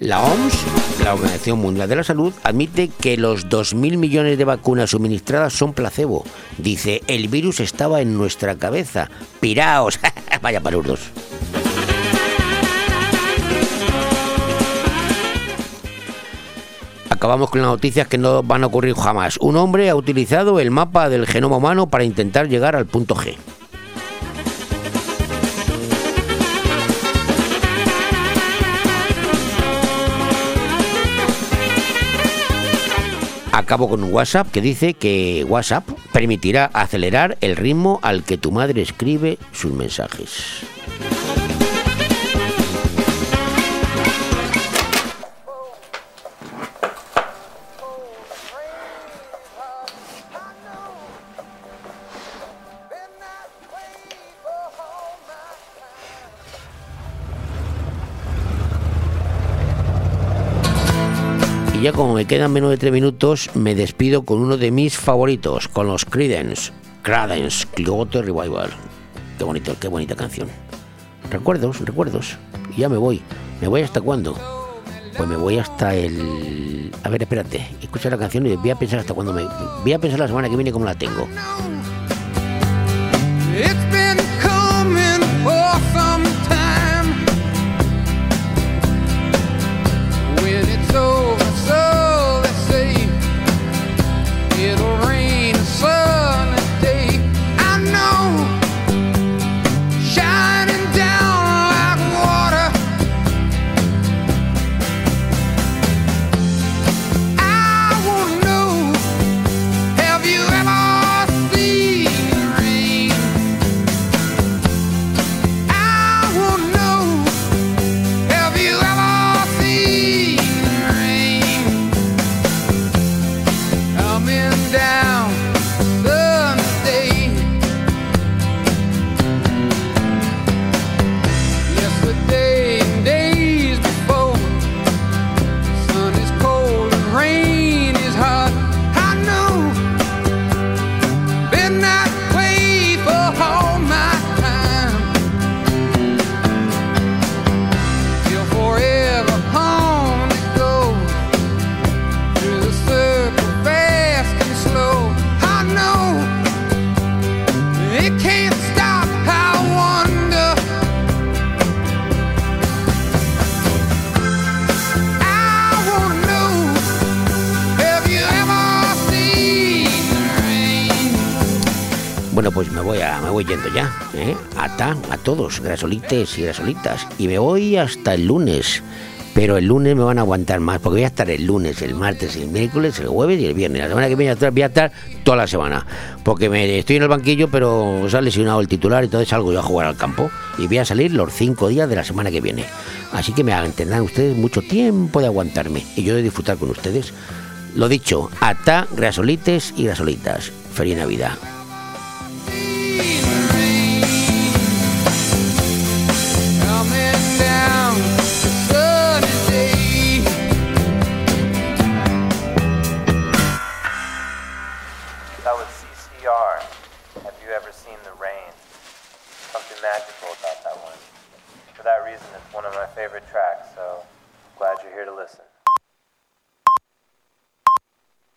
La OMS, la Organización Mundial de la Salud, admite que los 2.000 millones de vacunas suministradas son placebo. Dice, el virus estaba en nuestra cabeza. Piraos. Vaya palurdos. Acabamos con las noticias que no van a ocurrir jamás. Un hombre ha utilizado el mapa del genoma humano para intentar llegar al punto G. Acabo con un WhatsApp que dice que WhatsApp permitirá acelerar el ritmo al que tu madre escribe sus mensajes. Como me quedan menos de tres minutos, me despido con uno de mis favoritos, con los Creedence, Credence Clearwater Revival. Qué bonito, qué bonita canción. Recuerdos, recuerdos. Y ya me voy. ¿Me voy hasta cuándo? Pues me voy hasta el... A ver, espérate. Escucha la canción y voy a pensar hasta cuándo me... Voy a pensar la semana que viene cómo la tengo. Bueno, pues me voy, a, me voy yendo ya. ¿eh? Ata a todos, grasolites y grasolitas. Y me voy hasta el lunes. Pero el lunes me van a aguantar más, porque voy a estar el lunes, el martes, el miércoles, el jueves y el viernes. La semana que viene voy a estar toda la semana. Porque me estoy en el banquillo, pero se ha lesionado el titular, entonces salgo yo a jugar al campo. Y voy a salir los cinco días de la semana que viene. Así que me tendrán ustedes mucho tiempo de aguantarme y yo de disfrutar con ustedes. Lo dicho, ata grasolites y grasolitas. Feliz Navidad.